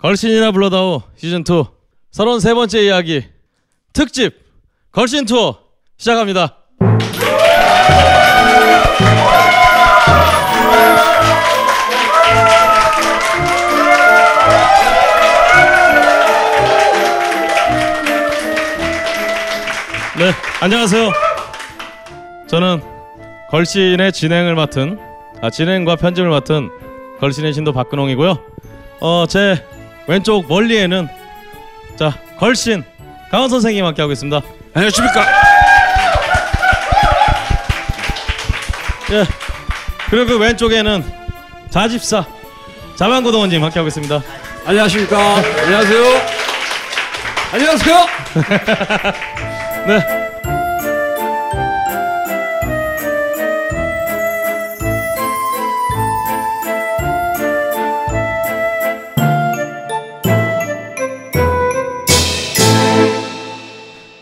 걸신이나 불러다오 시즌2 33번째 이야기 특집 걸신 투어 시작합니다. 네, 안녕하세요. 저는 걸신의 진행을 맡은 아 진행과 편집을 맡은 걸신의 신도 박근홍이고요. 어, 제 왼쪽 멀리에는 자 걸신 강원 선생님 함께 하고 있습니다. 안녕하십니까. 예. 그리고 그 왼쪽에는 자집사 자만고동원님 함께 하고 있습니다. 안녕하십니까. 안녕하세요. 안녕하세요. 네.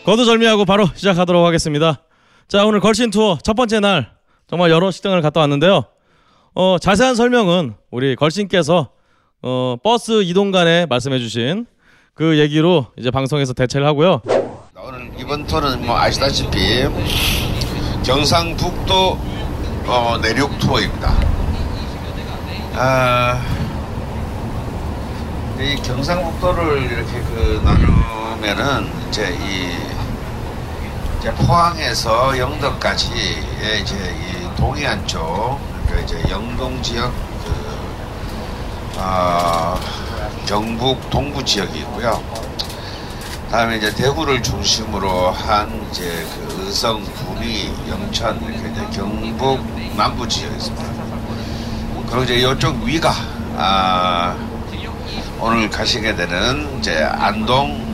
거두절미하고 바로 시작하도록 하겠습니다. 자, 오늘 걸신 투어 첫 번째 날 정말 여러 식당을 갔다 왔는데요. 어, 자세한 설명은 우리 걸신께서 어, 버스 이동간에 말씀해주신 그 얘기로 이제 방송에서 대체를 하고요. 오늘 이번 투어는 뭐 아시다시피 경상북도 어, 내륙 투어입니다. 아, 이 경상북도를 이렇게 그 나누면은 이제 이 이제 포항에서 영덕까지의 이제 이 동해안 쪽, 그 이제 영동 지역 그 아, 경북 동부 지역이 있고요. 다음에 이제 대구를 중심으로 한 이제 그 의성, 군위, 영천 이렇게 이제 경북 남부 지역에 있습니다. 그리고 이제 이쪽 위가 아, 오늘 가시게 되는 이제 안동,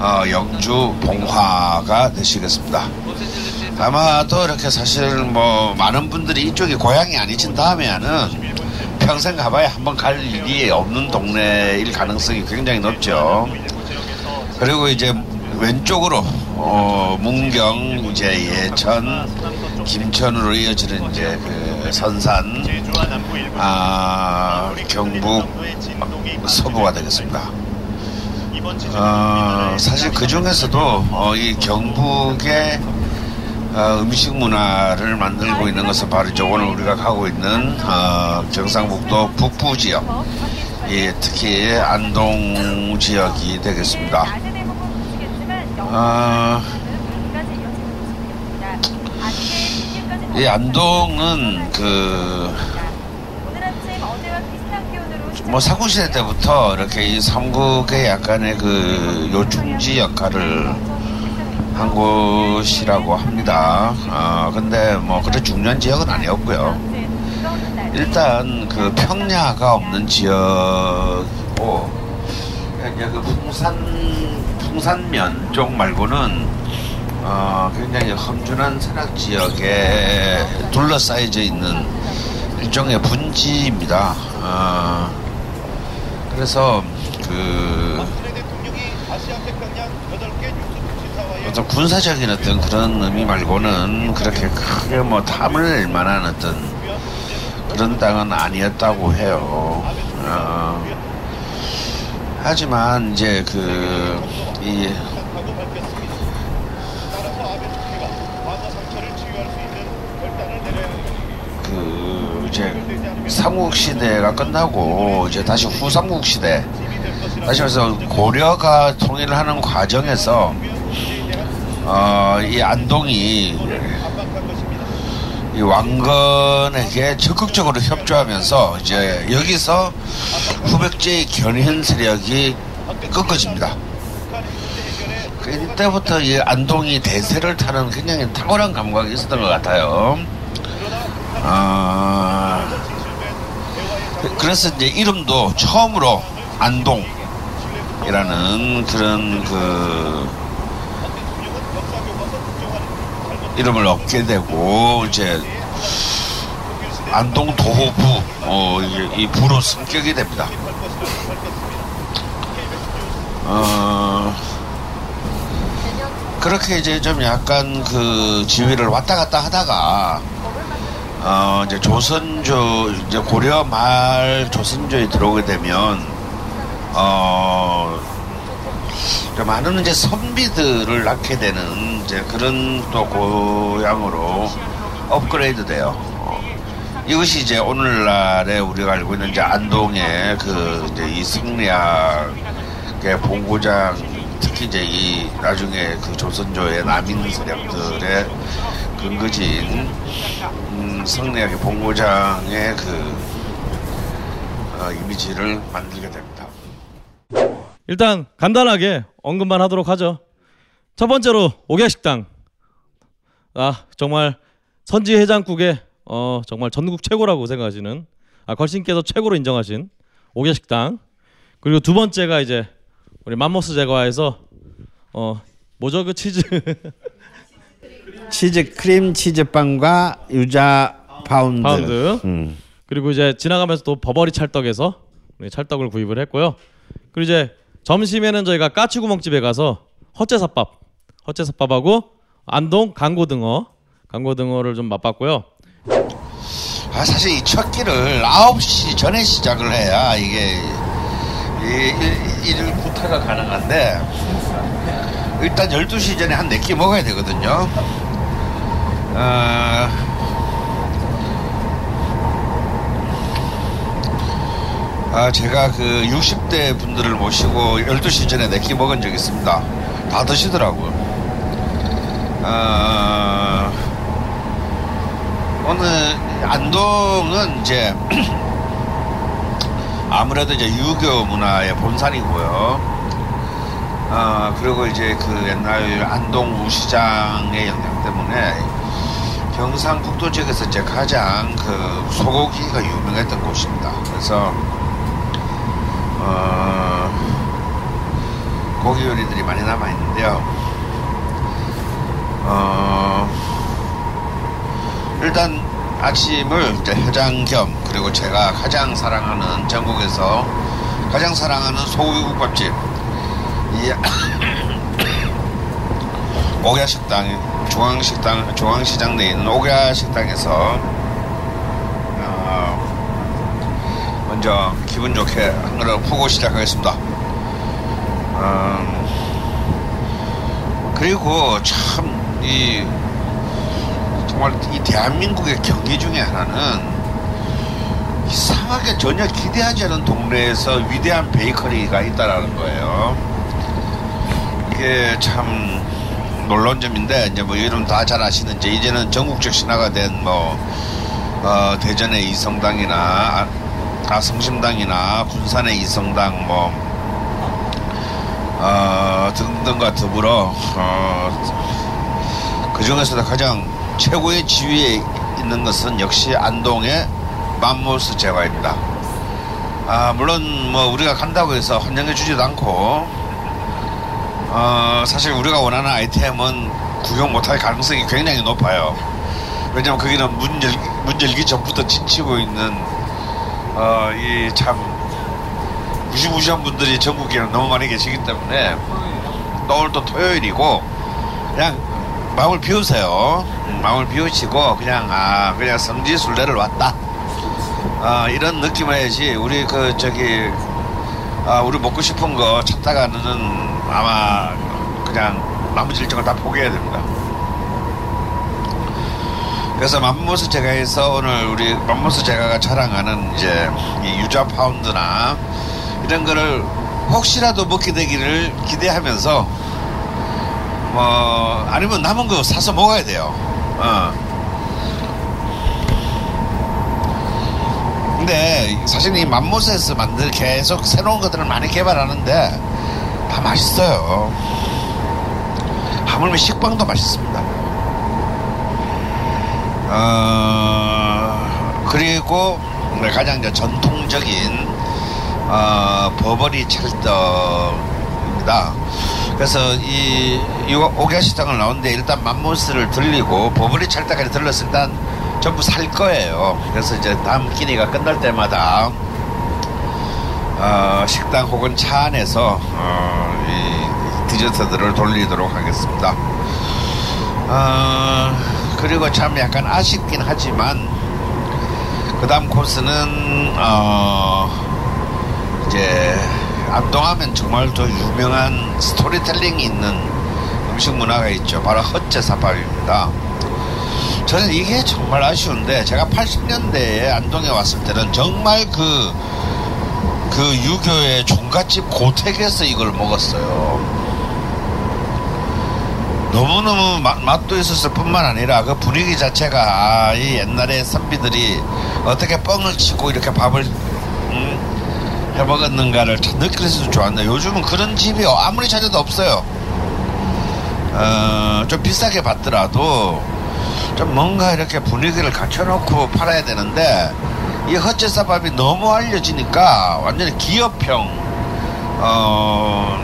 어, 영주, 봉화가 되시겠습니다. 아마도 이렇게 사실 뭐 많은 분들이 이쪽이 고향이 아니신 다음에는 평생 가봐야 한번 갈 일이 없는 동네일 가능성이 굉장히 높죠. 그리고 이제 왼쪽으로 어, 문경 이제 예천 김천으로 이어지는 이제 그 선산 아 경북 서부가 되겠습니다. 어, 사실 그 중에서도 어, 이 경북의 어, 음식 문화를 만들고 있는 것은 바로 이제 오늘 우리가 가고 있는 어, 경상북도 북부 지역, 예, 특히 안동 지역이 되겠습니다. 어, 이 안동은 그 뭐 사고시대 때부터 이렇게 이 삼국의 약간의 그 요충지 역할을 한 곳이라고 합니다. 아 근데 뭐 그렇게 중요한 지역은 아니었고요. 일단 그 평야가 없는 지역이고 이제 그 풍산 풍산면 쪽 말고는 어 굉장히 험준한 산악 지역에 둘러싸여져 있는 일종의 분지입니다. 어 그래서 그 어떤 군사적인 어떤 그런 의미 말고는 그렇게 크게 뭐 탐을 낼 만한 어떤 그런 땅은 아니었다고 해요. 어, 하지만 이제 그, 이, 그, 이제 삼국 시대가 끝나고 이제 다시 후삼국 시대 다시 말해서 고려가 통일을 하는 과정에서 어, 이 안동이 이 왕건에게 적극적으로 협조하면서 이제 여기서 후백제의 견현 세력이 꺾어집니다. 그 이때부터 이 안동이 대세를 타는 굉장히 탁월한 감각이 있었던 것 같아요. 아, 그래서 이제 이름도 처음으로 안동이라는 그런 그 이름을 얻게 되고 이제 안동 도호부 어, 이, 이 부로 승격이 됩니다. 어, 그렇게 이제 좀 약간 그 지위를 왔다 갔다 하다가 어, 이제 조선조, 이제 고려 말 조선조에 들어오게 되면 어, 좀 많은 이제 선비들을 낳게 되는 이제 그런 또 고향으로 업그레이드 돼요. 어, 이것이 이제 오늘날에 우리가 알고 있는 이제 안동의 그 이제 이 승리학의 본고장 특히 이제 이 나중에 그 조선조의 남인 세력들의 근거지인 음, 성리학의 본고장의 그 어, 이미지를 만들게 됩니다. 일단 간단하게 언급만 하도록 하죠. 첫 번째로 옥야식당. 아 정말 선지 해장국의 어 정말 전국 최고라고 생각하시는 아 걸신께서 최고로 인정하신 옥야식당. 그리고 두 번째가 이제 우리 맘모스 제과에서 어 뭐죠 그 치즈 치즈 크림 치즈빵과 유자 파운드. 파운드. 음. 그리고 이제 지나가면서 또 버버리 찰떡에서 찰떡을 구입을 했고요. 그리고 이제 점심에는 저희가 까치구멍집에 가서 헛제사밥, 헛제사밥하고 안동 강고등어, 강고등어를 좀 맛봤고요. 아, 사실 이 첫 끼를 9시 전에 시작을 해야 이게 이 일, 일 구타가 가능한데 일단 12시 전에 한 4끼 먹어야 되거든요. 어, 아, 제가 그 60대 분들을 모시고 12시 전에 4끼 먹은 적 있습니다. 다 드시더라고요. 어, 오늘 안동은 이제 아무래도 이제 유교 문화의 본산이고요. 어, 그리고 이제 그 옛날 안동 우시장의 영향 때문에 경상북도 지역에서 이제 가장 그 소고기가 유명했던 곳입니다. 그래서 어, 고기 요리들이 많이 남아 있는데요. 어, 일단 아침을 해장 겸 그리고 제가 가장 사랑하는 전국에서 가장 사랑하는 소고기국밥집 이 옥야 식당 중앙식당 중앙시장 내에 있는 옥야 식당에서 어, 먼저 기분 좋게 한 그릇 푸고 시작하겠습니다. 음, 그리고 참 이 정말 이 대한민국의 경기 중에 하나는 이상하게 전혀 기대하지 않은 동네에서 위대한 베이커리가 있다라는 거예요. 이게 참 놀라운 점인데 이제 뭐 여러분 다 잘 아시는 이제 이제는 전국적 신화가 된뭐 어, 대전의 이성당이나 아, 아, 성심당이나 군산의 이성당 뭐 어, 등등과 더불어 어, 그 중에서도 가장 최고의 지위에 있는 것은 역시 안동의 맘모스 제과입니다. 아, 물론 뭐 우리가 간다고 해서 환영해 주지도 않고 어, 사실 우리가 원하는 아이템은 구경 못할 가능성이 굉장히 높아요. 왜냐면 거기는 문, 열, 문 열기 전부터 지치고 있는 어, 이 참 무시무시한 분들이 전국에 너무 많이 계시기 때문에 또 오늘 또 토요일이고 그냥 마음을 비우세요. 음, 마음을 비우시고 그냥 아 그냥 성지 순례를 왔다. 아 이런 느낌을 해야지 우리 그 저기 아 우리 먹고 싶은 거 찾다가는 아마 그냥 나머지 일정을 다 포기해야 됩니다. 그래서 맘모스 제가에서 오늘 우리 맘모스 제가가 자랑하는 이제 이 유자 파운드나 이런 거를 혹시라도 먹게 되기를 기대하면서 뭐 아니면 남은 거 사서 먹어야 돼요. 어. 근데 사실 이 맘모스에서 만들 계속 새로운 것들을 많이 개발하는데 다 맛있어요. 하물며 식빵도 맛있습니다. 어, 그리고 가장 전통적인 어, 버버리 찰떡입니다. 그래서 이, 이 오기야식당을 나오는데 일단 맘모스를 들리고 버버리 찰떡까지 들렀을 일단 전부 살 거예요. 그래서 이제 다음 끼니가 끝날 때마다 어, 식당 혹은 차 안에서 어, 이 디저트들을 돌리도록 하겠습니다. 어, 그리고 참 약간 아쉽긴 하지만 그 다음 코스는 어, 이제 안동하면 정말 더 유명한 스토리텔링이 있는 음식 문화가 있죠. 바로 헛제사밥입니다. 저는 이게 정말 아쉬운데 제가 80년대에 안동에 왔을 때는 정말 그, 그 유교의 종갓집 고택에서 이걸 먹었어요. 너무너무 맛, 맛도 있었을 뿐만 아니라 그 분위기 자체가 아, 이 옛날에 선비들이 어떻게 뻥을 치고 이렇게 밥을 음, 해 먹었는가를 참 느낄 수 좋았는데 요즘은 그런 집이 아무리 찾아도 없어요. 어, 좀 비싸게 받더라도 좀 뭔가 이렇게 분위기를 갖춰놓고 팔아야 되는데 이 헛제사밥이 너무 알려지니까 완전히 기업형 어,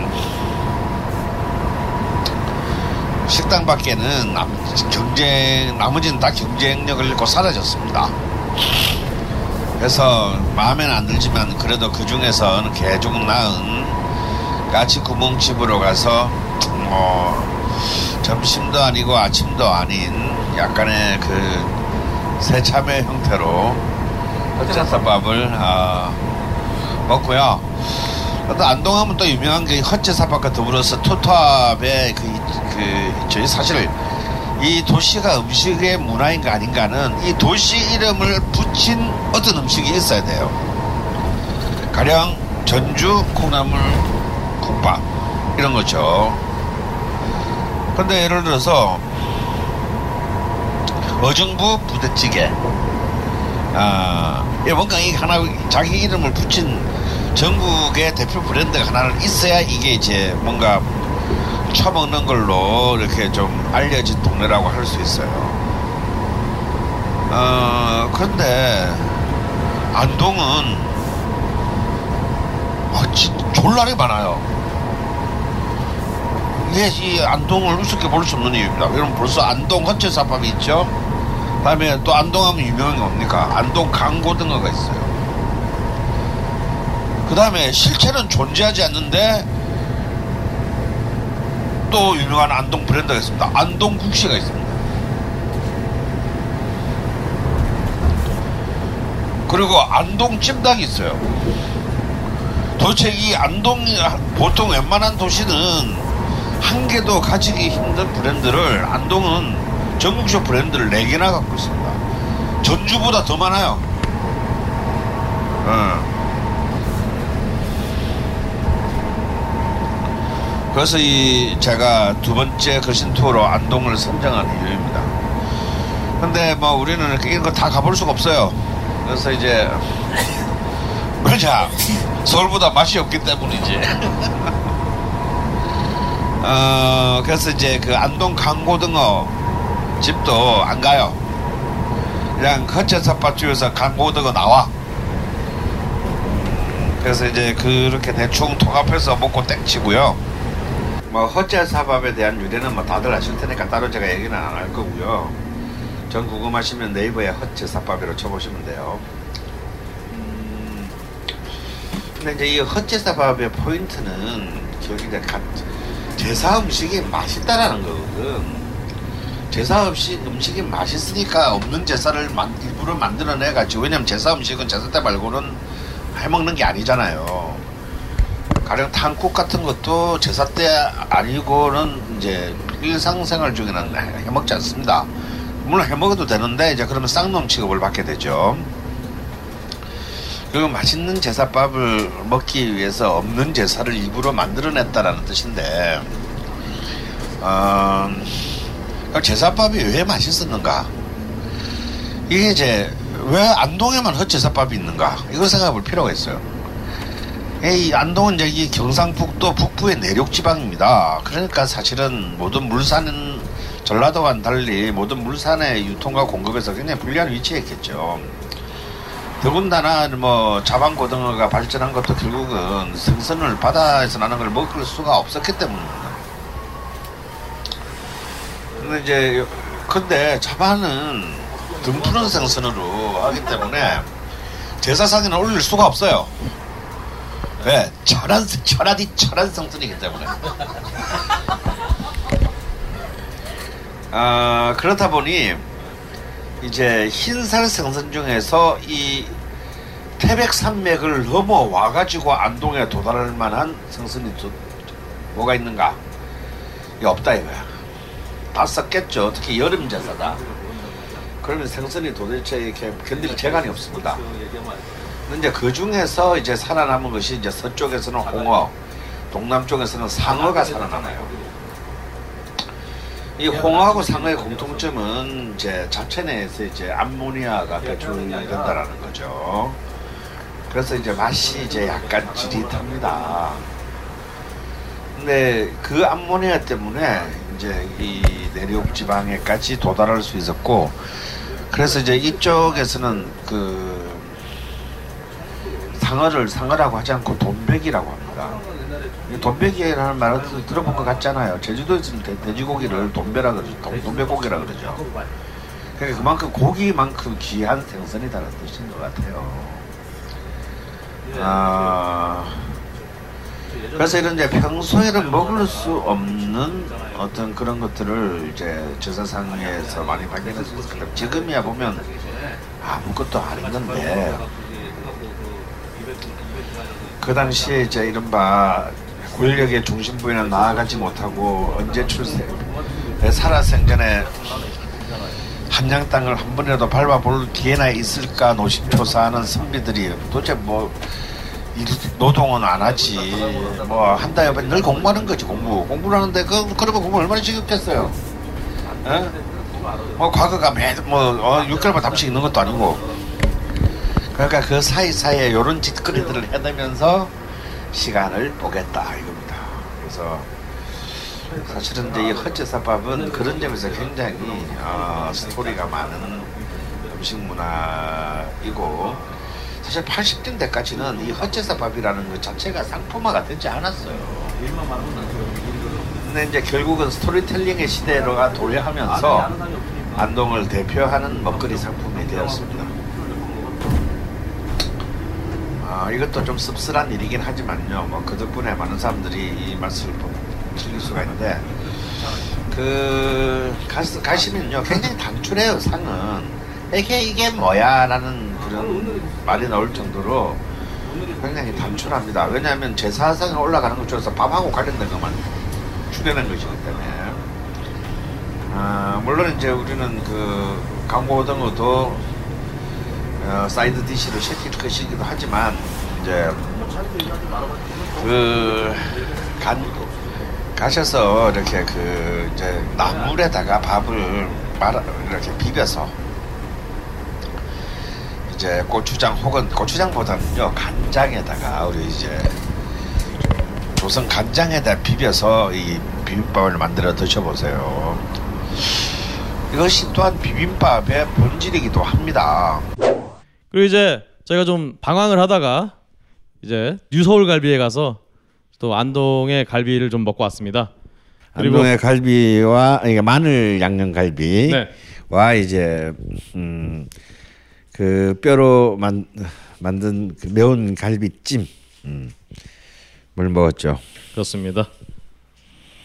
식당 밖에는 남, 경쟁 나머지는 다 경쟁력을 잃고 사라졌습니다. 그래서 마음에는 안 들지만 그래도 그 중에서는 개조금 나은 까치 구멍집으로 가서 뭐 점심도 아니고 아침도 아닌 약간의 그 새참의 형태로 헛제사 밥을 아, 먹고요. 또 안동하면 또 유명한 게 헛제사밥과 더불어서 토탑의 그, 그 저희 사실 이 도시가 음식의 문화인가 아닌가는 이 도시 이름을 붙인 어떤 음식이 있어야 돼요. 가령 전주 콩나물 국밥 이런 거죠. 근데 예를 들어서 어정부 부대찌개 아, 이 뭔가 이 하나 자기 이름을 붙인 전국의 대표 브랜드가 하나는 있어야 이게 이제 뭔가 처먹는 걸로 이렇게 좀 알려진 동네라고 할 수 있어요. 어, 근데 안동은 어, 진, 졸라리 많아요. 이게 이 안동을 우습게 볼 수 없는 이유입니다. 여러분 벌써 안동 헌채사밥이 있죠? 다음에 또 안동하면 유명한 게 뭡니까? 안동 강고등어가 있어요. 그 다음에 실체는 존재하지 않는데 또 유명한 안동 브랜드가 있습니다. 안동 국시가 있습니다. 그리고 안동 찜닭이 있어요. 도대체 이 안동 보통 웬만한 도시는 한 개도 가지기 힘든 브랜드를 안동은 전국적 브랜드를 4개나 갖고 있습니다. 전주보다 더 많아요. 어. 그래서 이 제가 두 번째 거신 투어로 안동을 선정한 이유입니다. 근데 뭐 우리는 이런 거다 가볼 수가 없어요. 그래서 이제 왜냐 서울보다 맛이 없기 때문이지. 어 그래서 이제 그 안동 강고등어 집도 안 가요. 그냥 헌채사파주에서 강고등어 나와. 그래서 이제 그렇게 대충 통합해서 먹고 땡치고요. 뭐 헛제사밥에 대한 유래는 뭐 다들 아실 테니까 따로 제가 얘기는 안 할 거고요. 전 궁금하시면 네이버에 헛제사밥이라고 쳐보시면 돼요. 음, 근데 이제 이 헛제사밥의 포인트는 저기 이제 가, 제사 음식이 맛있다라는 거거든. 제사 음식, 음식이 맛있으니까 없는 제사를 만, 일부러 만들어내가지고 왜냐면 제사 음식은 제사 때 말고는 해먹는 게 아니잖아요. 가령 탕국 같은 것도 제사 때 아니고는 이제 일상생활 중에는 해먹지 않습니다. 물론 해먹어도 되는데 이제 그러면 쌍놈 취급을 받게 되죠. 그리고 맛있는 제사밥을 먹기 위해서 없는 제사를 일부러 만들어냈다라는 뜻인데, 어, 제사밥이 왜 맛있었는가? 이게 이제 왜 안동에만 헛제사밥이 있는가? 이걸 생각해 볼 필요가 있어요. 이 안동은 이제 이 경상북도 북부의 내륙 지방입니다. 그러니까 사실은 모든 물산은 전라도와는 달리 모든 물산의 유통과 공급에서 굉장히 불리한 위치에 있겠죠. 더군다나 뭐 자방고등어가 발전한 것도 결국은 생선을 바다에서 나는 걸 먹을 수가 없었기 때문입니다. 근데 이제 근데 자반은 등푸른 생선으로 하기 때문에 제사상에는 올릴 수가 없어요. 왜? 천한, 천하디 천한 성순이기 때문에. 아, 그렇다 보니, 이제 흰살 생선 중에서 이 태백산맥을 넘어 와가지고 안동에 도달할 만한 성선이 또 뭐가 있는가? 이게 없다 이거야. 다 썼겠죠. 특히 여름 제사다. 그러면 생선이 도대체 이렇게 견딜 재간이 없습니다. 근데 그 중에서 이제 살아남은 것이 이제 서쪽에서는 홍어, 동남쪽에서는 상어가 살아남아요. 이 홍어하고 상어의 공통점은 이제 자체 내에서 이제 암모니아가 배출된다라는 거죠. 그래서 이제 맛이 이제 약간 지릿합니다. 근데 그 암모니아 때문에 이제 이 내륙 지방에까지 도달할 수 있었고, 그래서 이제 이쪽에서는 그 상어를 상어라고 하지 않고 돈베기라고 합니다. 이 돈베기라는 말을 들- 들어본 것 같잖아요. 제주도에서는 돼- 돼지고기를 돈베라 그러죠. 돈- 돈베고기라 그러죠. 그러니까 그만큼 고기만큼 귀한 생선이다라는 뜻인 것 같아요. 아, 그래서 이런 이제 평소에는 먹을 수 없는 어떤 그런 것들을 이제 제사상에서 많이 거예요. 지금이야 보면 아무것도 아닌 건데 그 당시에 이제 이른바 권력의 중심부에는 나아가지 못하고 언제 출세 살아 생전에 한양 땅을 한 번이라도 밟아볼 기회나 있을까 노심초사하는 선비들이 도대체 뭐 일- 노동은 안 하지. 뭐 한다 옆에 늘 공부하는 거지 공부. 공부를 하는데 그 그러면 공부 얼마나 지겹겠어요? 에? 뭐 과거가 매 뭐 어, 6개월만 잠씩 있는 것도 아니고. 그러니까 그 사이사이에 이런 짓거리들을 해내면서 시간을 보겠다 이겁니다. 그래서 사실은 이제 이 헛제사밥은 그런 점에서 굉장히 어, 스토리가 많은 음식 문화이고 사실 80년대까지는 이 헛제사밥이라는 것 자체가 상품화가 되지 않았어요. 근데 이제 결국은 스토리텔링의 시대로가 도래하면서 안동을 대표하는 먹거리 상품이 되었습니다. 아, 이것도 좀 씁쓸한 일이긴 하지만요. 뭐 그 덕분에 많은 사람들이 이 맛을 보- 즐길 수가 있는데 그 가, 가시면요 굉장히 단출해요 상은 이게 이게 뭐야라는 그런 말이 나올 정도로 굉장히 단출합니다. 왜냐하면 제사상에 올라가는 것 중에서 밥하고 관련된 것만 추려낸 것이기 때문에 아, 물론 이제 우리는 그 간고등어도 어, side dish로 시킬 것이기도 하지만 이제 그 간, 가셔서 이렇게 그 이제 나물에다가 밥을 말아 이렇게 비벼서 이제 고추장 혹은 고추장보다는요 간장에다가 우리 이제 조선 간장에다 비벼서 이 비빔밥을 만들어 드셔보세요. 이것이 또한 비빔밥의 본질이기도 합니다. 그리고 이제 저희가 좀 방황을 하다가 이제 뉴서울 갈비에 가서 또 안동의 갈비를 좀 먹고 왔습니다. 그리고 안동의 갈비와 이게 마늘 양념 갈비와 네. 이제 음, 그 뼈로 만, 만든 그 매운 갈비찜 음, 물 먹었죠. 그렇습니다.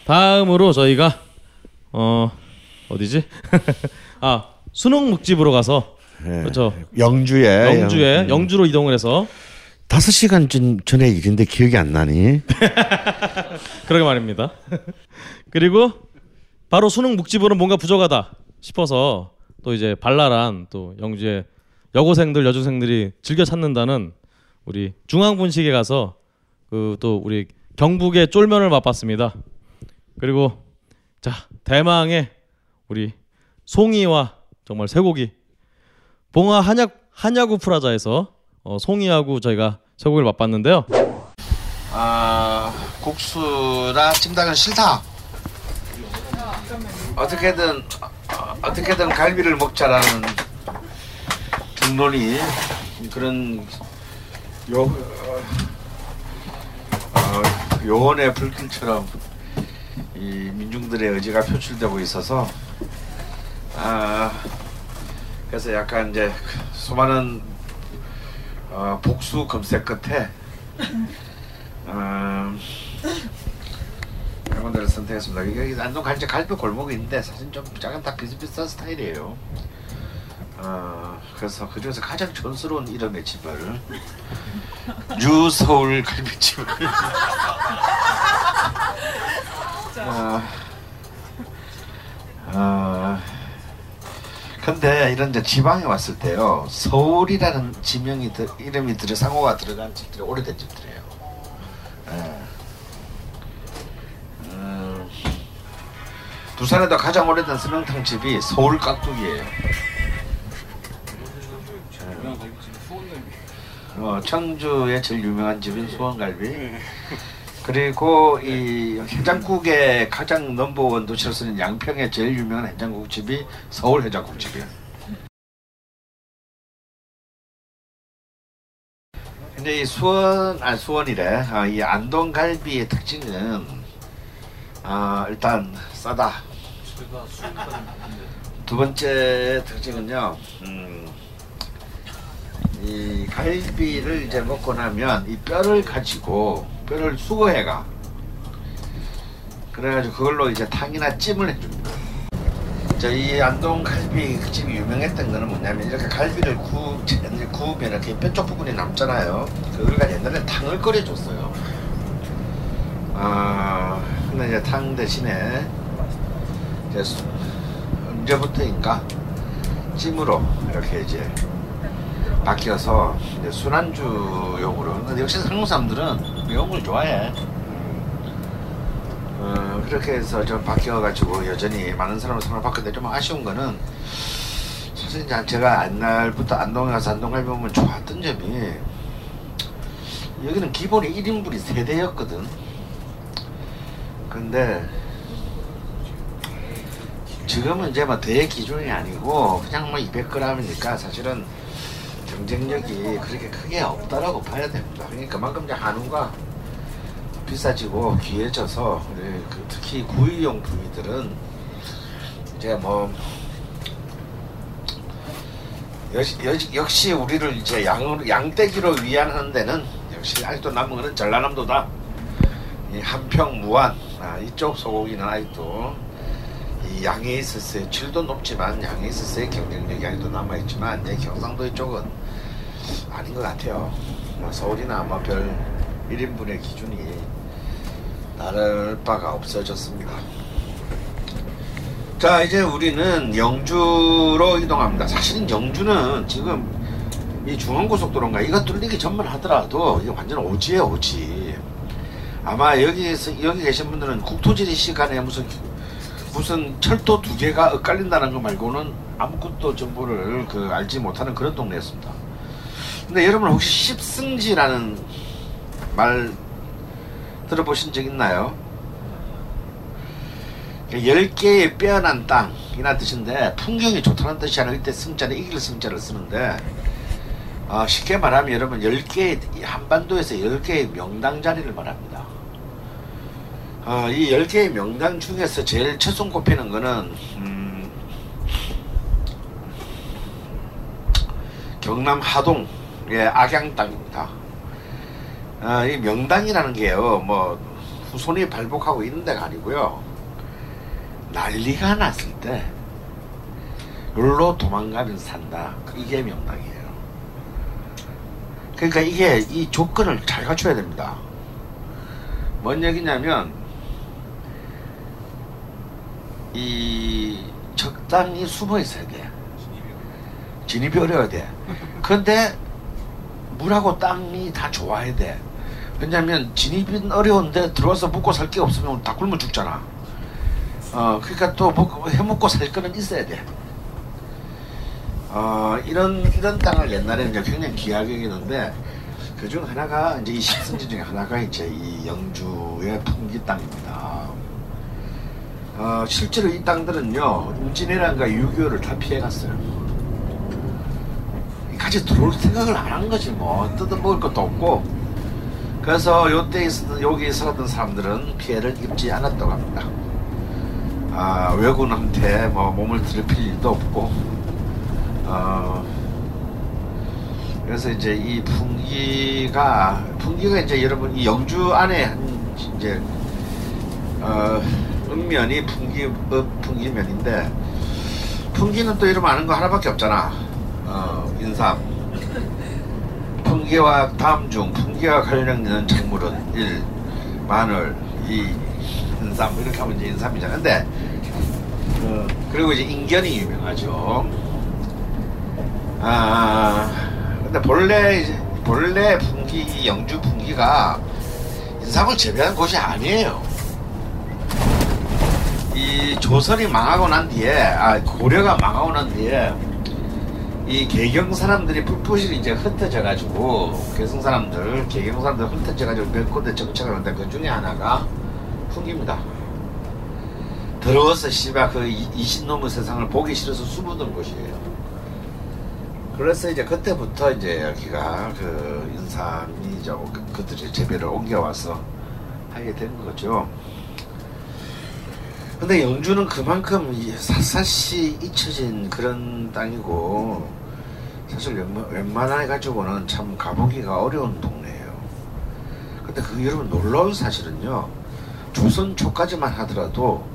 다음으로 저희가 어 어디지? 아 수능 묵집으로 가서 예. 그렇죠. 영주에 영주에 영- 영주로 이동을 해서 다섯 시간 전 전에 일인데 기억이 안 나니? 그러게 말입니다. 그리고 바로 수능 묵집으로는 뭔가 부족하다 싶어서 또 이제 발랄한 또 영주의 여고생들 여중생들이 즐겨 찾는다는 우리 중앙분식에 가서 그 또 우리 경북의 쫄면을 맛봤습니다. 그리고 자 대망의 우리 송이와 정말 쇠고기 봉화 한약 한야구 프라자에서 어, 송이하고 저희가 쇠고기를 맛봤는데요. 아 국수나 찜닭은 싫다. 어떻게든 어, 어떻게든 갈비를 먹자라는 중론이 그런 요 어, 요원의 불길처럼 이 민중들의 의지가 표출되고 있어서 아 그래서 약간 이제 수많은 어, 폭풍 검색 끝에 음, 이런 데를 선택했습니다. 이게 안동 갈비 갈비 골목이 있는데 사실 좀 작은 다 비슷비슷한 스타일이에요. 어, 그래서 그 중에서 가장 촌스러운 이름의 집을 뉴 서울 갈비집을 어, 어, 근데 이런 이제 지방에 왔을 때요 서울이라는 지명이 들, 이름이 들어 상호가 들어간 집들이 오래된 집들이에요. 예. 음, 부산에도 가장 오래된 설렁탕 집이 서울 깍두기예요. 어, 청주의 제일 유명한 집인 수원갈비. 그리고 이 해장국의 가장 넘버원 도시로 쓰는 양평의 제일 유명한 해장국 집이 서울 해장국 집이에요. 근데 이 수원 아 수원이래. 아, 이 안동갈비의 특징은 아 일단 싸다. 두 번째 특징은요. 음, 이 갈비를 이제 먹고 나면 이 뼈를 가지고 뼈를 수거해가. 그래가지고 그걸로 이제 탕이나 찜을 해줍니다. 저희 안동 갈비 집이 유명했던 거는 뭐냐면 이렇게 갈비를 구, 구우면 이렇게 뼈쪽 부분이 남잖아요. 그걸 가지고 옛날에 탕을 끓여줬어요. 아, 근데 이제 탕 대신에 이제 수- 언제부터인가 찜으로 이렇게 이제 바뀌어서 이제 술안주용으로 근데 역시 한국 사람들은 매운 걸 좋아해. 어, 그렇게 해서 좀 바뀌어가지고 여전히 많은 사람을 사랑을 받는데 좀 아쉬운 거는 사실 이제 제가 옛날부터 안동에 가서 안동 갈비 보면 좋았던 점이 여기는 기본이 1인분이 3대였거든. 근데 지금은 이제 뭐 대의 기준이 아니고 그냥 뭐 200g이니까 사실은 경쟁력이 그렇게 크게 없다라고 봐야 됩니다. 그러니까 그만큼 이제 한우가 비싸지고 귀해져서 예, 그 특히 구이용 부위들은 이제 뭐 역시, 역시- 우리를 이제 양, 양떼기로 위안하는 데는 역시 아직도 남은 거는 전라남도다. 이 한평 무안 아, 이쪽 소고기는 아직도 이 양에 있어서의 질도 높지만 양에 있어서의 경쟁력이 아직도 남아있지만 내 경상도 이쪽은 아닌 것 같아요. 뭐 서울이나 아마 별 1인분의 기준이 다를 바가 없어졌습니다. 자 이제 우리는 영주로 이동합니다. 사실은 영주는 지금 이 중앙고속도로인가 이거 뚫리기 전만 하더라도 이게 완전 오지예요 오지. 아마 여기에서 여기 계신 분들은 국토지리 시간에 무슨 무슨 철도 두 개가 엇갈린다는 거 말고는 아무것도 정보를 그 알지 못하는 그런 동네였습니다. 근데 여러분 혹시 십승지라는 말 들어보신 적 있나요? 10개의 빼어난 땅이나 뜻인데 풍경이 좋다는 뜻이 아니라 이때 승자는 이길 승자를 쓰는데 아, 쉽게 말하면 여러분 10개의 한반도에서 10개의 명당 자리를 말합니다. 아, 이 10개의 명당 중에서 제일 최선 꼽히는 거는 음, 경남 하동 의 악양 땅입니다. 아, 이 명당이라는 게요, 뭐 후손이 발복하고 이런 데가 아니고요. 난리가 났을 때 여기로 도망가면 산다. 이게 명당이에요. 그러니까 이게 이 조건을 잘 갖춰야 됩니다. 뭔 얘기냐면 이 적당히 숨어 있어야 돼. 진입이 어려워야 돼. 근데 물하고 땅이 다 좋아야 돼. 왜냐면 진입은 어려운데 들어와서 먹고 살 게 없으면 다 굶어 죽잖아. 어, 그러니까 또 먹, 해먹고 살 거는 있어야 돼. 어, 이런, 이런 땅을 옛날에는 이제 굉장히 귀하게 여기는데, 그 중 하나가, 이제 이 십선지 중에 하나가 이제 이 영주의 풍기 땅입니다. 어, 실제로 이 땅들은요, 임진왜란과 6.25를 다 피해갔어요. 같이 들어올 생각을 안 한 거지, 뭐. 뜯어먹을 것도 없고. 그래서 요때 있었던, 여기 살았던 사람들은 피해를 입지 않았다고 합니다. 아, 외국인한테 뭐 몸을 들이필 일도 없고, 어, 그래서 이제 이 풍기가, 풍기가 이제 여러분 이 영주 안에 한 이제, 어, 읍면이 풍기, 읍, 풍기면인데, 풍기는 또 여러분 아는 거 하나밖에 없잖아. 어, 인삼. 풍기와 다음 중 풍기와 관련되는 작물은 1. 마늘 2. 인삼 이렇게 하면 이제 인삼이잖아. 근데 어, 그리고 이제 인견이 유명하죠. 아 근데 본래 본래 풍기 영주 풍기가 인삼을 재배하는 곳이 아니에요. 이 조선이 망하고 난 뒤에 아 고려가 망하고 난 뒤에 이 개경 사람들이 풋풋이 이제 흩어져 가지고 개성 사람들 개경 사람들 흩어져 가지고 몇 군데 정착을 하는데 그 중에 하나가 풍기입니다. 더러워서 씨발 그 이- 이신놈의 세상을 보기 싫어서 숨어든 곳이에요. 그래서 이제 그때부터 이제 여기가 그 인삼이 이제 그- 그들이 재배를 옮겨와서 하게 된 거죠. 근데 영주는 그만큼 이 샅샅이 잊혀진 그런 땅이고 사실 웬만- 웬만해 가지고는 참 가보기가 어려운 동네예요. 근데 그 여러분 놀라운 사실은요. 조선 초까지만 하더라도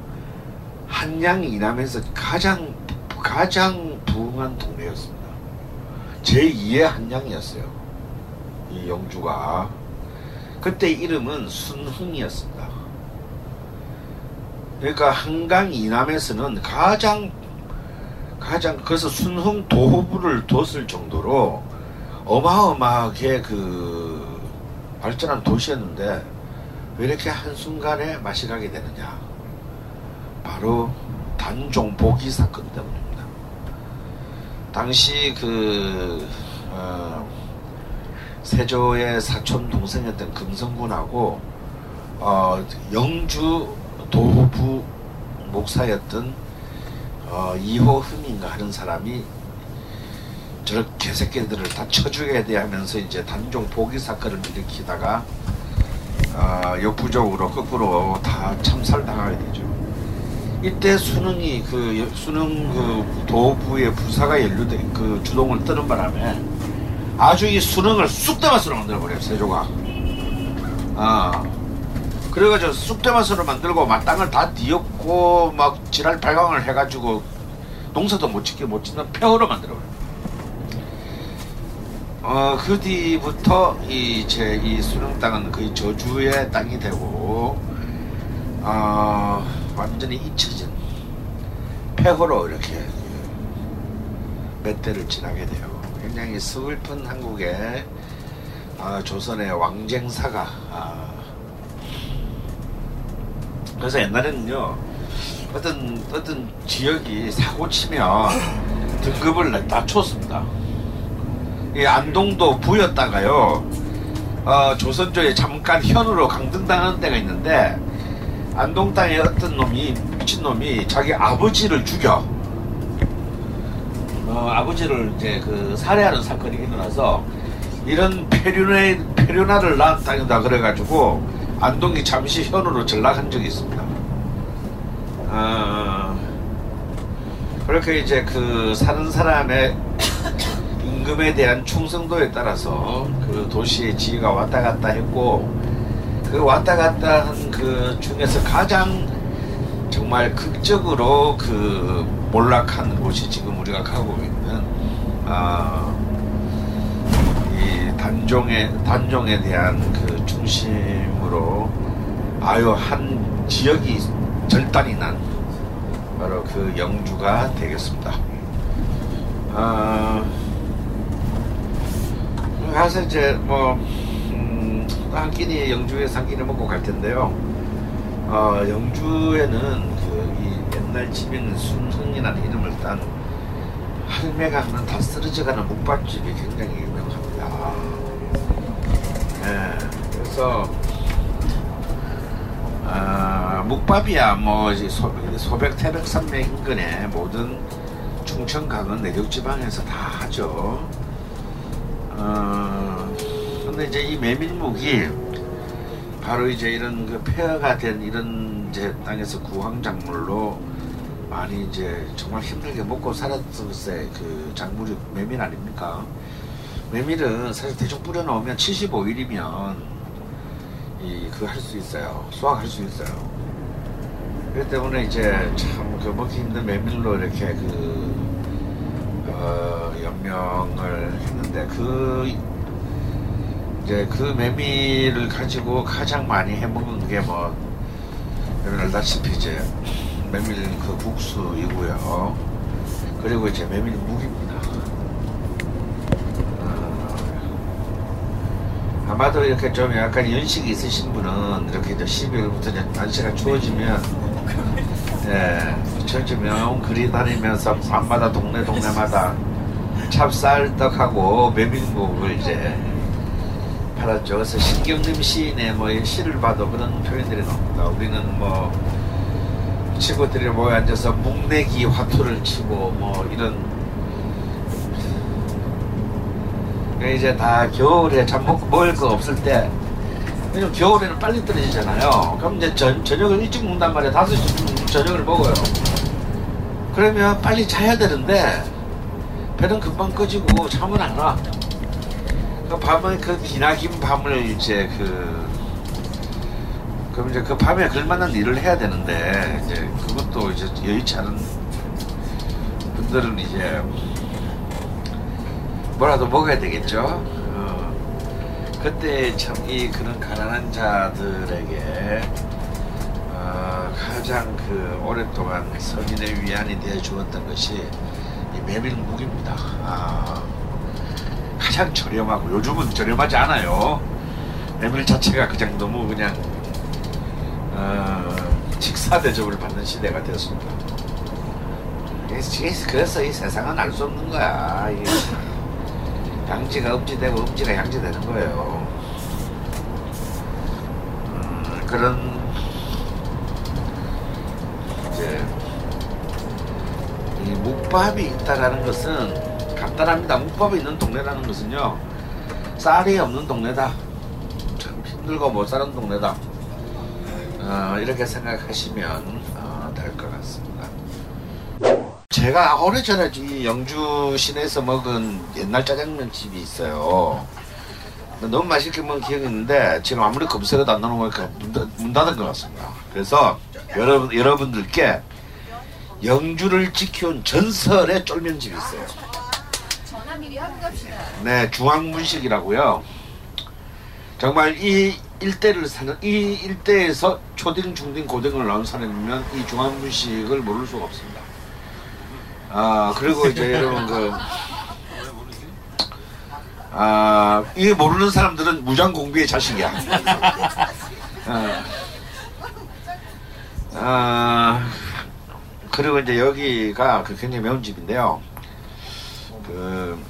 한양 이남에서 가장 가장 부흥한 동네였습니다. 제2의 한양이었어요. 이 영주가 그때 이름은 순흥이었습니다. 그러니까 한강 이남에서는 가장 가장 그래서 순흥 도호부를 뒀을 정도로 어마어마하게 그 발전한 도시였는데 왜 이렇게 한순간에 맛이 가게 되느냐? 바로 단종 보기 사건 때문입니다. 당시 그 어, 세조의 사촌 동생이었던 금성군하고 어, 영주 도부 목사였던 어, 이호 흠인가 하는 사람이 저 개새끼들을 다돼 하면서 이제 단종 보기 사건을 일으키다가 어, 역부족으로 거꾸로 다 참살당하게 되죠. 이때 수능이 그 여- 수능 그 도부의 부사가 연루된 그 주동을 뜨는 바람에 아주 이 수능을 쑥대밭으로 만들어버려요 세조가. 아 그래가지고 쑥대밭으로 만들고 막 땅을 다 뒤엎고 막 지랄 발광을 해가지고 농사도 못 짓게 못 짓는 폐허로 만들어버려요. 어, 그 뒤부터 이 제이 수능 땅은 거의 저주의 땅이 되고 어, 완전히 잊혀진 폐허로 이렇게 몇 대를 지나게 돼요. 굉장히 슬픈 한국의 아, 조선의 왕쟁사가 아, 그래서 옛날에는요 어떤 어떤 지역이 사고 치면 등급을 낮췄습니다. 이 안동도 부였다가요 어, 조선조에 잠깐 현으로 강등당하는 때가 있는데 안동 땅에 어떤 놈이 미친 놈이 자기 아버지를 죽여 어, 아버지를 이제 그 살해하는 사건이 일어나서 이런 폐륜아를 낳은 땅이다 그래가지고 안동이 잠시 현으로 전락한 적이 있습니다. 어, 그렇게 이제 그 사는 사람의 임금에 대한 충성도에 따라서 그 도시의 지위가 왔다 갔다 했고 그 왔다 갔다 한 그 중에서 가장 정말 극적으로 그 몰락한 곳이 지금 우리가 가고 있는 아, 이 단종에 단종에 대한 그 중심으로 아유 한 지역이 절단이 난 바로 그 영주가 되겠습니다. 아, 가서 이제 뭐 음, 한 끼니 영주에서 한 끼니 먹고 갈 텐데요. 어, 영주에는 그이 옛날 지명 순흥이라는 이름을 딴 할매가 하는 다 쓰러져가는 묵밥집이 굉장히. 예, 그래서 아, 묵밥이야 뭐 소백 태백 산맥 인근의 모든 충청 강원 내륙 지방에서 다 하죠. 어, 근데 이제 이 메밀묵이 바로 이제 이런 그 폐허가 된 이런 이제 땅에서 구황 작물로 많이 이제 정말 힘들게 먹고 살았을 그 작물이 메밀 아닙니까? 메밀은 사실 대충 뿌려 놓으면 75일이면 이 그 할 수 있어요. 수확할 수 있어요. 그렇기 때문에 이제 참 그 먹기 힘든 메밀로 이렇게 그 어, 연명을 했는데 그 이제 그 메밀을 가지고 가장 많이 해 먹은 게뭐 여러분 알다시피 이제 메밀 그 국수이고요. 그리고 이제 메밀 묵입니다. 어, 아마도 이렇게 좀 약간 연식이 있으신 분은 이렇게 이제 12월부터 이제 날씨가 추워지면 예, 추워지면 그리 다니면서 밤마다 동네 동네마다 찹쌀떡하고 메밀묵을 이제 팔았죠. 그래서 신경림 시인의 뭐 시를 봐도 그런 표현들이 나옵니다. 우리는 뭐 친구들이 모여 앉아서 묵내기 화투를 치고 뭐 이런 이제 다 겨울에 참 먹, 먹을 거 없을 때 왜냐면 겨울에는 빨리 떨어지잖아요. 그럼 이제 저, 저녁을 일찍 먹는단 말이에요. 5시쯤 저녁을 먹어요. 그러면 빨리 자야 되는데 배는 금방 꺼지고 잠은 안 와. 그 밤은 그 기나긴 밤을 이제 그 그럼 이제 그 밤에 걸만한 일을 해야 되는데 이제 그것도 이제 여의치 않은 분들은 이제 뭐라도 먹어야 되겠죠. 어, 그때 참 이 그런 가난한 자들에게 어, 가장 그 오랫동안 서민의 위안이 되어 주었던 것이 이 메밀묵입니다. 아, 가장 저렴하고 요즘은 저렴하지 않아요. 메밀 자체가 그냥 너무 그냥 어, 직사 대접을 받는 시대가 되었습니다. 그래서 이 세상은 알 수 없는 거야. 이게 양지가 음지되고 음지가 양지되는 거예요. 음, 그런 이제 이 묵밥이 있다라는 것은 간단합니다. 묵밥이 있는 동네라는 것은요 쌀이 없는 동네다. 참 힘들고 못 사는 동네다. 어, 이렇게 생각하시면 어. 제가 오래 전에 이 영주 시내에서 먹은 옛날 짜장면 집이 있어요. 너무 맛있게 먹은 기억이 있는데 지금 아무리 검색해도 안 나오는 거니까 문, 닫- 문 닫은 것 같습니다. 그래서 여러분 여러분들께 영주를 지켜온 전설의 쫄면집이 있어요. 네, 중앙문식이라고요. 정말 이 일대를 사는 이 일대에서 초딩, 중딩, 고등을 나온 사람이면 이 중앙문식을 모를 수가 없습니다. 아 그리고 이제 여러분 그 아, 이게 모르는 사람들은 무장 공비의 자식이야. 아, 아, 그리고 이제 여기가 그 굉장히 매운 집인데요. 그,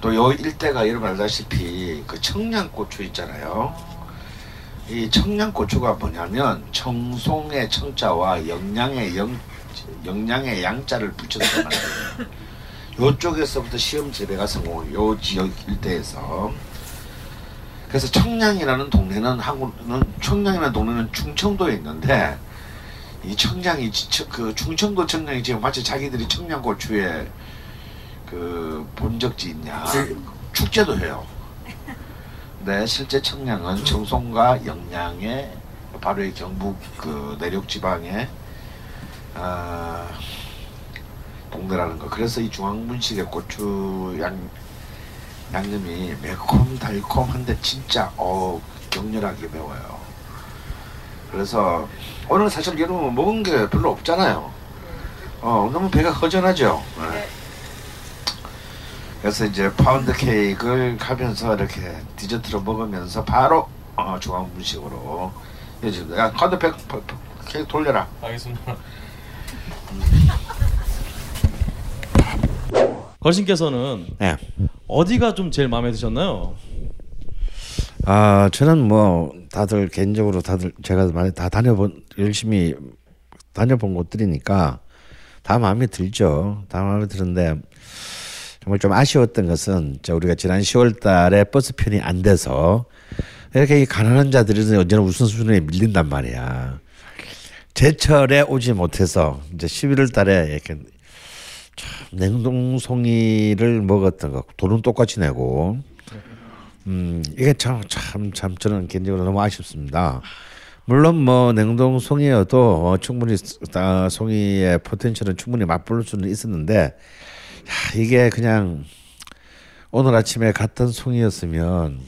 또 요 일대가 여러분 알다시피 그 청양고추 있잖아요. 이 청양고추가 뭐냐면 청송의 청자와 영양의 영, 영양의 양자를 붙여서 만든 요쪽에서부터 시험 재배가 성공을 요 지역 일대에서. 그래서 청량이라는 동네는 한국은 청량이라는 동네는 충청도에 있는데 이 청량이 지- 그 충청도 청량이 지금 마치 자기들이 청양고추에 그본 적지 있냐. 축제도 해요. 네 실제 청량은 청송과 영양의 바로 이 경북 그 내륙 지방의 아, 동네라는 거. 그래서 이 중앙문식의 고추 양 양념이 매콤 달콤한데 진짜 어 격렬하게 매워요. 그래서 오늘 사실 여러분 먹은 게 별로 없잖아요. 어 너무 배가 허전하죠. 네. 그래서 이제 파운드 케이크를 가면서 이렇게 디저트로 먹으면서 바로 어, 중앙분식으로 이어집니다. 야 카드 백 케이크 돌려라. 알겠습니다. 걸신께서는 네. 어디가 좀 제일 마음에 드셨나요? 아 저는 뭐 다들 개인적으로 다들 제가 많이 다 다녀본 열심히 다녀본 곳들이니까 다 마음에 들죠. 다 마음에 드는데 정말 좀 아쉬웠던 것은 저 우리가 지난 10월달에 버스 편이 안 돼서 이렇게 이 가난한 자들이 언제나 우선 순위에 밀린단 말이야. 제철에 오지 못해서 이제 11월 달에 이렇게 참 냉동송이를 먹었던 거 돈은 똑같이 내고 음 이게 참 참 참 저는 개인적으로 너무 아쉽습니다. 물론 뭐 냉동 송이여도 어, 충분히 아, 송이의 포텐셜은 충분히 맛볼 수는 있었는데 야, 이게 그냥 오늘 아침에 갔던 송이였으면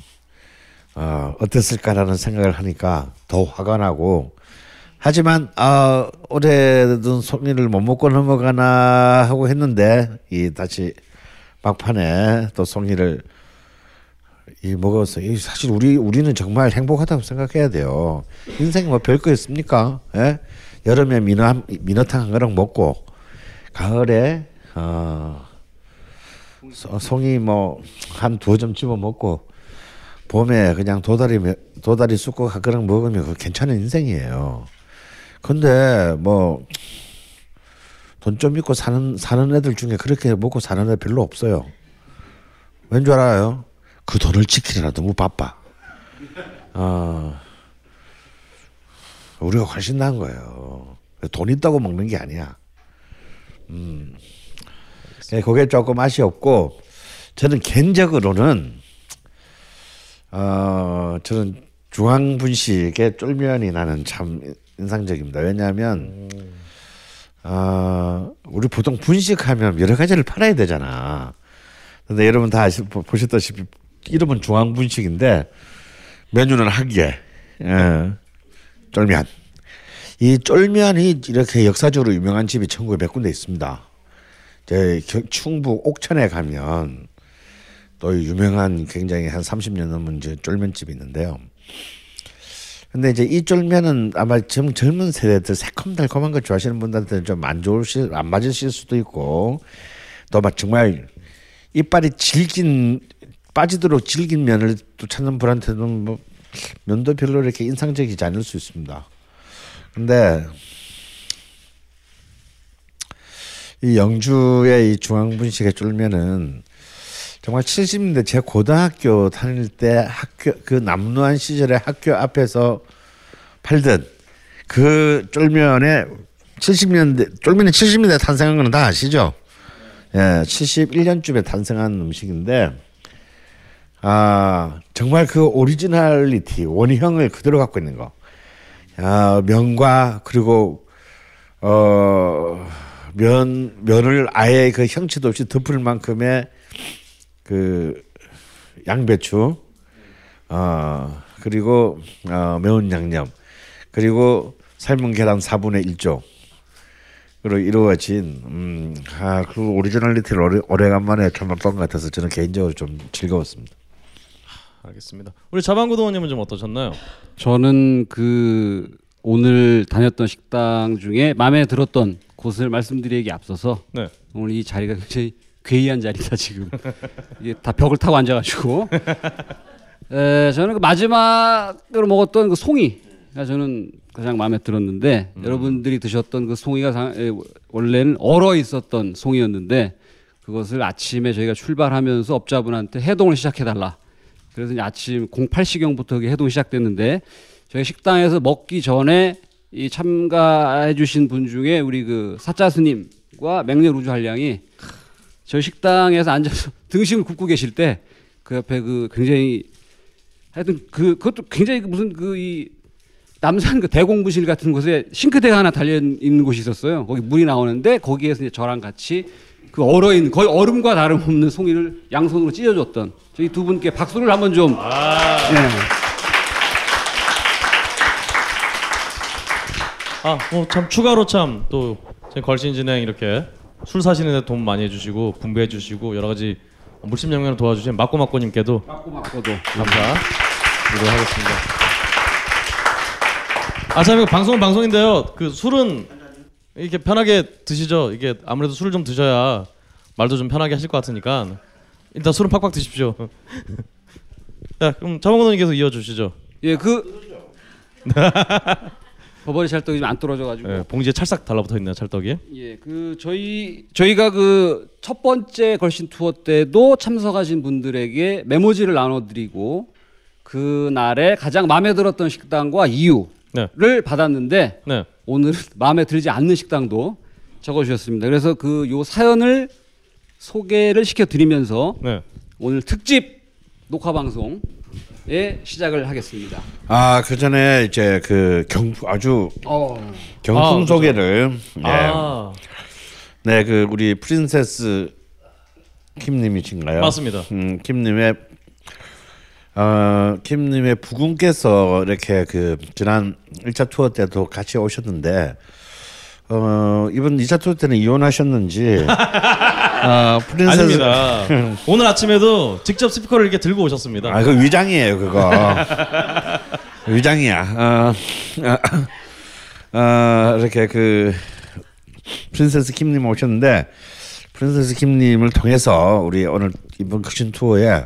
어, 어땠을까라는 생각을 하니까 더 화가 나고 하지만 아 올해는 송이를 못 먹고 넘어가나 하고 했는데 이 다시 막판에 또 송이를 이 먹었어. 이 사실 우리 우리는 정말 행복하다고 생각해야 돼요. 인생 뭐 별거 있습니까? 예? 여름에 민어 한- 민어탕 한 그릇 먹고 가을에 어 소- 송이 뭐 한 두어 점 집어 먹고 봄에 그냥 도다리 매- 도다리 쑥국 한 그릇 먹으면 그 괜찮은 인생이에요. 근데 뭐 돈 좀 있고 사는 사는 애들 중에 그렇게 먹고 사는 애 별로 없어요. 왠 줄 알아요? 그 돈을 지키느라 너무 바빠. 어, 우리가 훨씬 나은 거예요. 돈 있다고 먹는 게 아니야. 음, 예, 그게 조금 아쉬웠고 저는 개인적으로는 어, 저는 중앙 분식의 쫄면이 나는 참 인상적입니다. 왜냐하면 어, 우리 보통 분식하면 여러 가지를 팔아야 되잖아. 근데 여러분 다 아시, 보- 보셨다시피 이름은 중앙 분식인데 메뉴는 한 개. 예. 쫄면. 이 쫄면이 이렇게 역사적으로 유명한 집이 전국에 몇 군데 있습니다. 제 겨- 충북 옥천에 가면 또 유명한 굉장히 한 30년 넘은 이제 쫄면집이 있는데요. 근데 이제 이 쫄면은 아마 지금 젊은 세대들 새콤달콤한 거 좋아하시는 분들한테는 좀 안 좋으실 안 맞으실 수도 있고 또 막 정말 이빨이 질긴 빠지도록 질긴 면을 또 찾는 분한테는 뭐 면도 별로 이렇게 인상적이지 않을 수 있습니다. 근데 이 영주의 이 중앙분식의 쫄면은 정말 70년대 제 고등학교 다닐 때 학교 그 남루한 시절에 학교 앞에서 팔던 그 쫄면에 70년대 쫄면이 70년대 탄생한 거는 다 아시죠? 예, 71년쯤에 탄생한 음식인데 아 정말 그 오리지널리티 원형을 그대로 갖고 있는 거. 아, 면과 그리고 어 면 면을 아예 그 형체도 없이 덮을 만큼의 그 양배추 어 그리고 어 매운 양념 그리고 삶은 계란 4분의 1쪽 그로 이루어진 음 아 그 originality를 오래, 오래간만에 참 맛본 것 같아서 저는 개인적으로 좀 즐거웠습니다. 알겠습니다. 우리 자방구 도원님은 좀 어떠셨나요? 저는 그 오늘 다녔던 식당 중에 마음에 들었던 곳을 말씀드리기 앞서서 네. 오늘 이 자리가 굉장히 괴이한 자리다 지금. 이게 다 벽을 타고 앉아가지고. 에, 저는 그 마지막으로 먹었던 그 송이 가 저는 가장 마음에 들었는데 여러분들이 드셨던 그 송이가 상- 에, 원래는 얼어 있었던 송이였는데 그것을 아침에 저희가 출발하면서 업자분한테 해동을 시작해 달라. 그래서 이제 아침 08시경부터 그게 해동이 시작됐는데 저희 식당에서 먹기 전에 이 참가해 주신 분 중에 우리 그 사자 스님과 맹렬 우주 한량이 저희 식당에서 앉아서 등심을 굽고 계실 때 그 옆에 그 굉장히 하여튼 그 그것도 굉장히 그 무슨 그 이 남산 그 대공부실 같은 곳에 싱크대가 하나 달려 있는 곳이 있었어요. 거기 물이 나오는데 거기에서 이제 저랑 같이 그 얼어 있는 거의 얼음과 다름없는 송이를 양손으로 찢어줬던 저희 두 분께 박수를 한번 좀. 예. 아, 뭐참 추가로 참 또 걸신 진행 이렇게 술 사시는데 도움 많이 해주시고 분배해 주시고 여러 가지 물심 양면을 도와주신 막고막고님께도 맞고 맞고도. 감사 드리도록 하겠습니다. 아, 참 이거 방송은 방송인데요. 그 술은 이렇게 편하게 드시죠. 이게 아무래도 술을 좀 드셔야 말도 좀 편하게 하실 것 같으니까 일단 술은 팍팍 드십시오. 자, 그럼 자몽고님께서 이어주시죠. 예, 그 버버리 찰떡이 좀 안 떨어져가지고. 예, 봉지에 찰싹 달라붙어 있네요, 찰떡이. 예, 그 저희 저희가 그 첫 번째 걸신 투어 때도 참석하신 분들에게 메모지를 나눠드리고 그 날에 가장 마음에 들었던 식당과 이유를 네. 받았는데 네. 오늘 마음에 들지 않는 식당도 적어주셨습니다. 그래서 그 요 사연을 소개를 시켜드리면서 네. 오늘 특집 녹화 방송 예, 시작을 하겠습니다. 아, 그 전에 이제 그 경품 아주 어. 경품 아, 소개를 네. 아 네, 그 우리 프린세스 킴 님이신가요? 맞습니다. 음, 킴 님의 어, 킴 님의 부군께서 이렇게 그 지난 1차 투어 때도 같이 오셨는데 어, 이번 2차 투어 때는 이혼하셨는지 어, 프린세스 아닙니다. 오늘 아침에도 직접 스피커를 이렇게 들고 오셨습니다. 아, 그 위장이에요, 그거. 위장이야. 어, 어, 어, 이렇게 그 프린세스 킴님 오셨는데 프린세스 킴님을 통해서 우리 오늘 이번 극신 투어에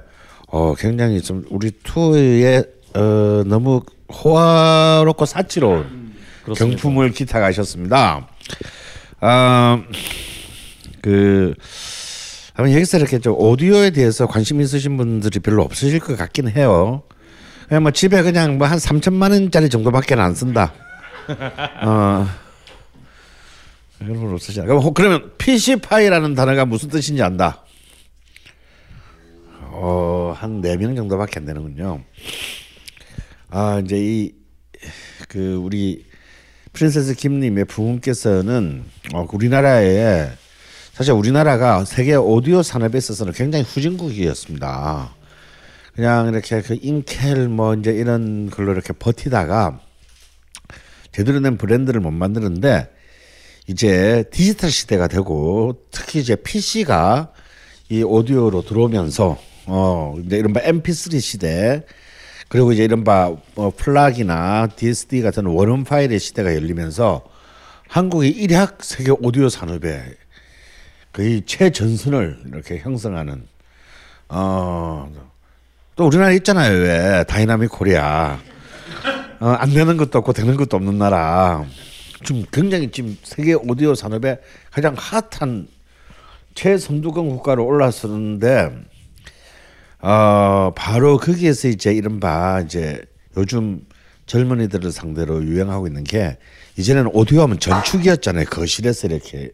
어 굉장히 좀 우리 투어에 어 너무 호화롭고 사치로운 경품을 기탁하셨습니다. 아 그 아마 여기서 이렇게 좀 오디오에 대해서 관심 있으신 분들이 별로 없으실 것 같긴 해요. 그냥 뭐 집에 그냥 뭐 한 3천만 원짜리 정도밖에 안 쓴다. 어. 그런 걸 쓰시나? 그럼 혹- 그러면 PC 파이라는 단어가 무슨 뜻인지 안다. 어, 한네명 정도밖에 안 되는군요. 아, 이제 이 그 우리 프린세스 김님의 부모께서는 어, 우리나라에 사실 우리나라가 세계 오디오 산업에 있어서는 굉장히 후진국이었습니다. 그냥 이렇게 그 인켈 뭐 이제 이런 걸로 이렇게 버티다가 제대로 된 브랜드를 못 만드는데 이제 디지털 시대가 되고 특히 이제 PC가 이 오디오로 들어오면서 어 이제 이른바 MP3 시대 그리고 이제 이른바 어, FLAC이나 DSD 같은 원음 파일의 시대가 열리면서 한국이 일약 세계 오디오 산업에 거의 최전선을 이렇게 형성하는 어, 또 우리나라 있잖아요 왜. Dynamic Korea. 어, 안 되는 것도 없고 되는 것도 없는 나라. 좀 굉장히 지금 세계 오디오 산업에 가장 핫한 최선두권 국가로 올라서는데 어, 바로 거기에서 이제 이른바 이제 요즘 젊은이들을 상대로 유행하고 있는 게 이전에는 오디오 하면 전축이었잖아요 거실에서 이렇게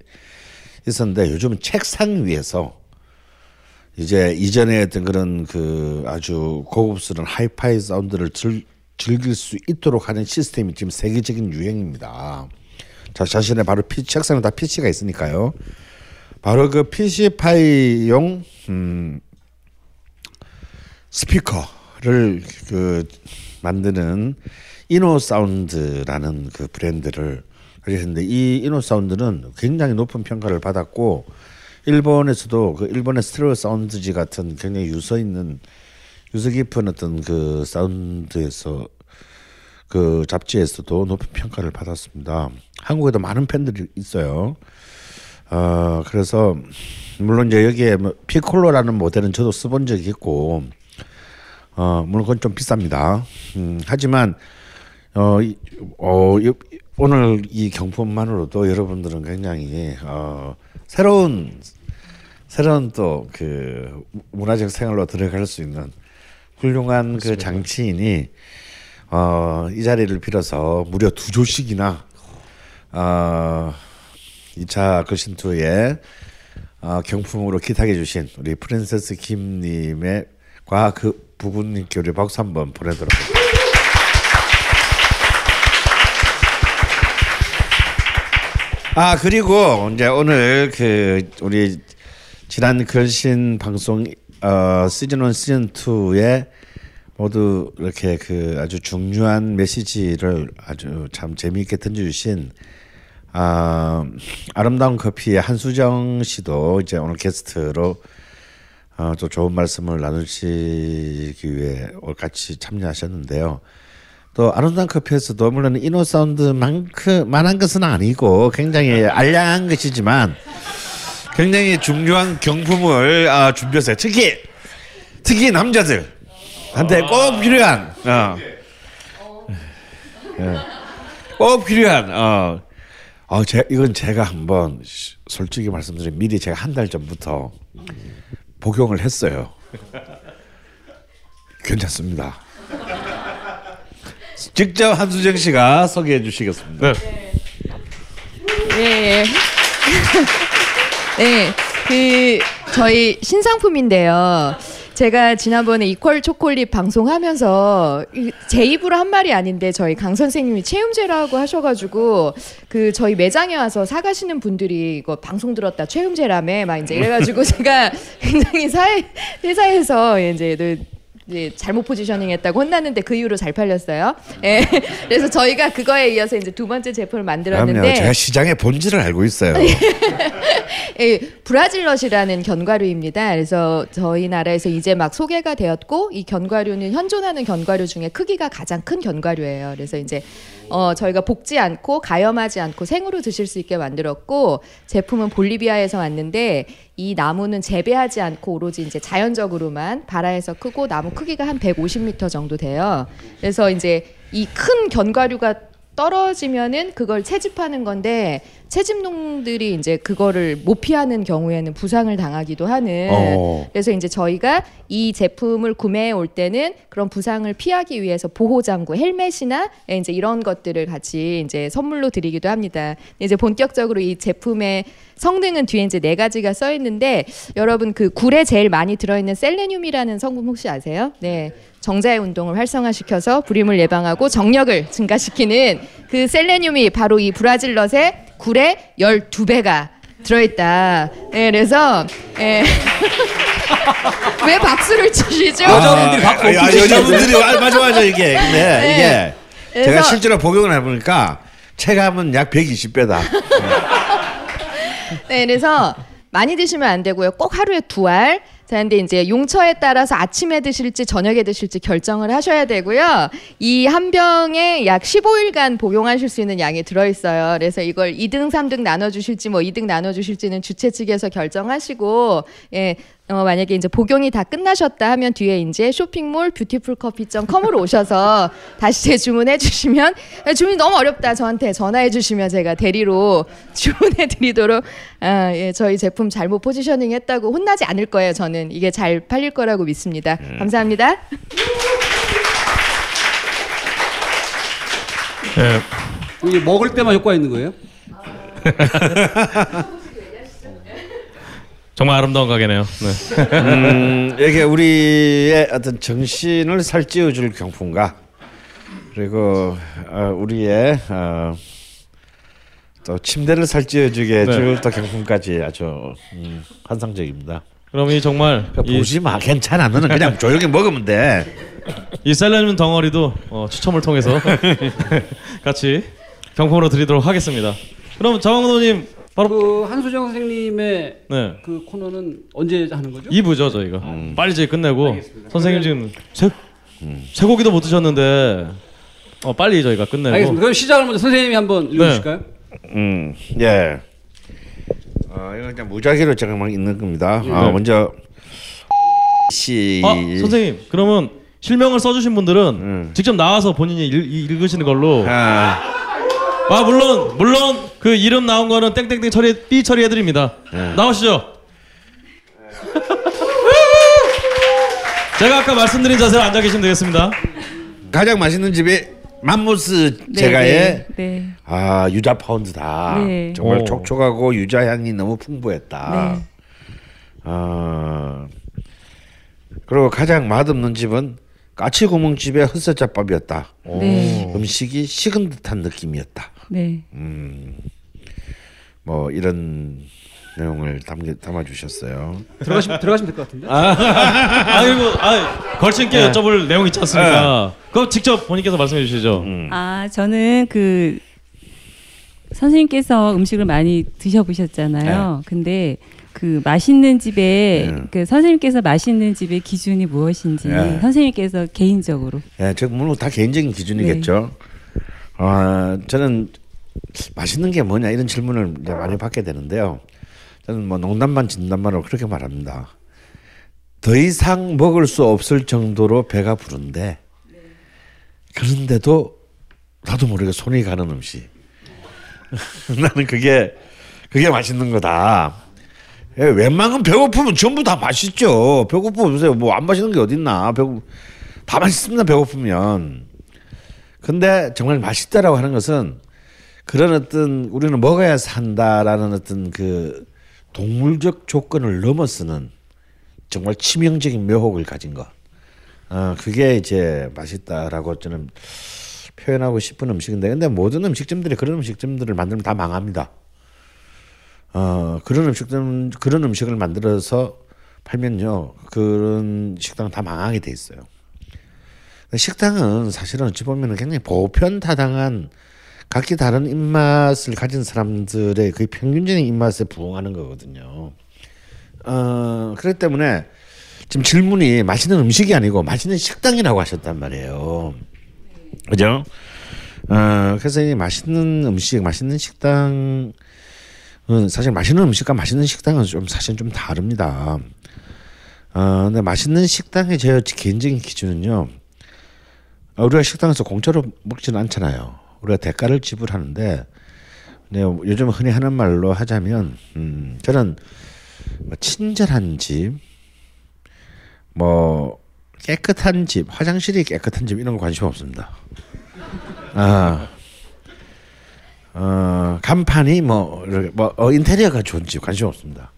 있었는데 요즘은 책상 위에서 이제 이전에 했던 그런 그 아주 고급스러운 하이파이 사운드를 즐, 즐길 수 있도록 하는 시스템이 지금 세계적인 유행입니다. 자 자신의 바로 피, 책상에 다 PC가 있으니까요. 바로 그 PC 파이용 음, 스피커를 그 만드는 이노 사운드라는 그 브랜드를 하셨는데 이 이노 사운드는 굉장히 높은 평가를 받았고 일본에서도 그 일본의 스테레오 사운드지 같은 굉장히 유서 있는 유서 깊은 어떤 그 사운드에서 그 잡지에서도 높은 평가를 받았습니다. 한국에도 많은 팬들이 있어요. 어 그래서 물론 이제 여기에 뭐 피콜로라는 모델은 저도 써본 적이 있고 어 물론 그건 좀 비쌉니다. 음, 하지만 어, 이, 어 이, 오늘 이 경품만으로도 여러분들은 굉장히 어 새로운 새로운 또 그 문화적 생활로 들어갈 수 있는 훌륭한 그 장치이니 어, 이 자리를 빌어서 무려 두 조씩이나 어, 2차 거신투에 어, 경품으로 기탁해 주신 우리 프린세스 김님의 과그 부군님께 우리 박수 한번 보내도록. 아 그리고 이제 오늘 그 우리 지난 걸신 방송 어, 시즌 1 시즌 2에 모두 이렇게 그 아주 중요한 메시지를 아주 참 재미있게 던져주신 아, 아름다운 커피의 한수정 씨도 이제 오늘 게스트로 어, 또 좋은 말씀을 나누시기 위해 같이 참여하셨는데요. 또 아름다운 커피에서도 물론 이노 사운드만큼 만한 것은 아니고 굉장히 알량한 것이지만 굉장히 중요한 경품을 아, 준비했어요. 특히 특히 남자들 한테 꼭 필요한 어. 예. 꼭 필요한 어. 어, 제, 이건 제가 한번 시- 솔직히 말씀드리면 미리 제가 한 달 전부터 복용을 했어요. 괜찮습니다. 직접 한수정 씨가 소개해 주시겠습니다. 네. 네. 네. 그 저희 신상품인데요. 제가 지난번에 이퀄 초콜릿 방송하면서 이- 제 입으로 한 말이 아닌데 저희 강 선생님이 체험제라고 하셔가지고 그 저희 매장에 와서 사가시는 분들이 이거 방송 들었다 체험제라며 막 이제 이래가지고 제가 굉장히 사회 회사에서 이제 늘 이제 잘못 포지셔닝했다고 혼났는데 그 이후로 잘 팔렸어요. 예. 그래서 저희가 그거에 이어서 이제 두 번째 제품을 만들었는데 그럼요. 제가 시장의 본질을 알고 있어요. 예, 브라질넛이라는 견과류입니다. 그래서 저희 나라에서 이제 막 소개가 되었고 이 견과류는 현존하는 견과류 중에 크기가 가장 큰 견과류예요. 그래서 이제 어, 저희가 볶지 않고 가염하지 않고 생으로 드실 수 있게 만들었고 제품은 볼리비아에서 왔는데 이 나무는 재배하지 않고 오로지 이제 자연적으로만 발아에서 크고 나무 크기가 한 150m 정도 돼요. 그래서 이제 이 큰 견과류가 떨어지면은 그걸 채집하는 건데 채집농들이 이제 그거를 못 피하는 경우에는 부상을 당하기도 하는 어. 그래서 이제 저희가 이 제품을 구매해 올 때는 그런 부상을 피하기 위해서 보호 장구 헬멧이나 이제 이런 것들을 같이 이제 선물로 드리기도 합니다. 이제 본격적으로 이 제품의 성능은 뒤에 이제 네 가지가 써 있는데 여러분 그 굴에 제일 많이 들어 있는 셀레늄이라는 성분 혹시 아세요? 네. 정자의 운동을 활성화시켜서 불임을 예방하고 정력을 증가시키는 그 셀레늄이 바로 이 브라질넛의 굴의 12배가 들어있다. 네, 그래서 예. 왜 박수를 치시죠? 여자분들이 박수 아, 아. 여자분들이 아, 맞아 맞아 이게 네, 이게 그래서- 제가 실제로 복용을 해보니까 체감은 약 120배다. 네, 그래서 많이 드시면 안 되고요. 꼭 하루에 두 알. 자, 근데 이제 용처에 따라서 아침에 드실지 저녁에 드실지 결정을 하셔야 되고요. 이 한 병에 약 15일간 복용하실 수 있는 양이 들어있어요. 그래서 이걸 2등, 3등 나눠주실지 뭐 2등 나눠주실지는 주최 측에서 결정하시고, 예, 어, 만약에 이제 복용이 다 끝나셨다 하면 뒤에 이제 쇼핑몰 뷰티풀커피.com으로 오셔서 다시 재주문해 주시면 주문이 너무 어렵다 저한테 전화해 주시면 제가 대리로 주문해 드리도록 아, 예, 저희 제품 잘못 포지셔닝 했다고 혼나지 않을 거예요 저는 이게 잘 팔릴 거라고 믿습니다 감사합니다 예. 이게 먹을 때만 효과 있는 거예요? 정말 아름다운 가게네요. 네. 음, 이게 우리의 어떤 정신을 살찌워줄 경품과 그리고 어, 우리의 어, 또 침대를 살찌워주게 네. 해줄 또 경품까지 아주 음, 환상적입니다. 그럼 이 정말 그러니까 이, 보지 마, 괜찮아. 너는 그냥 조용히 먹으면 돼. 이 셀레늄 덩어리도 어, 추첨을 통해서 같이 경품으로 드리도록 하겠습니다. 그럼 정원호님 바로 그 한수정 선생님의 네 그 코너는 언제 하는 거죠? 2부죠 저희가 빨리 이제 끝내고 선생님 지금 세, 쇠고기도 못 드셨는데 어, 빨리 저희가 끝내고 알겠습니다. 그럼 시작을 먼저 선생님이 한번 읽어주실까요? 음, 예. 어, 이거 그냥 무작위로 제가 막 있는 겁니다. 아, 네. 먼저 씨. 아 선생님 그러면 실명을 써주신 분들은 음. 직접 나와서 본인이 읽, 읽으시는 걸로 아, 아 물론 물론 그 이름 나온 거는 땡땡땡 처리 삐 처리해 드립니다. 네. 나오시죠. 제가 아까 말씀드린 자세로 앉아 계시면 되겠습니다. 가장 맛있는 집이 맘모스 네, 제가의 네, 네. 아 유자 파운드다. 네. 정말 오. 촉촉하고 유자 향이 너무 풍부했다. 네. 아 그리고 가장 맛없는 집은 까치구멍집의 헛새잡밥이었다. 네. 음식이 식은 듯한 느낌이었다. 네. 뭐 이런 내용을 담겨 담아 주셨어요. 들어가시면 들어가시면 될 것 같은데. 아 그리고 아 걸친께 네. 여쭤볼 내용 있지 않습니까? 그럼 직접 본인께서 말씀해 주시죠. 아, 저는 그 선생님께서 음식을 많이 드셔보셨잖아요. 근데 그 맛있는 집에 네. 그 선생님께서 맛있는 집의 기준이 무엇인지 네. 선생님께서 개인적으로 예, 저 물론 다 개인적인 기준이겠죠. 아 저는 맛있는 게 뭐냐 이런 질문을 많이 받게 되는데요. 저는 뭐 농담반 진담반으로 그렇게 말합니다. 더 이상 먹을 수 없을 정도로 배가 부른데 그런데도 나도 모르게 손이 가는 음식. 나는 그게 그게 맛있는 거다. 예, 웬만하면 배고프면 전부 다 맛있죠. 배고프면 요새 뭐 안 맛있는 게 어딨나. 배고 다 맛있습니다. 배고프면. 근데 정말 맛있다라고 하는 것은 그런 어떤 우리는 먹어야 산다라는 어떤 그 동물적 조건을 넘어서는 정말 치명적인 묘혹을 가진 것. 어, 그게 이제 맛있다라고 저는 표현하고 싶은 음식인데 근데 모든 음식점들이 그런 음식점들을 만들면 다 망합니다. 어, 그런 음식점 그런 음식을 만들어서 팔면요. 그런 식당 다 망하게 돼 있어요. 식당은 사실은 어찌 보면 굉장히 보편다당한 각기 다른 입맛을 가진 사람들의 그 평균적인 입맛에 부응하는 거거든요. 어, 그렇기 때문에 지금 질문이 맛있는 음식이 아니고 맛있는 식당이라고 하셨단 말이에요. 그죠? 어, 그래서 이 맛있는 음식, 맛있는 식당은 사실 맛있는 음식과 맛있는 식당은 좀 사실 좀 다릅니다. 어, 근데 맛있는 식당의 제 개인적인 기준은요. 어, 우리가 식당에서 공짜로 먹지는 않잖아요. 우리가 대가를 지불하는데, 네, 요즘 흔히 하는 말로 하자면, 음, 저는 뭐 친절한 집, 뭐 깨끗한 집, 화장실이 깨끗한 집 이런 거 관심 없습니다. 아, 어, 간판이 뭐, 뭐 어, 인테리어가 좋은 집 관심 없습니다.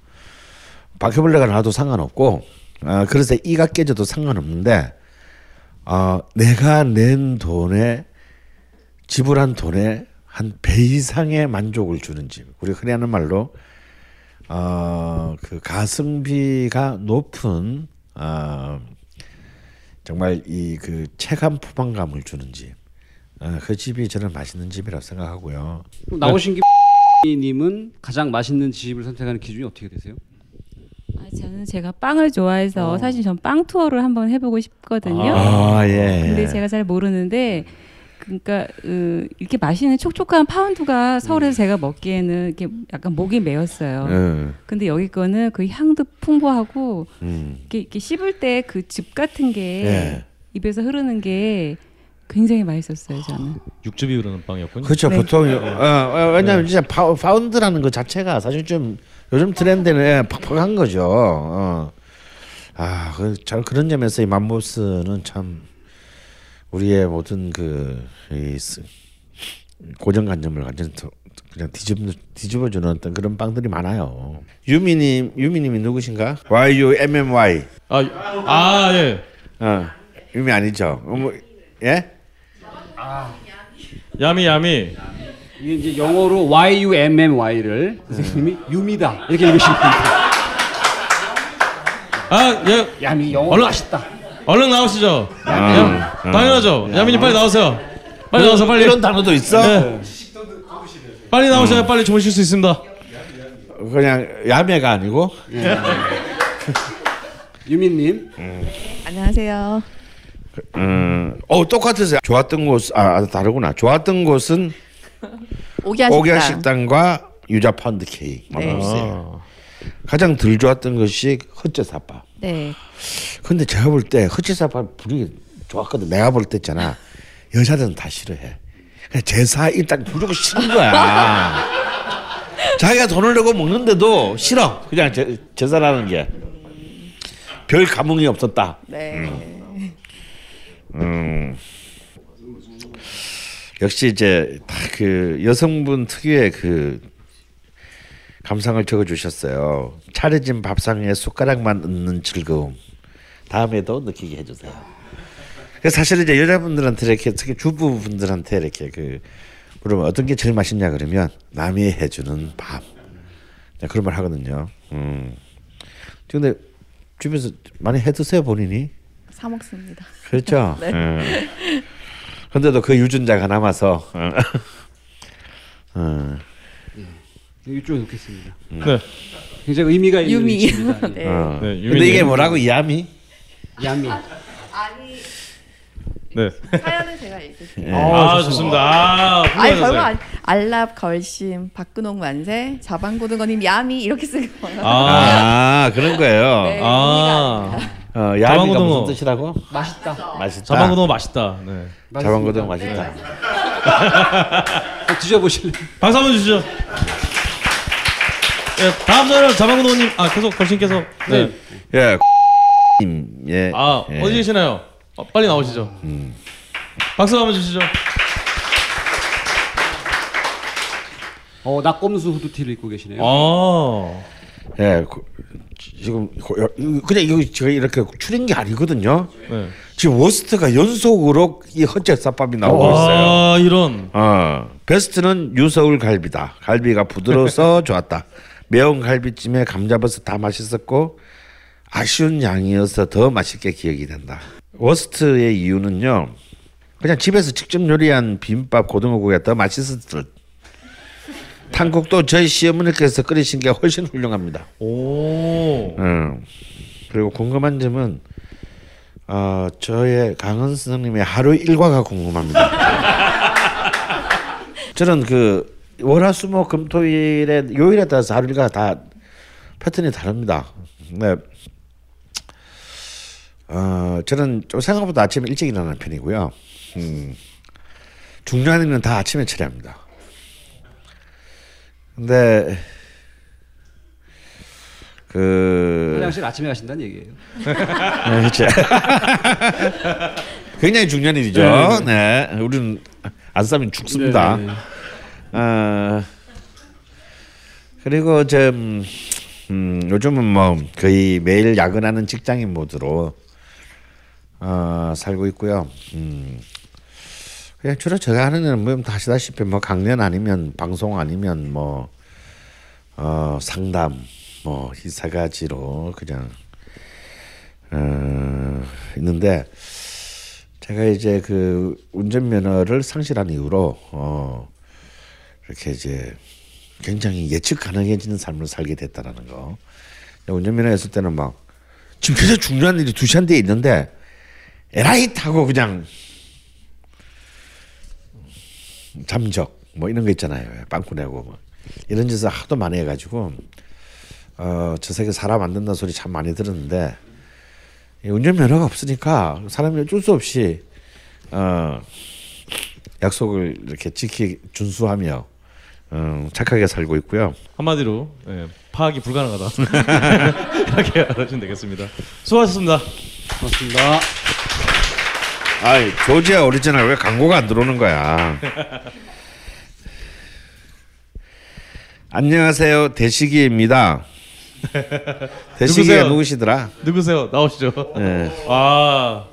바퀴벌레가 나도 상관없고, 아, 그래서 이가 깨져도 상관없는데, 어, 내가 낸 돈에 지불한 돈에 한 배 이상의 만족을 주는 집. 우리 흔히 하는 말로 어, 그 가성비가 높은 어, 정말 이 그 체감 포만감을 주는 집. 어, 그 집이 저는 맛있는 집이라고 생각하고요. 그럼 나오신 김님은 가장 맛있는 집을 선택하는 기준이 어떻게 되세요? 아, 저는 제가 빵을 좋아해서 사실 전 빵 투어를 한번 해보고 싶거든요. 아 예. 근데 제가 잘 모르는데 그러니까 으, 이렇게 맛있는 촉촉한 파운드가 서울에서 제가 먹기에는 이렇게 약간 목이 메었어요. 음, 근데 여기 거는 그 향도 풍부하고 음. 이렇게, 이렇게 씹을 때 그 즙 같은 게 예. 입에서 흐르는 게 굉장히 맛있었어요 저는. 육즙이 흐르는 빵이었군요. 그렇죠. 네. 보통 어, 어, 왜냐하면 진짜 파, 파운드라는 것 자체가 사실 좀 요즘 트렌드는 팍팍한 거죠. 어. 아, 그, 잘 그런 점에서 이 맘모스는 참 우리의 모든 그 이 고정관념을 완전 히 그냥 뒤집어 뒤집어주는 어떤 그런 빵들이 많아요. 유미님, 유미님이 누구신가? Y U M M Y. 아, 아 예. 어, 유미 아니죠? 어, 뭐, 예? 야미 야미. 이게 이제 영어로 Y U M M Y를 선생님이 유미다 이렇게 읽으시면 됩니다. 아 예. 야미 영어 얼른- 맛있다. 얼른 나오시죠. 야, 당연하죠. 야민님 빨리 나오세요. 빨리 나와서 빨리. 이런 단어도 있어? 네. 빨리 나오셔야 빨리 주무실 수 있습니다. 그냥 야매가 아니고 유미님 안녕하세요. 음, 어 똑같으세요. 좋았던 곳, 아 아, 다르구나. 좋았던 곳은 식당. 식당과 유자 펀드 케이크. 네. 먹었어요. 가장 덜 좋았던 것이 헛제사밥. 네. 근데 제가 볼 때 헛제사밥 분위기 좋았거든. 내가 볼 때 있잖아. 여자들은 다 싫어해. 제사 일단 무조건 싫은 거야. 자기가 돈을 내고 먹는데도 싫어. 그냥 제, 제사라는 게. 별 감흥이 없었다. 네. 음. 역시 이제 다그 여성분 특유의 그 감상을 적어 주셨어요. 차려진 밥상에 숟가락만 얹는 즐거움. 다음에도 느끼게 해주세요. 그래서 사실 이제 여자분들한테 이렇게 특히 주부분들한테 이렇게 그 그러면 어떤 게 제일 맛있냐 그러면 남이 해주는 밥. 네, 그런 말 하거든요. 음. 근데 주변에서 많이 해 드세요 본인이? 사 먹습니다. 그렇죠. 네. 근데도 그 유전자가 남아서 어. 어. 이쪽에 놓겠습니다. 네. 굉장히 의미가 있는 유미. 위치입니다. 예. 네. 어. 네, 근데. 이게 뭐라고 야미? 야미. 네. 사연은 제가 읽을게요. 아, 좋습니다. 아, 아니. 별거 아니. 알랍 걸심 박근홍 만세 자방고등어님 야미 이렇게 쓰는 거예요. 아, 아 그런 거예요. 네. 아. 어, 야미가 자방고등어. 무슨 뜻이라고? 맛있다. 맛있다. 자방고등어 맛있다. 네. 자방고등어 맛있다. 꼭 드셔보실래요? 박수 한번 주시죠. 예, 다음 사연 자방고등어님. 아, 계속 걸신께서. 네. 예. 님, 예. 아, 예. 어디 계시나요? 어, 빨리 나오시죠. 박수 한번 주시죠. 어, 낙검수 후드티를 입고 계시네요. 아. 예, 그, 지금 그냥 이거 제가 이렇게 추린 게 아니거든요. 네. 지금 워스트가 연속으로 이 헌재 쌉밥이 나오고 있어요. 아 이런. 어, 베스트는 유서울 갈비다. 갈비가 부드러워서 좋았다. 매운 갈비찜에 감자버섯 다 맛있었고 아쉬운 양이어서 더 맛있게 기억이 된다. 워스트의 이유는요. 그냥 집에서 직접 요리한 비빔밥 고등어국이 더 맛있을 듯. 한국도 저희 시어머니께서 끓이신 게 훨씬 훌륭합니다. 오. 음. 그리고 궁금한 점은 어, 저의 강은 선생님의 하루 일과가 궁금합니다. 저는 그 월화수목 금토일에 요일에 따라서 하루 일과 다 패턴이 다릅니다. 네. 어, 저는 좀 생각보다 아침에 일찍 일어나는 편이고요. 음. 중요한 일은 다 아침에 처리합니다. 근데 그 화장실 아침에 가신다는 얘기예요. 네, 그렇죠. 굉장히 중요한 일이죠. 네, 우리는 안 싸면 죽습니다. 네, 네. 어, 그리고 저 음, 음, 요즘은 뭐 거의 매일 야근하는 직장인 모드로 어, 살고 있고요. 음, 그냥 주로 제가 하는 일은 뭐 다시다시피 뭐 강연 아니면 방송 아니면 뭐 어, 상담 뭐 이사 가지로 그냥 어, 있는데 제가 이제 그 운전면허를 상실한 이후로 어, 이렇게 이제 굉장히 예측 가능해지는 삶을 살게 됐다라는 거. 운전면허 했을 때는 막 지금 굉장히 중요한 일이 두 시간 뒤에 있는데 에라이 타고 그냥 잠적 뭐 이런 거 있잖아요. 빵꾸 내고 뭐 이런 짓을 하도 많이 해가지고 어, 저 세계 사람 안 된다는 소리 참 많이 들었는데 이 운전면허가 없으니까 사람이 어쩔 수 없이 어, 약속을 이렇게 지키 준수하며 어, 착하게 살고 있고요. 한마디로 예, 파악이 불가능하다. 이렇게 알아주시면 되겠습니다. 수고하셨습니다. 고맙습니다. 아이 조지아 오리지널 왜 광고가 안 들어오는 거야? 안녕하세요 대식이입니다. 대식이가 누구세요? 누구시더라? 누구세요? 나오시죠. 예. 아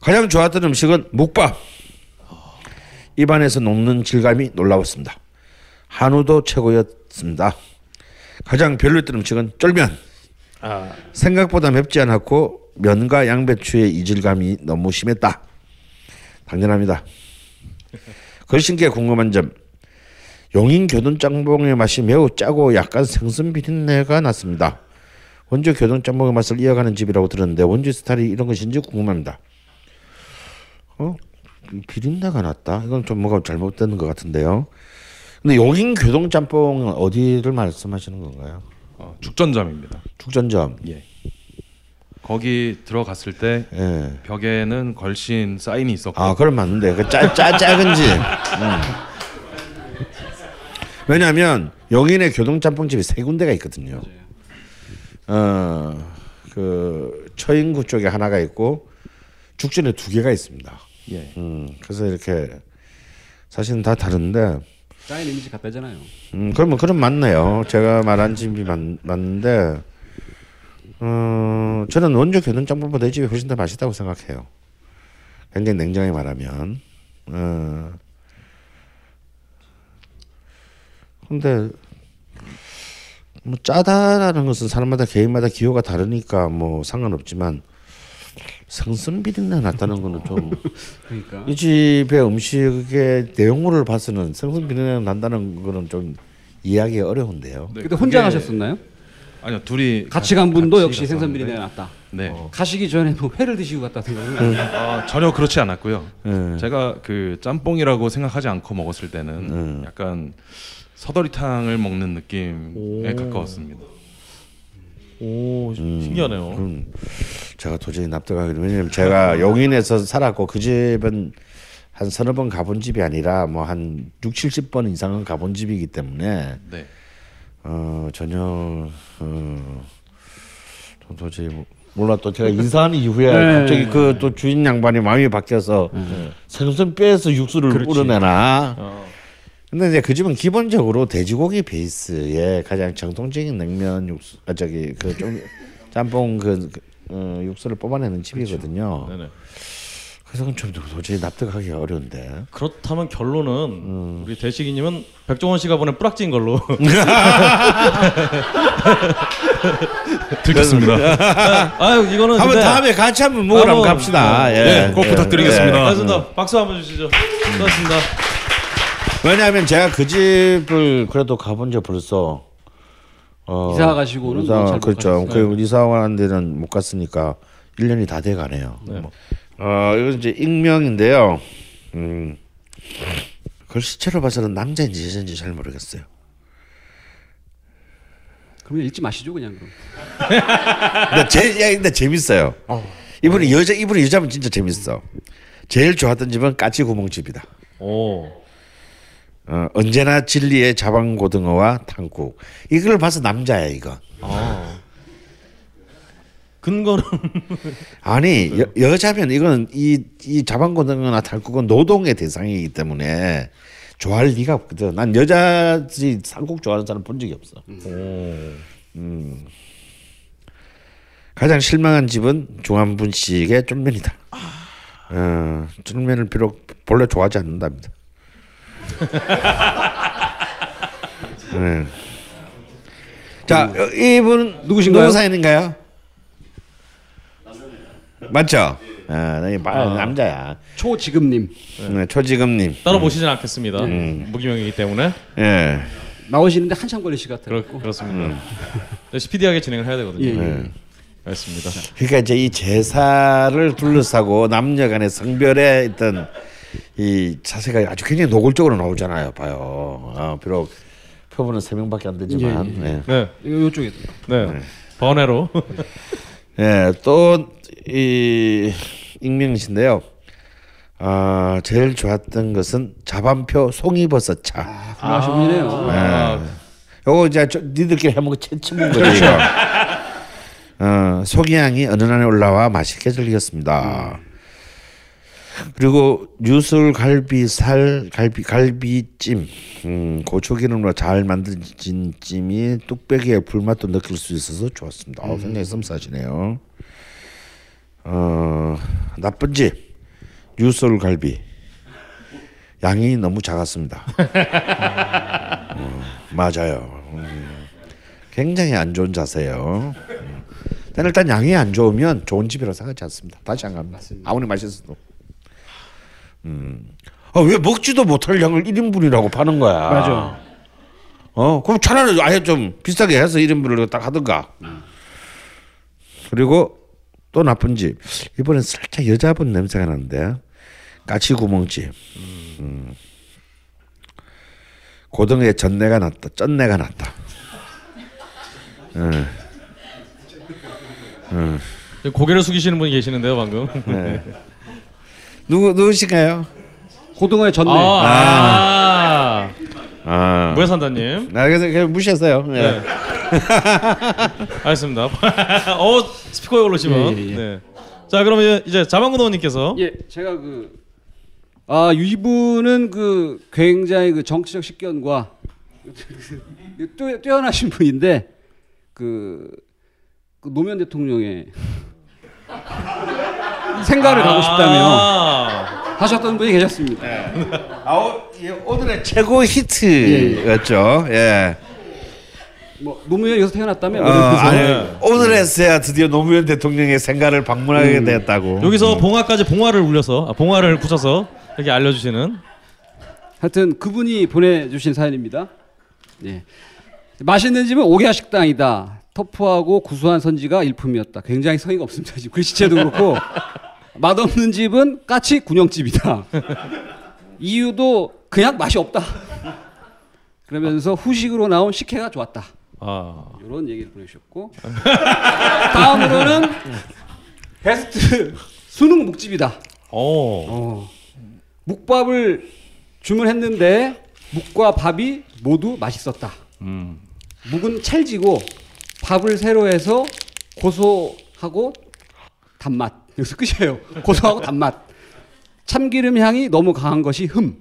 가장 좋았던 음식은 묵밥. 입안에서 녹는 질감이 놀라웠습니다. 한우도 최고였습니다. 가장 별로였던 음식은 쫄면. 아. 생각보다 맵지 않았고 면과 양배추의 이질감이 너무 심했다. 당연합니다. 걸신께 궁금한 점. 용인 교동짬뽕의 맛이 매우 짜고 약간 생선 비린내가 났습니다. 원주 교동짬뽕의 맛을 이어가는 집이라고 들었는데 원주 스타일이 이런 것인지 궁금합니다. 어? 비린내가 났다. 이건 좀 뭐가 잘못된 것 같은데요. 근데 용인 교동 짬뽕은 어디를 말씀하시는 건가요? 어, 죽전점입니다. 죽전점. 예. 거기 들어갔을 때 예. 벽에는 걸신 사인이 있었고 아, 그럼 맞는데 그짜짜 작은지. 음. 왜냐하면 용인에 교동 짬뽕집이 세 군데가 있거든요. 어, 그 처인구 쪽에 하나가 있고 죽전에 두 개가 있습니다. 예. 음, 그래서 이렇게 사실은 다 다른데, 사인 이미지 갖다 잖아요. 음, 그러면 그럼 맞네요. 제가 말한 집이 맞, 맞는데, 어, 저는 원주 교동짬뽕보다 이 집이 훨씬 더 맛있다고 생각해요. 굉장히 냉정히 말하면, 어, 근데 뭐 짜다라는 것은 사람마다 개인마다 기호가 다르니까 뭐 상관없지만 생선 비린내 났다는 거는 좀 그러니까 이 집의 음식의 내용물을 봐서는 생선 비린내 난다는 거는 좀 이해하기 어려운데요. 네, 그때 혼자 그게- 가셨었나요? 아니요 둘이 같이 간 분도 같이 역시 생선 비린내가 났다. 네. 가시기 전에 뭐 회를 드시고 갔다 생각은 아, 전혀 그렇지 않았고요. 예. 제가 그 짬뽕이라고 생각하지 않고 먹었을 때는 음. 약간 서더리탕을 먹는 느낌에 가까웠습니다. 오 신기하네요. 음, 제가 도저히 납득하기 왜냐면 제가 용인에서 살았고 그 집은 한 서너 번 가본 집이 아니라 뭐 한 6, 70번 이상은 가본 집이기 때문에 네. 어 전혀 어 도- 도저히 뭐- 몰라 또 제가 이사한 이후에 네. 갑자기 그 또 주인 양반이 마음이 바뀌어서 생선 빼서 육수를 그렇지. 우러내나 어. 근데 이제 그 집은 기본적으로 돼지고기 베이스의 가장 정통적인 냉면 육수, 아 저기 그 좀 짬뽕 그, 그, 어, 육수를 뽑아내는 집이거든요. 네네. 그래서 좀 도저히 납득하기 어려운데. 그렇다면 결론은 우리 대식이님은 백종원 씨가 보낸 뿌락지인 걸로 들켰습니다. 아유 이거는 한번 근데- 다음에 같이 한번 먹으러 갑시다. 예. 네, 꼭 부탁드리겠습니다. 알겠습니다. 박수 한번 주시죠. 고맙습니다. 왜냐하면 제가 그 집을 그래도 가본 적 벌써 어, 이사 가시고는 이사, 뭐잘못 그렇죠. 그 이사 간 데는 못 갔으니까 1년이 다 돼 가네요. 뭐. 어, 이건 이제 익명인데요. 음. 글씨체로 봐서는 남자인지 여자인지 잘 모르겠어요. 그러면 읽지 마시죠 그냥 그럼. 근데 제 야, 근데 재밌어요. 이분이 여자 이분이 여자면 진짜 재밌어. 제일 좋았던 집은 까치 구멍 집이다. 오. 어, 언제나 진리의 자방고등어와 탕국. 이걸 봐서 남자야 이거. 아. 근거는 아니 여, 여자면 이거는 이이 자방고등어나 탕국은 노동의 대상이기 때문에 좋아할 리가 없거든. 난 여자들이 탕국 좋아하는 사람 본 적이 없어. 음. 가장 실망한 집은 조한분 씨에게 쫄면이다. 어, 쫄면을 비록 본래 좋아하지 않는답니다. 네. 자, 어, 이분 누구신가요? 누구 사연인가요? 맞죠? 아, 이 바- 남자야. 초지금님 네, 초지금님. 따로 모시진 않겠습니다. 무기명이기 때문에 예. 나오시는데 한참 걸리실 것 같아요. 그렇, 그렇습니다. 네, 스피디하게 진행을 해야 되거든요. 예, 예. 네. 알겠습니다. 그러니까 이제 이 제사를 둘러싸고 남녀간의 성별의 어떤 이 자세가 아주 굉장히 노골적으로 나오잖아요. 봐요. 어, 비록 표본은 세 명밖에 안 되지만. 예, 예. 네, 이거 이쪽에 네. 번외로 예, 또 이 익명이신데요. 아, 제일 좋았던 것은 자반표 송이버섯 차. 훌륭하신 분이네요. 아, 요거 이제 저, 니들끼리 해먹은 채치문 거죠. 이거. 어, 소기향이 어느 날에 올라와 맛있게 즐겼습니다. 그리고 유술 갈비 살 갈비 갈비찜 음, 고추기름으로 잘 만들어진 찜이 뚝배기의 불맛도 느낄 수 있어서 좋았습니다. 어, 굉장히 썸싸시네요. 어, 나쁜 집 유술 갈비 양이 너무 작았습니다. 어, 맞아요. 음, 굉장히 안 좋은 자세요. 음.但일단 양이 안 좋으면 좋은 집이라고 생각하지 않습니다. 다시 안 갑니다. 아무리 맛있어도. 음. 아, 왜 먹지도 못할 양을 1인분이라고 파는 거야? 맞아. 어, 그럼 차라리 아예 좀 비싸게 해서 1인분을 딱 하든가. 그리고 또 나쁜 집. 이번엔 살짝 여자분 냄새가 나는데. 까치 구멍집. 음. 고등어에 전내가 났다. 쩐내가 났다. 예. 고개를 숙이시는 분이 계시는데요, 방금. 네. 누구 누구신가요? 고등어의 전내. 아, 아. 아, 무해산다님. 나 그래서 그냥 무시했어요. 예. 네. 알겠습니다. 어 스피커에 올르시면. 예, 예, 예. 네. 자 그러면 이제 자방구동님께서 예, 제가 그 아, 이분은 그 굉장히 그 정치적 식견과 뛰- 뛰어나신 분인데 그, 그 노무현 대통령의 생가를 가고 싶다며 아, 하셨던 분이 계셨습니다. 아, 오, 예, 오늘의 최고 히트였죠. 예. 뭐 노무현 여기서 태어났다며 어, 아니, 오늘에서야 드디어 노무현 대통령의 생가를 방문하게 되었다고. 여기서 봉화까지 봉화를 울려서 아, 봉화를 붙여서 이렇게 알려주시는 하여튼 그분이 보내주신 사연입니다. 예. 맛있는 집은 오게야 식당이다. 터프하고 구수한 선지가 일품이었다. 굉장히 성의가 없습니다. 지금 글씨체도 그렇고 맛없는 집은 까치 군영집이다. 이유도 그냥 맛이 없다. 그러면서 후식으로 나온 식혜가 좋았다. 아, 이런 얘기를 보내주셨고 다음으로는 베스트 수능 묵집이다. 오, 어. 묵밥을 주문했는데 묵과 밥이 모두 맛있었다. 음, 묵은 찰지고 밥을 새로 해서 고소하고 단맛. 여기서 끝이에요. 고소하고 단맛. 참기름 향이 너무 강한 것이 흠.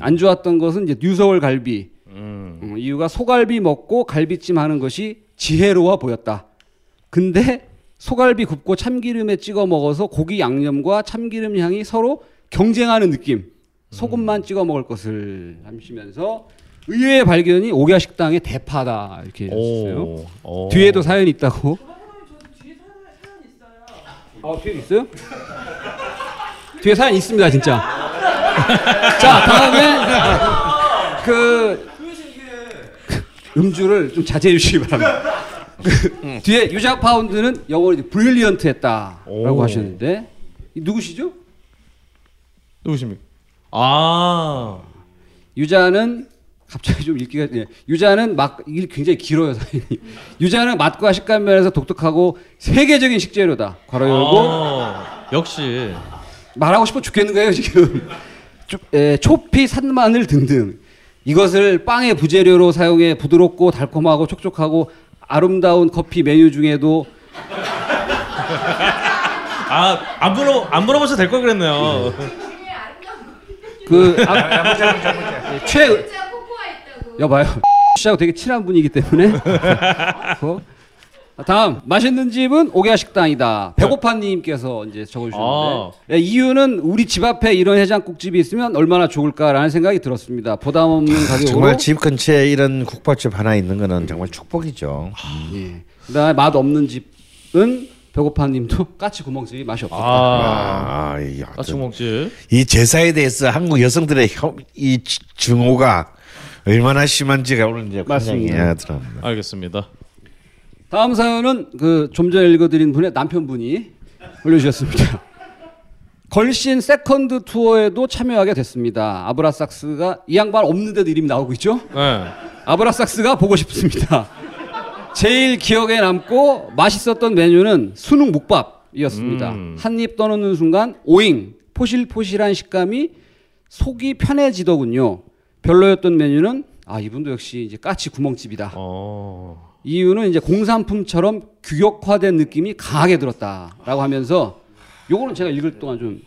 안 좋았던 것은 이제 뉴서울 갈비. 음. 어, 이유가 소갈비 먹고 갈비찜 하는 것이 지혜로워 보였다. 근데 소갈비 굽고 참기름에 찍어 먹어서 고기 양념과 참기름 향이 서로 경쟁하는 느낌. 소금만 찍어 먹을 것을 하시면서 의외의 발견이 오기야 식당의 대파다 이렇게. 오. 뒤에도 사연이 있다고. 어 뒤에 있어요? 뒤에 사연 있습니다 진짜. 자 다음에 그 음주를 좀 자제해 주시기 바랍니다. 그 뒤에 유작 파운드는 영어로 브릴리언트했다라고 오. 하셨는데 이 누구시죠? 누구십니까? 아. 유자는 갑자기 좀 읽기가 예. 유자는 막 이게 굉장히 길어요 사연이. 유자는 맛과 식감 면에서 독특하고 세계적인 식재료다. 괄호 열고 아, 역시. 말하고 싶어 죽겠는 거예요 지금. 초, 에, 초피, 산마늘 등등 이것을 빵의 부재료로 사용해 부드럽고 달콤하고 촉촉하고 아름다운 커피 메뉴 중에도 아, 안 물어 안 물어보셔도 될 걸 그랬네요. 그 아, 최 여봐요 씨하고 되게 친한 분이기 때문에 어? 다음 맛있는 집은 오게야 식당이다 배고파님께서 이제 적어주셨는데 아. 예, 이유는 우리 집 앞에 이런 해장국집이 있으면 얼마나 좋을까라는 생각이 들었습니다 부담 없는 가격으로 정말 집 근처에 이런 국밥집 하나 있는 거는 정말 축복이죠. 예. 그다음에 맛 없는 집은 배고파님도 까치 구멍집이 맛이 없었다 아. 아, 이, 까치국먹집. 이 제사에 대해서 한국 여성들의 혐, 이 지- 증오가 얼마나 심한지가 오늘 이제 맞습니다. 관장이 드러납니다. 알겠습니다. 다음 사연은 그 좀 전에 읽어드린 분의 남편분이 올려주셨습니다. 걸신 second 투어에도 참여하게 됐습니다. 아브라삭스가 이 양반 없는데도 이름이 나오고 있죠? 네. 아브라삭스가 보고 싶습니다. 제일 기억에 남고 맛있었던 메뉴는 순흥 묵밥이었습니다. 음. 한입 떠넣는 순간 오잉 포실포실한 식감이 속이 편해지더군요. 별로였던 메뉴는 아 이분도 역시 이제 까치 구멍집이다. 어. 이유는 이제 공산품처럼 규격화된 느낌이 강하게 들었다라고 하면서 요거는 제가 읽을 동안 좀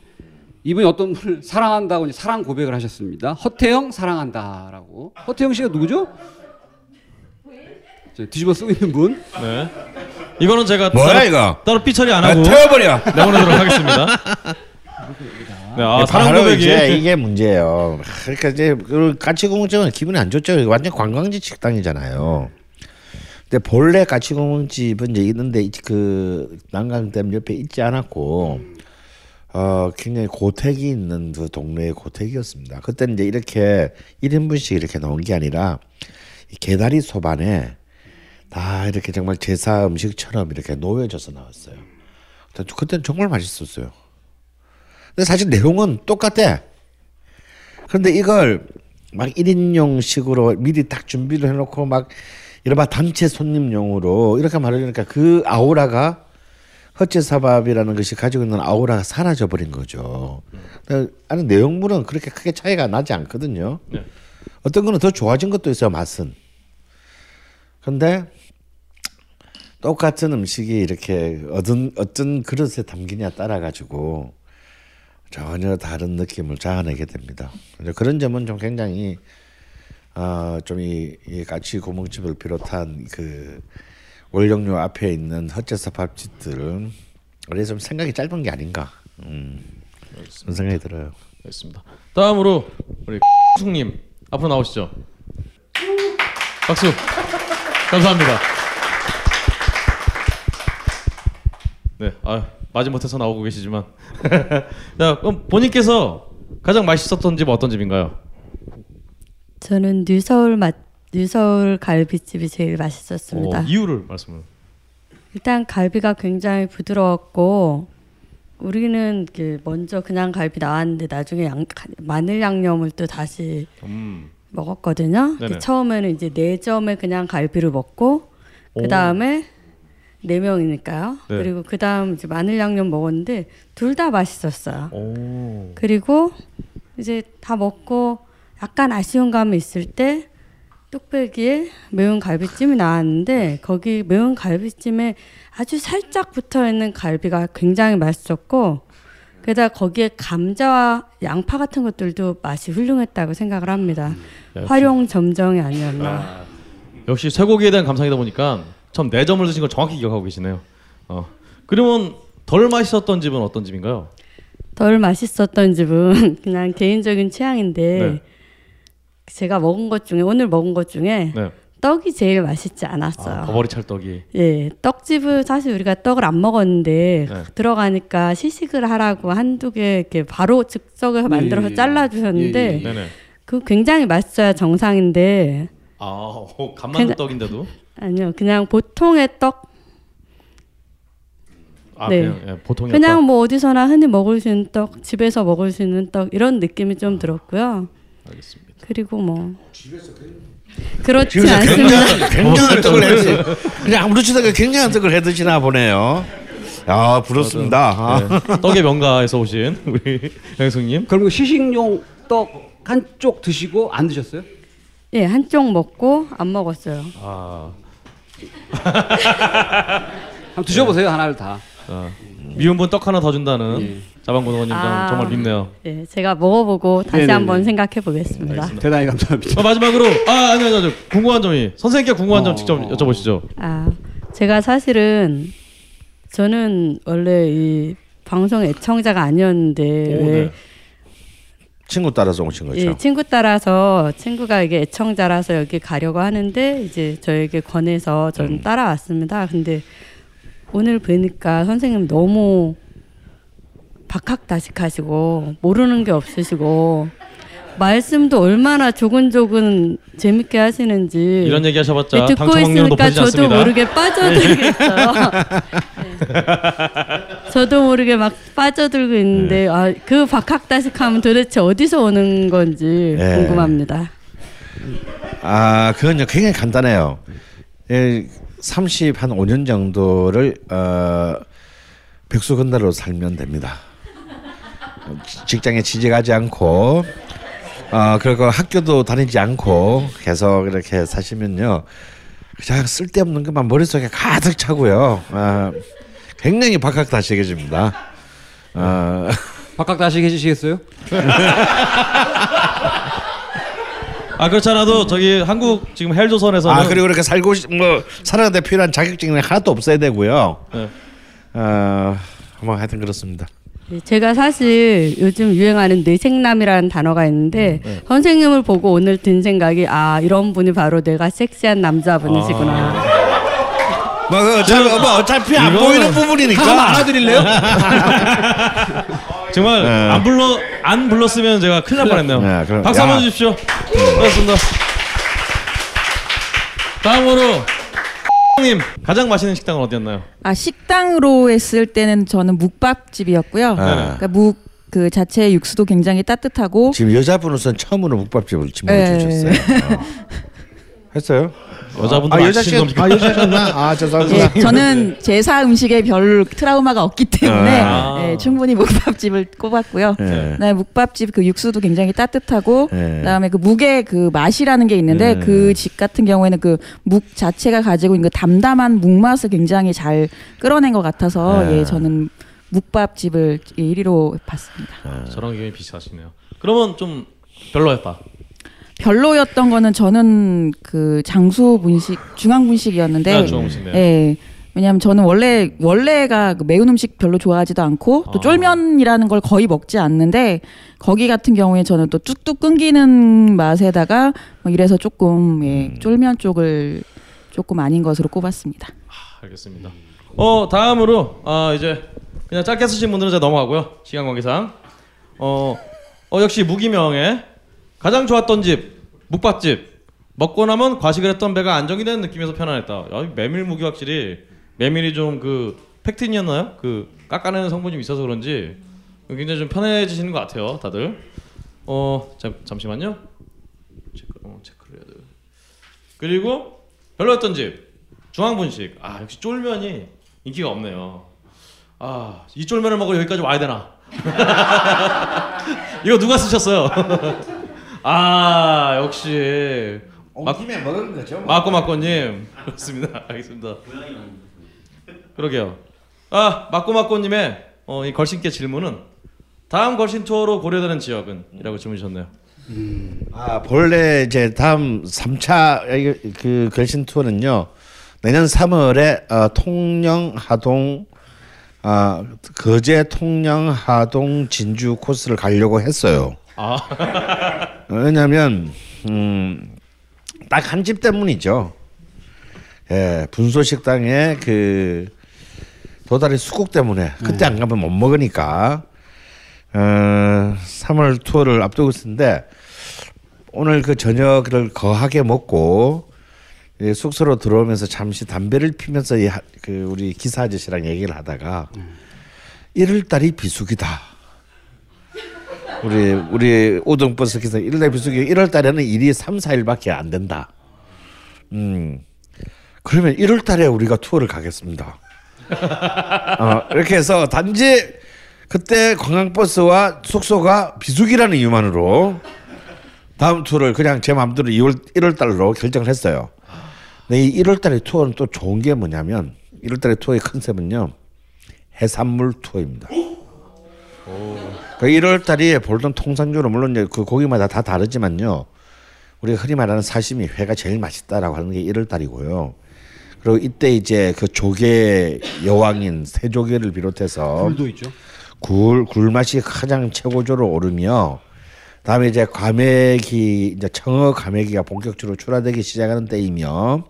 이분이 어떤 분을 사랑한다고 이제 사랑 고백을 하셨습니다. 허태영 사랑한다라고. 허태영 씨가 누구죠? 저 뒤집어 쓰고 있는 분. 네. 이거는 제가 뭐야, 따로, 이거? 따로 삐처리 안 아, 하고 태워버려. 내보내도록 하겠습니다. 네, 아, 사랑 바로 고백이 이제 이게 문제예요. 그러니까 이제 그 까치구멍집은 기분이 안 좋죠. 완전 관광지 식당이잖아요. 근데 본래 까치구멍집은 이제 있는데 이- 그 난강댐 옆에 있지 않았고 어 굉장히 고택이 있는 그 동네의 고택이었습니다. 그때는 이제 이렇게 1인분씩 이렇게 나온 게 아니라 이 개다리 소반에 다 이렇게 정말 제사 음식처럼 이렇게 놓여져서 나왔어요. 그때는 정말 맛있었어요. 근데 사실 내용은 똑같아. 그런데 이걸 막 1인용식으로 미리 딱 준비를 해놓고 막 이른바 단체 손님용으로 이렇게 말하려니까 그 아우라가 헛제사밥이라는 것이 가지고 있는 아우라가 사라져 버린 거죠. 아니 내용물은 그렇게 크게 차이가 나지 않거든요. 네. 어떤 거는 더 좋아진 것도 있어요 맛은. 근데 똑같은 음식이 이렇게 어떤 어떤 그릇에 담기냐 따라 가지고 전혀 다른 느낌을 자아내게 됩니다. 그런 점은 좀 굉장히 아좀이 이 까치 구멍집을 비롯한 그 월령료 앞에 있는 헛제사 밥집들은 원래 좀 생각이 짧은 게 아닌가 음, 그런 생각이 들어요. 알겠습니다. 다음으로 우리 숙님 앞으로 나오시죠. 박수. 감사합니다. 네, 아 마지 못해서 나오고 계시지만, 자 그럼 본인께서 가장 맛있었던 집 어떤 집인가요? 저는 뉴서울 맛 뉴서울 갈비집이 제일 맛있었습니다. 어, 이유를 말씀을. 일단 갈비가 굉장히 부드러웠고 우리는 그 먼저 그냥 갈비 나왔는데 나중에 양, 마늘 양념을 또 다시 음, 먹었거든요. 네네. 처음에는 이제 네 점에 그냥 갈비를 먹고 그 다음에 네 명이니까요. 네. 그리고 그 다음 이제 마늘 양념 먹었는데 둘 다 맛있었어요. 오, 그리고 이제 다 먹고 약간 아쉬운 감이 있을 때 뚝배기에 매운 갈비찜이 나왔는데 거기 매운 갈비찜에 아주 살짝 붙어 있는 갈비가 굉장히 맛있었고 게다가 거기에 감자와 양파 같은 것들도 맛이 훌륭했다고 생각을 합니다. 역시. 활용 점정이 아니었나. 역시 쇠고기에 대한 감상이다 보니까 처음 네 점을 드신 걸 정확히 기억하고 계시네요. 어. 그러면 덜 맛있었던 집은 어떤 집인가요? 덜 맛있었던 집은 그냥 개인적인 취향인데 네. 제가 먹은 것 중에 오늘 먹은 것 중에 네. 떡이 제일 맛있지 않았어요. 아, 버버리 찰떡이. 예, 떡집을 사실 우리가 떡을 안 먹었는데 네. 들어가니까 시식을 하라고 한두 개 이렇게 바로 즉석에서 만들어서 예, 예. 잘라 주셨는데 예, 예, 예. 그 굉장히 맛있어야 정상인데 아, 어, 간 만두 그냥- 떡인데도. 아니요, 그냥 보통의 떡 아, 네. 그냥 예, 보통의 그냥 뭐 어디서나 흔히 먹을 수 있는 떡, 집에서 먹을 수 있는 떡 이런 느낌이 좀 들었고요. 떡. 알겠습니다. 그리고 뭐 그렇지 집에서 않습니다. 굉장한, 굉장한 떡을 해 드시. 그냥 아무렇지도 않게 굉장한 떡을 해 드시나 보네요. 야 부럽습니다. 아. 네. 떡의 명가에서 오신 우리 영숙님. 그럼 그 시식용 떡 한쪽 드시고 안 드셨어요? 예, 한쪽 먹고 안 먹었어요. 아, 한번 드셔보세요 하나를 다. 아, 미운 분 떡 하나 더 준다는 예. 자방고등어님 아. 정말 밉네요. 예, 제가 먹어보고 다시 네네네. 한번 생각해 보겠습니다. 알겠습니다. 대단히 감사합니다. 어, 마지막으로 아 아니 아니 아니 궁금한 점이 선생님께 궁금한 점 어, 직접 어. 여쭤보시죠. 아, 제가 사실은 저는 원래 이 방송 애청자가 아니었는데 오, 왜 네. 친구 따라서 오신 거죠. 예, 친구 따라서 친구가 이게 애청자라서 여기 가려고 하는데 이제 저에게 권해서 전 음. 따라왔습니다. 근데 오늘 뵈니까 선생님 너무 박학다식하시고 모르는 게 없으시고 말씀도 얼마나 조근조근 재밌게 하시는지 이런 얘기 하셔봤자 예, 듣고 있으니까 저도 않습니다. 모르게 빠져들겠어요. 네. 저도 모르게 막 빠져들고 있는데 아, 그 박학다식하면 도대체 어디서 오는 건지 네. 궁금합니다. 아 그건요 굉장히 간단해요. 예, 30한 5년 정도를 어, 백수 건달로 살면 됩니다. 지- 직장에 취직하지 않고 어, 그리고 학교도 다니지 않고 계속 이렇게 사시면요 그냥 쓸데없는 것만 머릿속에 가득 차고요. 아, 굉장히 박학다식해집니다. 어, 박학 다시 해주시겠어요? 아 그렇지 않아도 저기 한국 지금 헬조선에서는 아 그리고 이렇게 살고 싶- 뭐 살아가는데 필요한 자격증이 하나도 없어야 되고요. 네. 어, 뭐 하여튼 그렇습니다. 네, 제가 사실 요즘 유행하는 뇌생남이라는 단어가 있는데 네. 선생님을 보고 오늘 든 생각이 아 이런 분이 바로 내가 섹시한 남자분이시구나. 뭐, 그 어차피, 뭐 어차피 안 이거는- 보이는 부분이니까. 한번 안아드릴래요? 정말 네. 안 불러 안 불렀으면 제가 큰일 날 뻔했네요. 네, 그럼- 박수 한번 야. 주십시오. 고맙습니다. 다음으로 님 가장 맛있는 식당은 어디였나요? 아 식당으로 했을 때는 저는 묵밥집이었고요. 그러니까 묵 그 자체 육수도 굉장히 따뜻하고 지금 여자분으로서는 처음으로 묵밥집을 지목해 네. 주셨어요. 어. 했어요? 여자분들 아, 안 여자 겁니까? 아, 여자셨나? 아, 죄송합니다. 예, 저는 제사 음식에 별 트라우마가 없기 때문에 아. 예, 충분히 묵밥집을 꼽았고요. 네. 네, 묵밥집 그 육수도 굉장히 따뜻하고 네. 그다음에 그 묵의 그 맛이라는 게 있는데 네. 그집 같은 경우에는 그 묵 자체가 가지고 있는 그 담담한 묵 맛을 굉장히 잘 끌어낸 것 같아서 네. 예, 저는 묵밥집을 1위로 봤습니다. 저랑 의견이 비슷하시네요. 그러면 좀 별로였다. 별로였던 거는 저는 그 장수 분식 중앙 분식이었는데 아, 분식이네요. 예. 왜냐하면 저는 원래 원래가 그 매운 음식 별로 좋아하지도 않고 또 아. 쫄면이라는 걸 거의 먹지 않는데 거기 같은 경우에 저는 또 뚝뚝 끊기는 맛에다가 뭐 이래서 조금 예, 음. 쫄면 쪽을 조금 아닌 것으로 꼽았습니다. 알겠습니다. 어 다음으로 아 이제 그냥 짧게 쓰신 분들은 이제 넘어가고요. 시간 관계상 어, 어 역시 무기명의 가장 좋았던 집 묵밥집 먹고 나면 과식을 했던 배가 안정이 되는 느낌에서 편안했다. 야, 이 메밀 무기 확실히 메밀이 좀 그 팩틴이었나요? 그 깎아내는 성분이 좀 있어서 그런지 굉장히 좀 편해지시는 것 같아요, 다들. 어 잠, 잠시만요. 체크 어, 체크를 해야 돼. 그리고 별로였던 집 중앙분식. 아 역시 쫄면이 인기가 없네요. 아이 쫄면을 먹으러 여기까지 와야 되나? 이거 누가 쓰셨어요? 아 역시 막 김에 먹은 거죠. 마꼬마꼬님 그렇습니다. 알겠습니다. 그러게요. 아 마꼬마꼬님의 어, 이 걸신께 질문은 다음 걸신 투어로 고려되는 지역은이라고 질문 주셨네요. 아 본래 이제 다음 3차 그 결신 투어는요 내년 3월에 어, 통영 하동 아 거제 통영 하동 진주 코스를 가려고 했어요. 아 왜냐하면 음, 딱 한 집 때문이죠. 예, 분소 식당에 그 도다리 수국 때문에 그때 안 가면 못 먹으니까 어, 3월 투어를 앞두고 있었는데 오늘 그 저녁을 거하게 먹고 예, 숙소로 들어오면서 잠시 담배를 피면서 이 하- 그 우리 기사 아저씨랑 얘기를 하다가 1월 달이 비수기다. 우리 우리 우등버스 기사 1월 비수기 1월 달에는 일이 3, 4일밖에 안 된다. 음. 그러면 1월 달에 우리가 투어를 가겠습니다. 어, 이렇게 해서 단지 그때 관광버스와 숙소가 비수기라는 이유만으로 다음 투어를 그냥 제 마음대로 2월 1월 달로 결정을 했어요. 근데 이 1월 달의 투어는 또 좋은 게 뭐냐면 1월 달의 투어의 컨셉은요. 해산물 투어입니다. 그 1월 달이 볼던 통상적으로 물론 그 고기마다 다 다르지만요. 우리가 흔히 말하는 사시미 회가 제일 맛있다라고 하는 게 1월 달이고요. 그리고 이때 이제 그 조개 여왕인 새조개를 비롯해서 굴도 있죠. 굴, 굴 맛이 가장 최고조로 오르며 다음에 이제 과메기 이제 청어 과메기가 본격적으로 출하되기 시작하는 때이며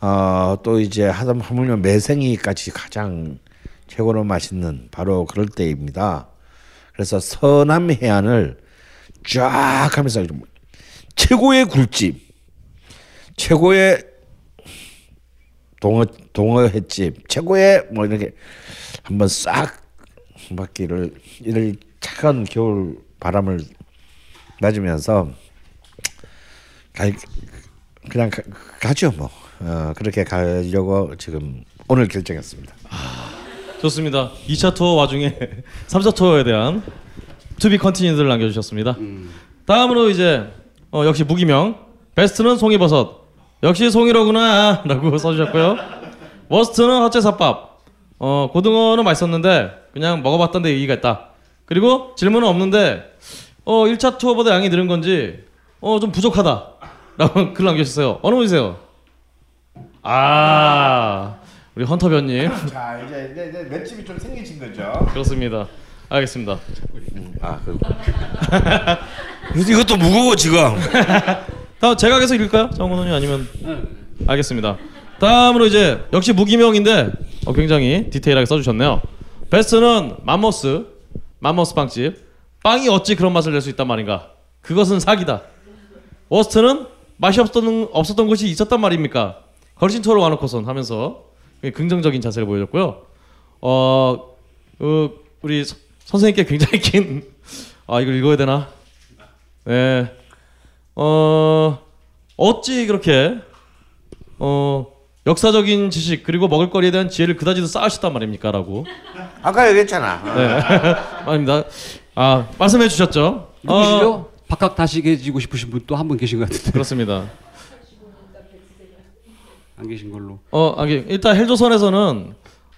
어, 또 이제 하다 하물며 매생이까지 가장 최고로 맛있는 바로 그럴 때입니다. 그래서 서남 해안을 쫙 하면서 최고의 굴집, 최고의 동어 동어 횟집, 최고의 뭐 이렇게 한번 싹 바퀴를 이를 차가운 겨울 바람을 맞으면서 갈 그냥 가, 가죠 뭐 어, 그렇게 가려고 지금 오늘 결정했습니다. 좋습니다. 2차 투어 와중에 3차 투어에 대한 to be continued를 남겨주셨습니다. 다음으로 이제 어, 역시 무기명 베스트는 송이버섯 역시 송이로구나 라고 써주셨고요. worst는 헛제사밥 어, 고등어는 맛있었는데 그냥 먹어봤단 데 의의가 있다. 그리고 질문은 없는데 어, 1차 투어보다 양이 늘은 건지 어, 좀 부족하다 라고 글 남겨주셨어요. 어느 분이세요? 아 우리 헌터 변님 자 이제 이제, 이제 맷집이 좀 생기신 거죠? 그렇습니다. 알겠습니다. 아 그. 이것도 무거워 지금. 다음 제가 계속 읽을까요? 정원호님 아니면 알겠습니다. 다음으로 이제 역시 무기명인데 어, 굉장히 디테일하게 써주셨네요. 베스트는 맘모스 맘모스 빵집 빵이 어찌 그런 맛을 낼 수 있단 말인가? 그것은 사기다. worst는 맛이 없었던 없었던 곳이 있었단 말입니까? 걸신 투어로 와놓고선 하면서 긍정적인 자세를 보여줬고요. 어, 어 우리 서- 선생님께 굉장히 긴 아 이걸 읽어야 되나? 네. 어 어찌 그렇게 어 역사적인 지식 그리고 먹을거리에 대한 지혜를 그다지도 쌓으셨단 말입니까라고 아까 얘기했잖아. 네 아닙니다 아 말씀해 주셨죠 누구시죠? 어, 바깥 다시 계시고 싶으신 분 또 한 분 계신 것 같은데 그렇습니다 안 계신 걸로. 어 아기 일단 헬조선에서는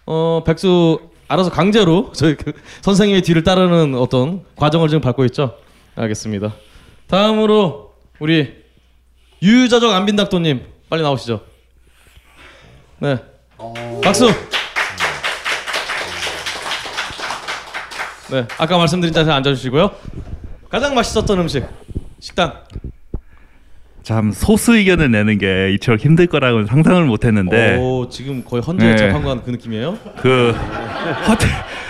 어 백수 알아서 강제로 저희 그 선생님의 뒤를 따르는 어떤 과정을 지금 밟고 있죠? 알겠습니다. 다음으로 우리 유유자적 안빈닥도님 빨리 나오시죠. 네. 박수! 네 아까 말씀드린 자세에 앉아주시고요. 가장 맛있었던 음식 식당 참 소수 의견을 내는 게 이처럼 힘들 거라고는 상상을 못 했는데 오 지금 거의 헌재 네. 재판관 그 느낌이에요 그 헛,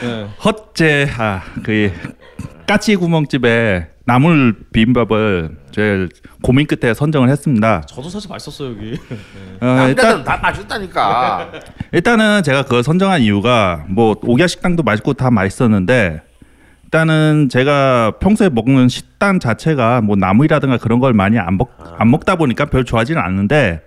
네. 헛제 아 그 까치 구멍집에 나물 비빔밥을 제일 고민 끝에 선정을 했습니다. 저도 사실 맛있었어요 여기 어, 남자들은 일단 다 맛있다니까. 일단은 제가 그걸 선정한 이유가 뭐 오기야 식당도 맛있고 다 맛있었는데 일단은 제가 평소에 먹는 식단 자체가 뭐 나물이라든가 그런 걸 많이 안, 먹, 안 먹다 보니까 별 좋아하지는 않는데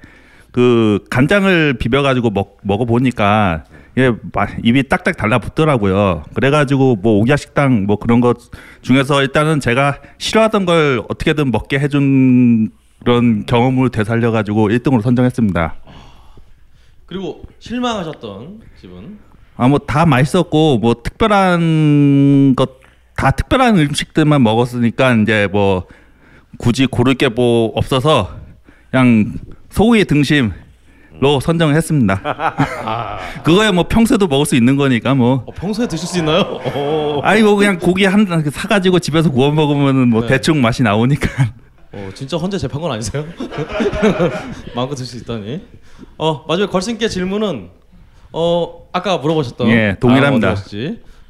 그 간장을 비벼가지고 먹, 먹어보니까 이게 마- 입이 딱딱 달라붙더라고요. 그래가지고 뭐 오기야 식당 뭐 그런 것 중에서 일단은 제가 싫어하던 걸 어떻게든 먹게 해준 그런 경험을 되살려가지고 1등으로 선정했습니다. 그리고 실망하셨던 집은 아 뭐 다 맛있었고 뭐 특별한 것 다 특별한 음식들만 먹었으니까 이제 뭐 굳이 고를 게 뭐 없어서 그냥 소고기 등심 로 선정을 했습니다. 그거야 뭐 평소에도 먹을 수 있는 거니까 뭐. 어, 평소에 드실 수 있나요? 오. 아니 뭐 그냥 고기 한 사가지고 집에서 구워 먹으면 뭐 네. 대충 맛이 나오니까. 어, 진짜 헌재 재판관 아니세요? 마음껏 드실 수 있다니. 어 마지막 걸신께 질문은 어 아까 물어보셨던 예, 동일합니다. 아?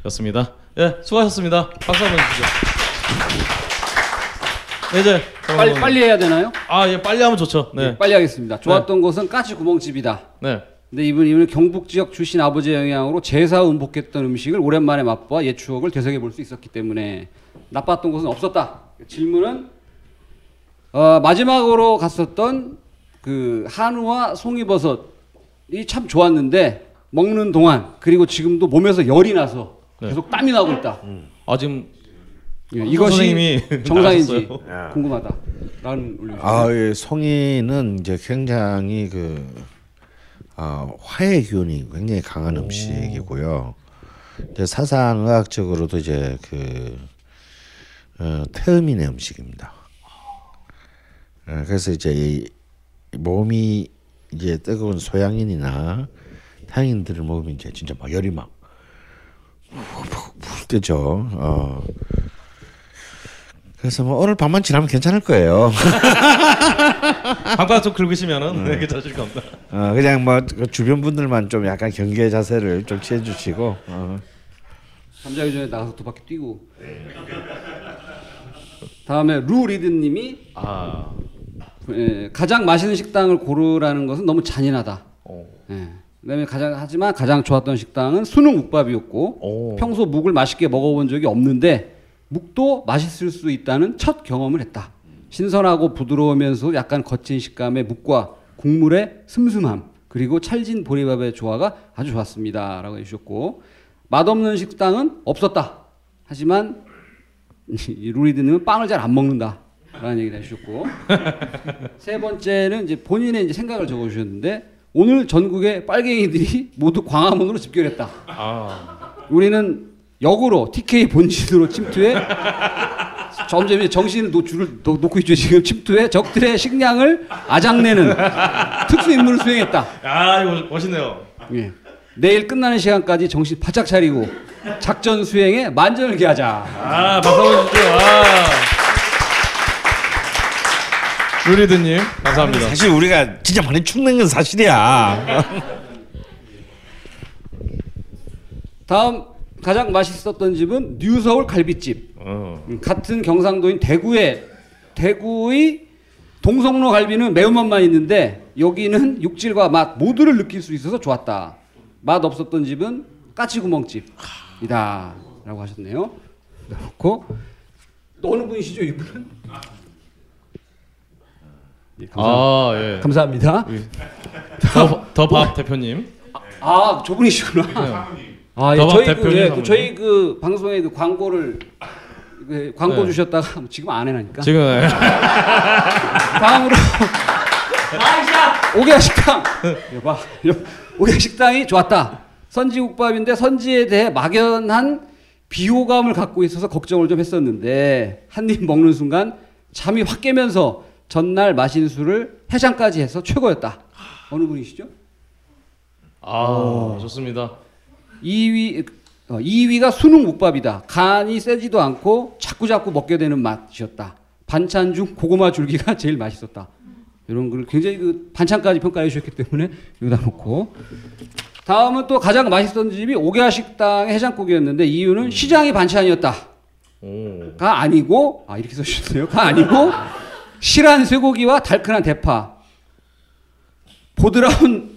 였습니다. 예, 수고하셨습니다. 박수 한번 주시죠. 네, 이제 빨리 빨리 해야 되나요? 아, 예, 빨리 하면 좋죠. 네. 네, 빨리 하겠습니다. 좋았던 곳은 까치 구멍집이다. 네. 근데 이분 이분은 경북 지역 출신 아버지의 영향으로 제사 음복했던 음식을 오랜만에 맛보아 옛 추억을 되새겨 볼 수 있었기 때문에 나빴던 곳은 없었다. 질문은 어, 마지막으로 갔었던 그 한우와 송이버섯이 참 좋았는데 먹는 동안 그리고 지금도 몸에서 열이 나서 네. 계속 땀이 나고 있다. 아 지금 예, 이것이 선생님이 정상인지 나가셨어요. 궁금하다라는 올려. 아, 예, 송이는 이제 굉장히 그 어, 화해 기운이 굉장히 강한 음식이고요. 이제 사상의학적으로도 이제 그 어, 태음인의 음식입니다. 어, 그래서 이제 이 몸이 이제 뜨거운 소양인이나 태양인들을 먹으면 이제 진짜 막 열이 막 푹푹 뜨죠. 어. 그래서 뭐 오늘 밤만 지나면 괜찮을 거예요. 방방 좀 긁으시면은 네, 괜찮으실 겁니다. 어, 그냥 뭐그 주변 분들만 좀 약간 경계 자세를 좀 취해 주시고 어. 잠자기 전에 나가서 두 바퀴 뛰고. 다음에 루 리드님이 아, 예, 가장 맛있는 식당을 고르라는 것은 너무 잔인하다. 어. 예. 그다음에 가장 하지만 가장 좋았던 식당은 수능 묵밥이었고 오. 평소 묵을 맛있게 먹어본 적이 없는데 묵도 맛있을 수 있다는 첫 경험을 했다. 신선하고 부드러우면서 약간 거친 식감의 묵과 국물의 슴슴함 그리고 찰진 보리밥의 조화가 아주 좋았습니다라고 해주셨고 맛없는 식당은 없었다. 하지만 이 루리드님은 빵을 잘 안 먹는다 라는 얘기를 해주셨고 세 번째는 이제 본인의 이제 생각을 적어주셨는데 오늘 전국의 빨갱이들이 모두 광화문으로 집결했다. 아, 우리는 역으로 TK 본진으로 침투해 점점 줄을 놓, 놓고 있죠 지금 침투해 적들의 식량을 아작내는 특수 임무를 수행했다. 야 이거 멋있네요. 예. 내일 끝나는 시간까지 정신 바짝 차리고 작전 수행에 만전을 기하자. 아, 박수 한번 주시죠. 아. 루리드님 감사합니다. 사실 우리가 진짜 많이 축낸 건 사실이야. 다음 가장 맛있었던 집은 뉴서울 갈비집. 어. 음, 같은 경상도인 대구의 대구의 동성로 갈비는 매운맛만 있는데 여기는 육질과 맛 모두를 느낄 수 있어서 좋았다. 맛 없었던 집은 까치구멍집이다라고 하셨네요. 그렇고 또 어느 분이시죠 이분은? 예, 감사, 아, 예. 감사합니다. 더밥 대표님. 아 저분이시구나. 아 예, 저희 그, 대표님 예, 그. 저희 그 방송에 그 광고를 그 광고 네. 주셨다가 지금 안 해나니까. 지금 예. 다음으로 오개야 식당. 여봐, 오개야 식당이 좋았다. 선지국밥인데 선지에 대해 막연한 비호감을 갖고 있어서 걱정을 좀 했었는데 한 입 먹는 순간 잠이 확 깨면서 전날 마신 술을 해장까지 해서 최고였다. 어느 분이시죠? 아, 좋습니다. 2위 어, 2위가 수능 묵밥이다. 간이 세지도 않고 자꾸 자꾸 먹게 되는 맛이었다. 반찬 중 고구마 줄기가 제일 맛있었다. 이런 걸 굉장히 그 반찬까지 평가해 주셨기 때문에 여기다 놓고 다음은 또 가장 맛있었던 집이 오게아 식당의 해장국이었는데 이유는 시장이 반찬이었다. 오. 가 아니고 아 이렇게 써주셨네요. 가 아니고 실한 쇠고기와 달큰한 대파, 보드라운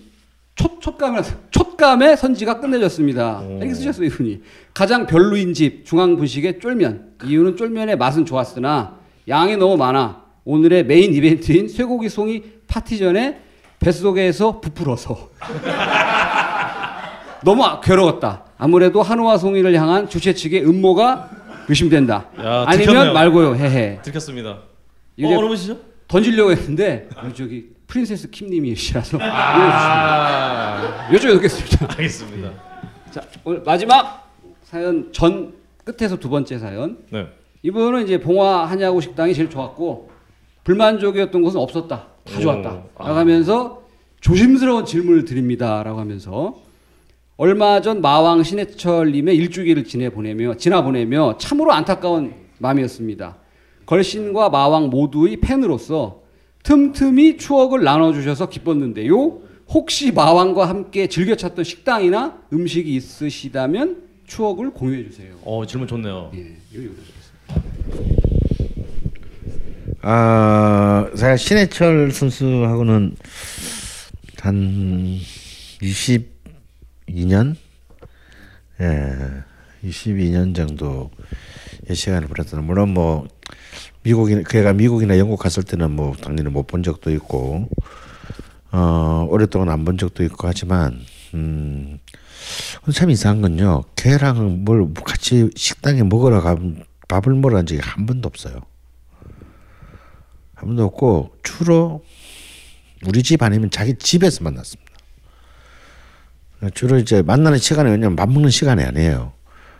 촉, 촉감을 촉감의 선지가 끝내줬습니다. 이렇게 쓰셨어요 이분이. 가장 별로인 집 중앙 분식의 쫄면. 이유는 쫄면의 맛은 좋았으나 양이 너무 많아. 오늘의 메인 이벤트인 쇠고기 송이 파티 전에 뱃속에서 부풀어서 너무 아- 괴로웠다. 아무래도 한우와 송이를 향한 주최 측의 음모가 의심된다. 야, 아니면. 말고요. 헤헤. 들켰습니다. 이거 어, 어느 분이시죠? 던지려고 했는데 아, 저기 프린세스 킴님이시라서 아, 여쭤보겠습니다. 알겠습니다. 자 오늘 마지막 사연 전 끝에서 두 번째 사연. 네. 이분은 이제 봉화 한야구 식당이 제일 좋았고 불만족이었던 곳은 없었다. 다 오, 좋았다. 아. 라고 하면서 조심스러운 질문을 드립니다라고 하면서 얼마 전 마왕 신해철님의 일주기를 지내 보내며 지나 보내며 참으로 안타까운 마음이었습니다. 걸신과 마왕 모두의 팬으로서 틈틈이 추억을 나눠주셔서 기뻤는데요. 혹시 마왕과 함께 즐겨 찾던 식당이나 음식이 있으시다면 추억을 공유해 주세요. 어 질문 좋네요. 예, 아, 제가 신해철 선수하고는 한 22년, 예, 22년 정도 의 시간을 보냈던. 물론 뭐 미국이 걔가 미국이나 영국 갔을 때는 뭐 당연히 못 본 적도 있고, 어 오랫동안 안 본 적도 있고 하지만, 음. 참 이상한 건요. 걔랑 뭘 같이 식당에 먹으러 가면 밥을 먹으러 간 적이 한 번도 없어요. 한 번도 없고 주로 우리 집 아니면 자기 집에서 만났습니다. 주로 이제 만나는 시간이 왜냐면 밥 먹는 시간이 아니에요.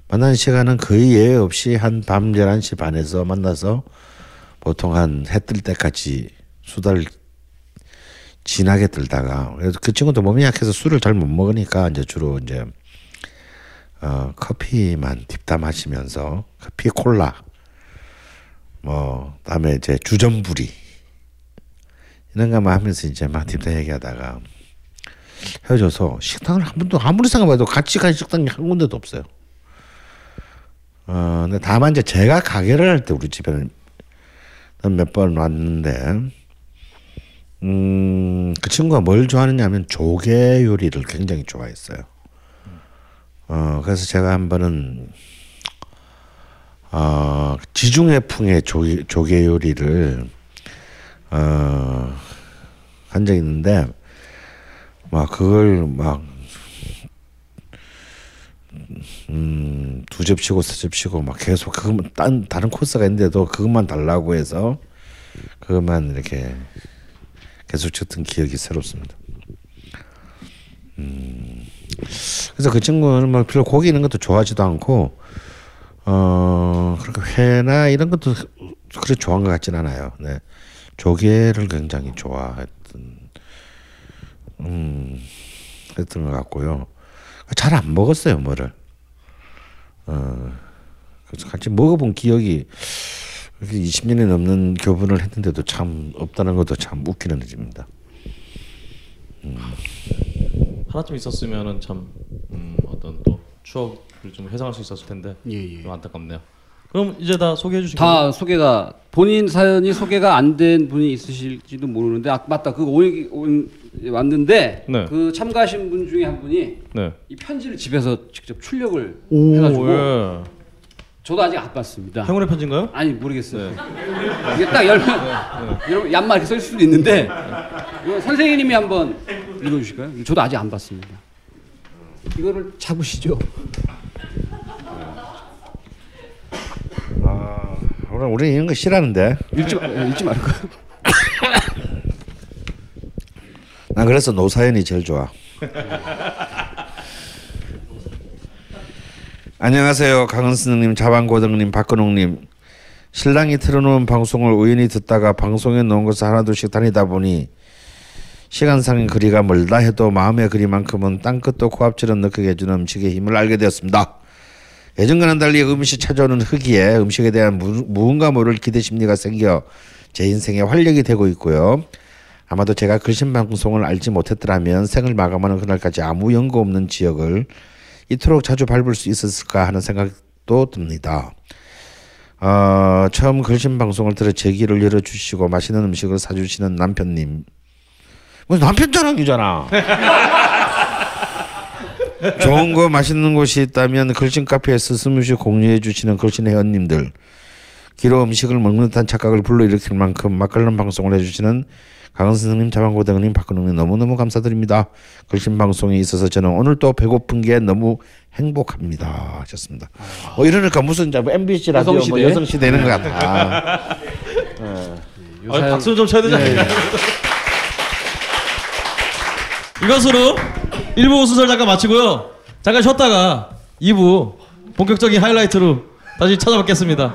만나는 시간은 거의 예외 없이 한 밤 11시 반에서 만나서 보통 한 해 뜰 때까지 수다를 진하게 들다가 그래도 그 친구도 몸이 약해서 술을 잘 못 먹으니까 이제 주로 이제 어 커피만 딥담하시면서 커피 콜라 뭐 다음에 이제 주전부리 이런 거만 하면서 이제 막 딥담 얘기하다가 헤어져서 식당을 한 번도 아무리 생각해도 같이 간 식당이 한 군데도 없어요. 어 근데 다만 이제 제가 가게를 할 때 우리 집에는 몇 번 왔는데 음, 그 친구가 뭘 좋아하느냐면 조개 요리를 굉장히 좋아했어요. 어, 그래서 제가 한 번은 어, 지중해풍의 조개, 조개 요리를 어, 한 적이 있는데 막 그걸 막 음, 두 접시고 세 접시고 막 계속 그것만 딴 다른 코스가 있는데도 그것만 달라고 해서 그것만 이렇게 계속 쳤던 기억이 새롭습니다. 음, 그래서 그 친구는 뭐 별로 고기 있는 것도 좋아하지도 않고 어 그렇게 회나 이런 것도 그렇게 좋아한 것 같진 않아요. 네, 조개를 굉장히 좋아했던 음 했던 것 같고요. 잘 안 먹었어요 뭐를. 어 그래서 같이 먹어본 기억이 이렇게 20년이 넘는 교분을 했는데도 참 없다는 것도 참 웃기는 일입니다. 음. 하나쯤 있었으면은 참 음, 어떤 또 추억을 좀 회상할 수 있었을 텐데 좀 안타깝네요. 그럼 이제 다 소개해 주신 다 거죠? 소개가 본인 사연이 소개가 안 된 분이 있으실지도 모르는데 아 맞다 그 오늘 온- 왔는데 네. 그 참가하신 분 중에 한 분이 네. 이 편지를 집에서 직접 출력을 오, 해가지고 예. 저도 아직 안 봤습니다. 행운의 편지인가요? 아니 모르겠어요. 이게 딱 열면 여러분 얀말 이렇게 쓸 수도 있는데 이거 선생님이 한번 읽어주실까요? 저도 아직 안 봤습니다. 이거를 잡으시죠. 아, 오늘 우리 이런 거 싫어하는데. 읽지 마- 읽지 말까요? 난 그래서 노사연이 제일 좋아. 안녕하세요. 강은스님, 자방고등님, 박근홍님. 신랑이 틀어놓은 방송을 우연히 듣다가 방송에 놓은 것을 하나둘씩 다니다 보니 시간상 거리가 멀다 해도 마음의 거리만큼은 땅끝도 코앞처럼 느끼게 해주는 음식의 힘을 알게 되었습니다. 예전과는 달리 음식 찾아오는 흐기에 음식에 대한 무, 무언가 모를 기대 심리가 생겨 제 인생의 활력이 되고 있고요. 아마도 제가 글신 방송을 알지 못했더라면 생을 마감하는 그날까지 아무 연고 없는 지역을 이토록 자주 밟을 수 있었을까 하는 생각도 듭니다. 어, 처음 글신 방송을 들어 제 길을 열어주시고 맛있는 음식을 사주시는 남편님. 뭐 남편 자랑이잖아. 좋은 거 맛있는 곳이 있다면 글신 카페에 스스무시 공유해 주시는 글신 회원님들. 기로 음식을 먹는 듯한 착각을 불러일으킬 만큼 맛깔난 방송을 해주시는 강은 선생님, 자방고등님, 박근홍님 너무너무 감사드립니다. 글신 방송에 있어서 저는 오늘 또 배고픈 게 너무 행복합니다. 하셨습니다. 어 이러니까 무슨 뭐 MBC 라디오 뭐 여성시대. 여성시대 이런 것 같아. 아니, 박수 좀 쳐야 되지 않나요? 이것으로 1부 순서를 잠깐 마치고요. 잠깐 쉬었다가 2부 본격적인 하이라이트로 다시 찾아뵙겠습니다.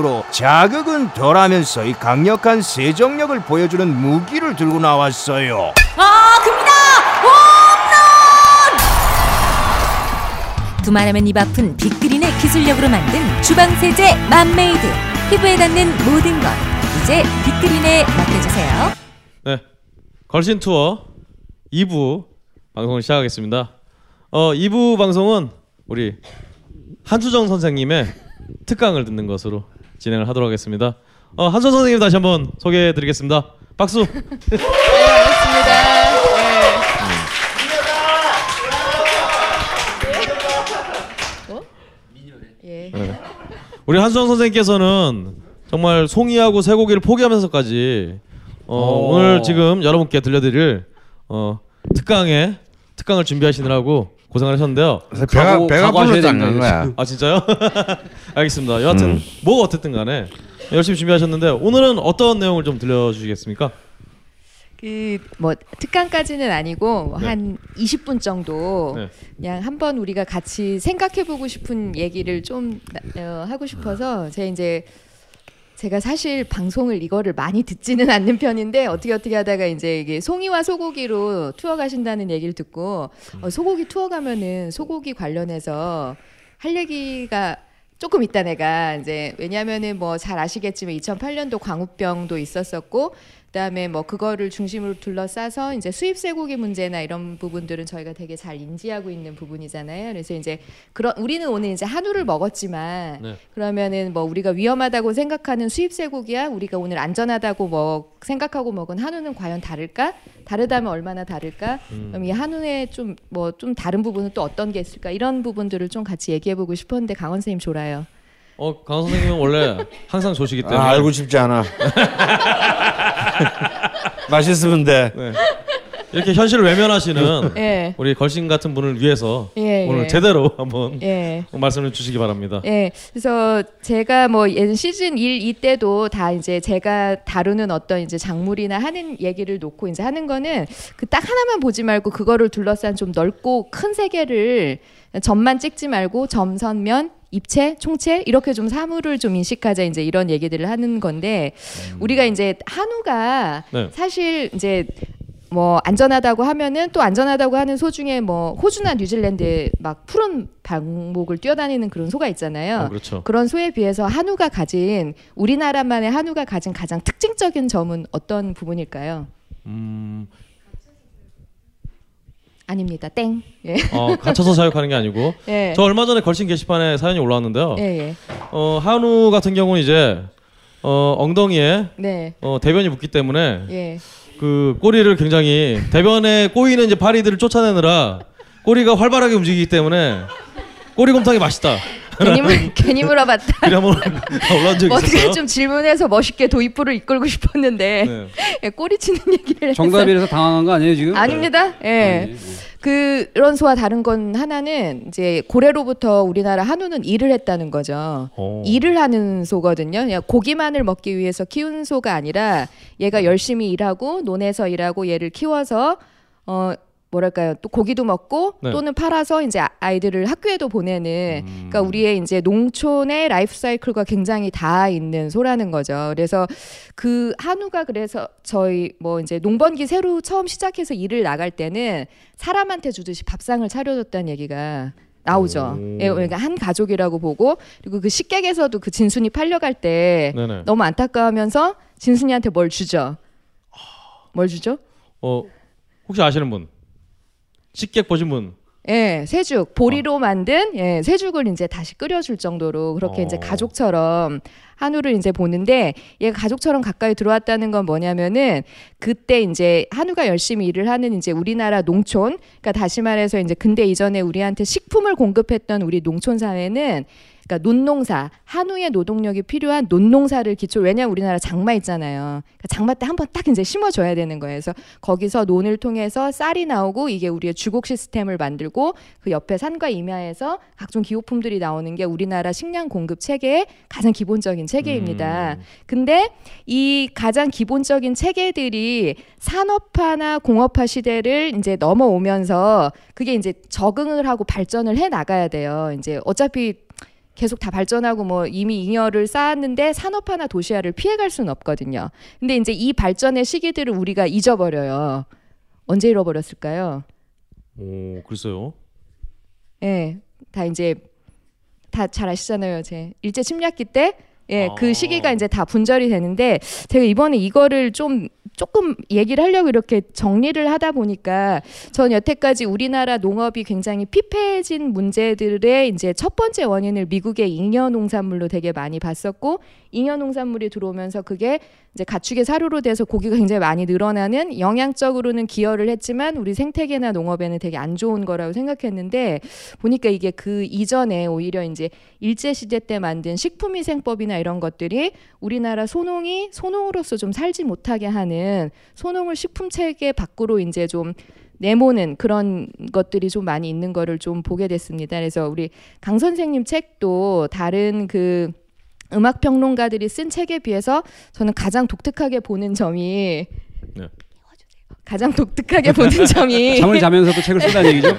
으로 자극은 덜하면서 이 강력한 세정력을 보여주는 무기를 들고 나왔어요. 아 큽니다. 홈런. 두말하면 입 아픈 빅그린의 기술력으로 만든 주방 세제 맘메이드 피부에 닿는 모든 것 이제 빅그린에 맡겨주세요. 네. 걸신 투어 2부 방송을 시작하겠습니다. 어, 2부 방송은 우리 한수정 선생님의 특강을 듣는 것으로 진행을 하도록 하겠습니다. 어, 한수정 선생님 다시 한번 소개해 드리겠습니다. 박수. 네, 반갑습니다. 예. 네. 우리 한수정 선생님께서는 정말 송이하고 쇠고기를 포기하면서까지 어, 오. 오늘 지금 여러분께 들려드릴 어, 특강에 특강을 준비하시느라고 고생을 하셨는데요. 배가- 배가 불러도 안 가는 거야. 아 진짜요? 알겠습니다. 여하튼 음. 뭐가 어쨌든 간에 열심히 준비하셨는데 오늘은 어떤 내용을 좀 들려주시겠습니까? 그 뭐 특강까지는 아니고 네. 한 20분 정도 네. 그냥 한번 우리가 같이 생각해보고 싶은 얘기를 좀 어, 하고 싶어서 제가 이제 제가 사실 방송을 이거를 많이 듣지는 않는 편인데 어떻게 어떻게 하다가 이제 이게 송이와 소고기로 투어 가신다는 얘기를 듣고 어, 소고기 투어 가면은 소고기 관련해서 할 얘기가 조금 있다 내가. 이제 왜냐하면은 뭐 잘 아시겠지만 2008년도 광우병도 있었었고 그다음에 뭐 그거를 중심으로 둘러싸서 이제 수입 쇠고기 문제나 이런 부분들은 저희가 되게 잘 인지하고 있는 부분이잖아요. 그래서 이제 그런 우리는 오늘 이제 한우를 먹었지만 네. 그러면은 뭐 우리가 위험하다고 생각하는 수입 쇠고기야 우리가 오늘 안전하다고 뭐 생각하고 먹은 한우는 과연 다를까? 다르다면 얼마나 다를까? 음. 그럼 이 한우의 좀 뭐좀 다른 부분은 또 어떤 게 있을까? 이런 부분들을 좀 같이 얘기해 보고 싶었는데 강원 선생님 졸아요. 어 강원 선생님은 원래 항상 조시기 때문에 아, 알고 싶지 않아. 맛있으면 돼. 네. 이렇게 현실을 외면하시는 예. 우리 걸신 같은 분을 위해서 예, 오늘 예. 제대로 한번 예. 말씀을 주시기 바랍니다. 예. 그래서 제가 뭐 예, 시즌 1 이때도 다 이제 제가 다루는 어떤 이제 작물이나 하는 얘기를 놓고 이제 하는 거는 그 딱 하나만 보지 말고 그거를 둘러싼 좀 넓고 큰 세계를 점만 찍지 말고 점선면 입체, 총체 이렇게 좀 사물을 좀 인식하자 이제 이런 얘기들을 하는 건데 우리가 이제 한우가 네. 사실 이제 뭐 안전하다고 하면은 또 안전하다고 하는 소 중에 뭐 호주나 뉴질랜드 막 푸른 방목을 뛰어다니는 그런 소가 있잖아요. 어, 그렇죠. 런 소에 비해서 한우가 가진 우리나라만의 한우가 가진 가장 특징적인 점은 어떤 부분일까요? 음, 아닙니다. 땡. 예. 어, 갇혀서 사육하는 게 아니고 예. 저 얼마 전에 걸신 게시판에 사연이 올라왔는데요. 예, 예. 어, 한우 같은 경우는 이제 어, 엉덩이에 네. 어, 대변이 묻기 때문에 예. 그 꼬리를 굉장히 대변에 꼬이는 이제 파리들을 쫓아내느라 꼬리가 활발하게 움직이기 때문에 꼬리곰탕이 맛있다. 괜히, 물, 괜히 물어봤다. 그래 한번 올라온 적이 어떻게. 좀 질문해서 멋있게 도입부를 이끌고 싶었는데 네. 예, 꼬리 치는 얘기를 정답이라서 당황한 거 아니에요 지금? 아닙니다. 예. 그런 소와 다른 건 하나는 이제 고래로부터 우리나라 한우는 일을 했다는 거죠. 오. 일을 하는 소거든요. 그냥 고기만을 먹기 위해서 키운 소가 아니라 얘가 열심히 일하고 논에서 일하고 얘를 키워서 어 뭐랄까요 또 고기도 먹고 네. 또는 팔아서 이제 아- 아이들을 학교에도 보내는 그러니까 우리의 이제 농촌의 라이프 사이클과 굉장히 닿아 있는 소라는 거죠. 그래서 그 한우가 그래서 저희 뭐 이제 농번기 새로 처음 시작해서 일을 나갈 때는 사람한테 주듯이 밥상을 차려줬다는 얘기가 나오죠. 예, 그러니까 한 가족이라고 보고 그리고 그 식객에서도 그 진순이 팔려갈 때 네네. 너무 안타까우면서 진순이한테 뭘 주죠. 뭘 주죠? 어, 혹시 아시는 분? 식객 보신 분? 예, 새죽 보리로 만든 예, 새죽을 이제 다시 끓여줄 정도로 그렇게 어. 이제 가족처럼 한우를 이제 보는데 얘가 가족처럼 가까이 들어왔다는 건 뭐냐면은 그때 이제 한우가 열심히 일을 하는 이제 우리나라 농촌 그러니까 다시 말해서 이제 근대 이전에 우리한테 식품을 공급했던 우리 농촌 사회는 그러니까 논농사 한우의 노동력이 필요한 논농사를 기초 왜냐하면 우리나라 장마 있잖아요. 그러니까 장마 때 한 번 딱 이제 심어줘야 되는 거예요. 그래서 거기서 논을 통해서 쌀이 나오고 이게 우리의 주곡 시스템을 만들고 그 옆에 산과 임야에서 각종 기호품들이 나오는 게 우리나라 식량 공급 체계의 가장 기본적인 체계입니다. 근데 이 가장 기본적인 체계들이 산업화나 공업화 시대를 이제 넘어오면서 그게 이제 적응을 하고 발전을 해 나가야 돼요. 이제 어차피 계속 다 발전하고 뭐 이미 잉여를 쌓았는데 산업화나 도시화를 피해갈 수는 없거든요. 근데 이제 이 발전의 시기들을 우리가 잊어버려요. 언제 잃어버렸을까요? 오, 글쎄요. 예, 다 이제 다 잘 아시잖아요. 제 일제 침략기 때, 예, 아. 그 시기가 이제 다 분절이 되는데 제가 이번에 이거를 좀 조금 얘기를 하려고 이렇게 정리를 하다 보니까 전 여태까지 우리나라 농업이 굉장히 피폐해진 문제들의 이제 첫 번째 원인을 미국의 잉여 농산물로 되게 많이 봤었고 잉여 농산물이 들어오면서 그게 이제 가축의 사료로 돼서 고기가 굉장히 많이 늘어나는 영양적으로는 기여를 했지만 우리 생태계나 농업에는 되게 안 좋은 거라고 생각했는데 보니까 이게 그 이전에 오히려 이제 일제 시대 때 만든 식품위생법이나 이런 것들이 우리나라 소농이 소농으로서 좀 살지 못하게 하는 소농을 식품 체계 밖으로 이제 좀 내모는 그런 것들이 좀 많이 있는 거를 좀 보게 됐습니다. 그래서 우리 강 선생님 책도 다른 그 음악 평론가들이 쓴 책에 비해서 저는 가장 독특하게 보는 점이 네. 가장 독특하게 보는 점이 잠을 자면서도 책을 쓴다는 얘기죠.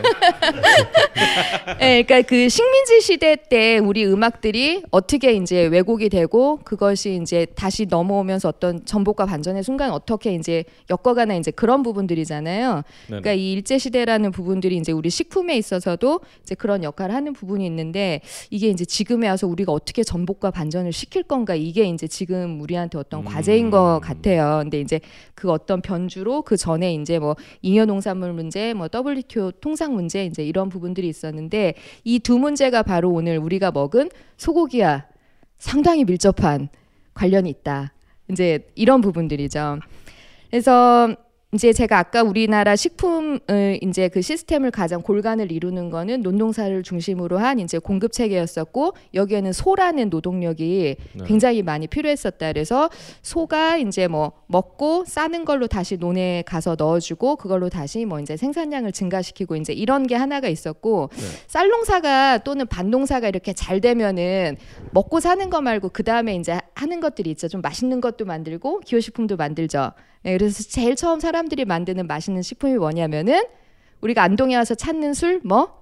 네, 그러니까 그 식민지 시대 때 우리 음악들이 어떻게 이제 왜곡이 되고 그것이 이제 다시 넘어오면서 어떤 전복과 반전의 순간 어떻게 이제 엮어가는 이제 그런 부분들이잖아요. 그러니까 이 일제 시대라는 부분들이 이제 우리 식품에 있어서도 이제 그런 역할을 하는 부분이 있는데 이게 이제 지금에 와서 우리가 어떻게 전복과 반전을 시킬 건가 이게 이제 지금 우리한테 어떤 과제인 것 같아요. 근데 이제 그 어떤 변주로 그전 에 이제 뭐 잉여 농산물 문제, 뭐 WTO 통상 문제 이제 이런 부분들이 있었는데 이 두 문제가 바로 오늘 우리가 먹은 소고기와 상당히 밀접한 관련이 있다. 이제 이런 부분들이죠. 그래서 이제 제가 아까 우리나라 식품을 이제 그 시스템을 가장 골간을 이루는 거는 논농사를 중심으로 한 이제 공급 체계였었고 여기에는 소라는 노동력이 네. 굉장히 많이 필요했었다. 그래서 소가 이제 뭐 먹고 싸는 걸로 다시 논에 가서 넣어주고 그걸로 다시 뭐 이제 생산량을 증가시키고 이제 이런 게 하나가 있었고 쌀농사가 또는 밭농사가 이렇게 잘 되면은 먹고 사는 거 말고 그 다음에 이제 하는 것들이 있죠. 좀 맛있는 것도 만들고 기호식품도 만들죠. 네, 그래서 제일 처음 사람들이 만드는 맛있는 식품이 뭐냐면은 우리가 안동에 와서 찾는 술 뭐?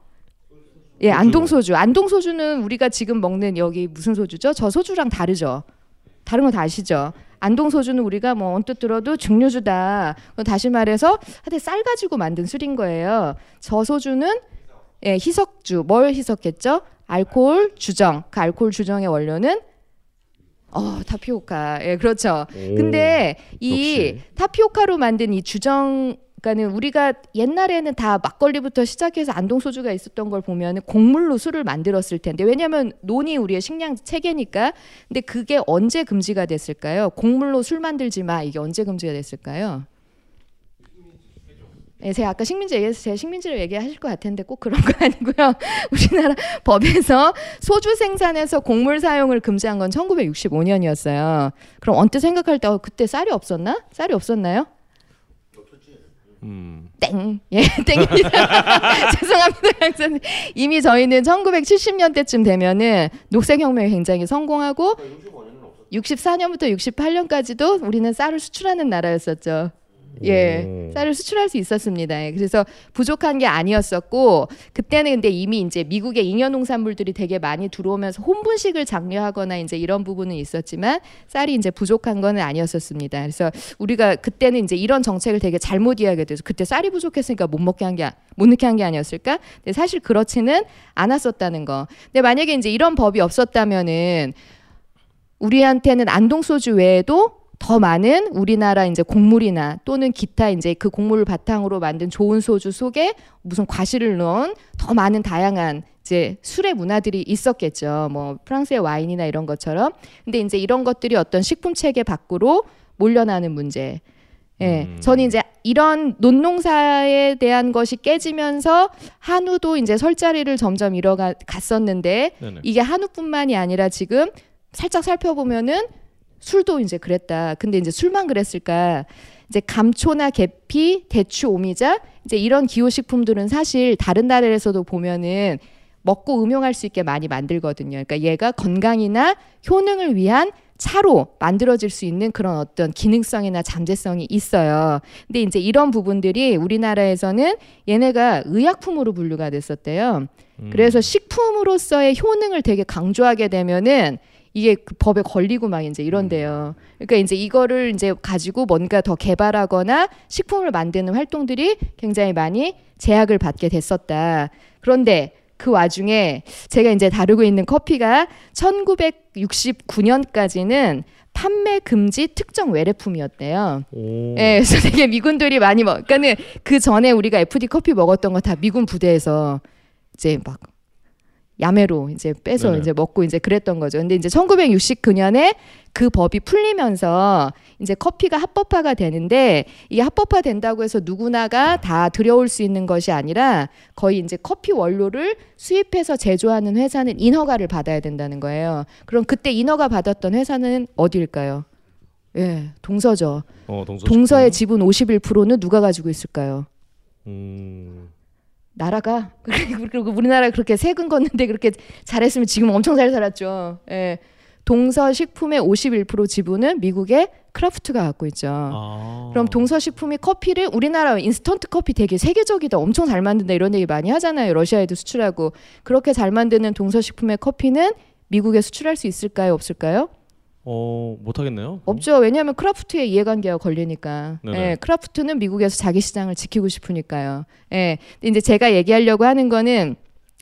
예, 안동 소주. 안동 소주는 우리가 지금 먹는 여기 무슨 소주죠? 저 소주랑 다르죠. 다른 거 다 아시죠? 안동 소주는 우리가 뭐 언뜻 들어도 증류주다. 그건 다시 말해서 하여튼 쌀 가지고 만든 술인 거예요. 저 소주는 예, 희석주. 뭘 희석했죠? 알코올 주정. 그 알코올 주정의 원료는 어, 타피오카. 예, 그렇죠. 오, 근데 이 타피오카로 만든 이 주정 그러니까는 우리가 옛날에는 다 막걸리부터 시작해서 안동 소주가 있었던 걸 보면 곡물로 술을 만들었을 텐데 왜냐하면 논이 우리의 식량 체계니까 근데 그게 언제 금지가 됐을까요? 곡물로 술 만들지 마 이게 언제 금지가 됐을까요? 네, 제가 아까 식민지 얘기해서 제 식민지를 얘기하실 것 같은데 꼭 그런 거 아니고요. 우리나라 법에서 소주 생산에서 곡물 사용을 금지한 건 1965년이었어요. 그럼 언뜻 생각할 때 어, 그때 쌀이 없었나? 쌀이 없었나요? 음. 땡. 예, 땡입니다. 죄송합니다, 강사님. 이미 저희는 1970년대쯤 되면은 녹색혁명이 굉장히 성공하고 64년부터 68년까지도 우리는 쌀을 수출하는 나라였었죠. 예, 쌀을 수출할 수 있었습니다. 예, 그래서 부족한 게 아니었었고 그때는 근데 이미 이제 미국의 잉여 농산물들이 되게 많이 들어오면서 혼분식을 장려하거나 이제 이런 부분은 있었지만 쌀이 이제 부족한 거는 아니었었습니다. 그래서 우리가 그때는 이제 이런 정책을 되게 잘못 이해하게 돼서 그때 쌀이 부족했으니까 못 먹게 한 게 못 넣게 한 게 아니었을까? 근데 사실 그렇지는 않았었다는 거. 근데 만약에 이제 이런 법이 없었다면은 우리한테는 안동 소주 외에도 더 많은 우리나라 이제 곡물이나 또는 기타 이제 그 곡물을 바탕으로 만든 좋은 소주 속에 무슨 과실을 넣은 더 많은 다양한 이제 술의 문화들이 있었겠죠. 뭐 프랑스의 와인이나 이런 것처럼. 근데 이제 이런 것들이 어떤 식품 체계 밖으로 몰려나는 문제. 예. 음. 저는 이제 이런 논농사에 대한 것이 깨지면서 한우도 이제 설 자리를 점점 잃어가 갔었는데 네네. 이게 한우뿐만이 아니라 지금 살짝 살펴보면은 술도 이제 그랬다. 근데 이제 술만 그랬을까? 이제 감초나 계피, 대추, 오미자 이제 이런 기호식품들은 사실 다른 나라에서도 보면은 먹고 음용할 수 있게 많이 만들거든요. 그러니까 얘가 건강이나 효능을 위한 차로 만들어질 수 있는 그런 어떤 기능성이나 잠재성이 있어요. 근데 이제 이런 부분들이 우리나라에서는 얘네가 의약품으로 분류가 됐었대요. 그래서 식품으로서의 효능을 되게 강조하게 되면은 이게 그 법에 걸리고 막 이제 이런데요. 그러니까 이제 이거를 이제 가지고 뭔가 더 개발하거나 식품을 만드는 활동들이 굉장히 많이 제약을 받게 됐었다. 그런데 그 와중에 제가 이제 다루고 있는 커피가 1969년까지는 판매 금지 특정 외래품이었대요. 오. 예, 그래서 되게 미군들이 많이 먹. 그러니까는 그 전에 우리가 FD 커피 먹었던 거 다 미군 부대에서 이제 막 야매로 이제 빼서 네네. 이제 먹고 이제 그랬던 거죠. 근데 이제 1969년에 그 법이 풀리면서 이제 커피가 합법화가 되는데 이게 합법화 된다고 해서 누구나가 다 들여올 수 있는 것이 아니라 거의 이제 커피 원료를 수입해서 제조하는 회사는 인허가를 받아야 된다는 거예요. 그럼 그때 인허가 받았던 회사는 어디일까요? 예, 동서죠. 어, 동서. 동서의 지분 51%는 누가 가지고 있을까요? 음. 나라가 그리고 우리나라 그렇게 세금 걷는데 그렇게 잘했으면 지금 엄청 잘 살았죠. 예. 동서식품의 51% 지분은 미국의 크라프트가 갖고 있죠. 아. 그럼 동서식품이 커피를 우리나라 인스턴트 커피 되게 세계적이다, 엄청 잘 만든다 이런 얘기 많이 하잖아요. 러시아에도 수출하고 그렇게 잘 만드는 동서식품의 커피는 미국에 수출할 수 있을까요, 없을까요? 어, 못 하겠네요. 없죠. 왜냐하면 크라프트에 이해관계가 걸리니까. 네네. 예, 크라프트는 미국에서 자기 시장을 지키고 싶으니까요. 예. 근데 이제 제가 얘기하려고 하는 거는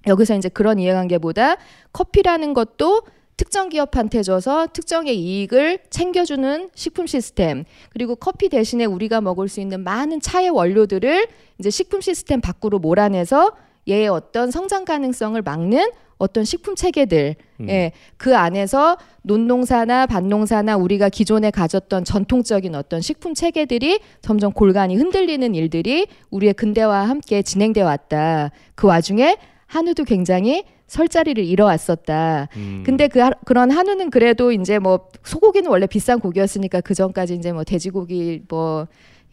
여기서 이제 그런 이해관계보다 커피라는 것도 특정 기업한테 줘서 특정의 이익을 챙겨주는 식품 시스템 그리고 커피 대신에 우리가 먹을 수 있는 많은 차의 원료들을 이제 식품 시스템 밖으로 몰아내서 얘의 어떤 성장 가능성을 막는 어떤 식품 체계들 음. 예, 그 안에서 논농사나 밭농사나 우리가 기존에 가졌던 전통적인 어떤 식품 체계들이 점점 골간이 흔들리는 일들이 우리의 근대화와 함께 진행돼 왔다. 그 와중에 한우도 굉장히 설 자리를 잃어왔었다. 음. 근데 그 하- 그런 한우는 그래도 이제 뭐 소고기는 원래 비싼 고기였으니까 그 전까지 이제 뭐 돼지고기 뭐 예,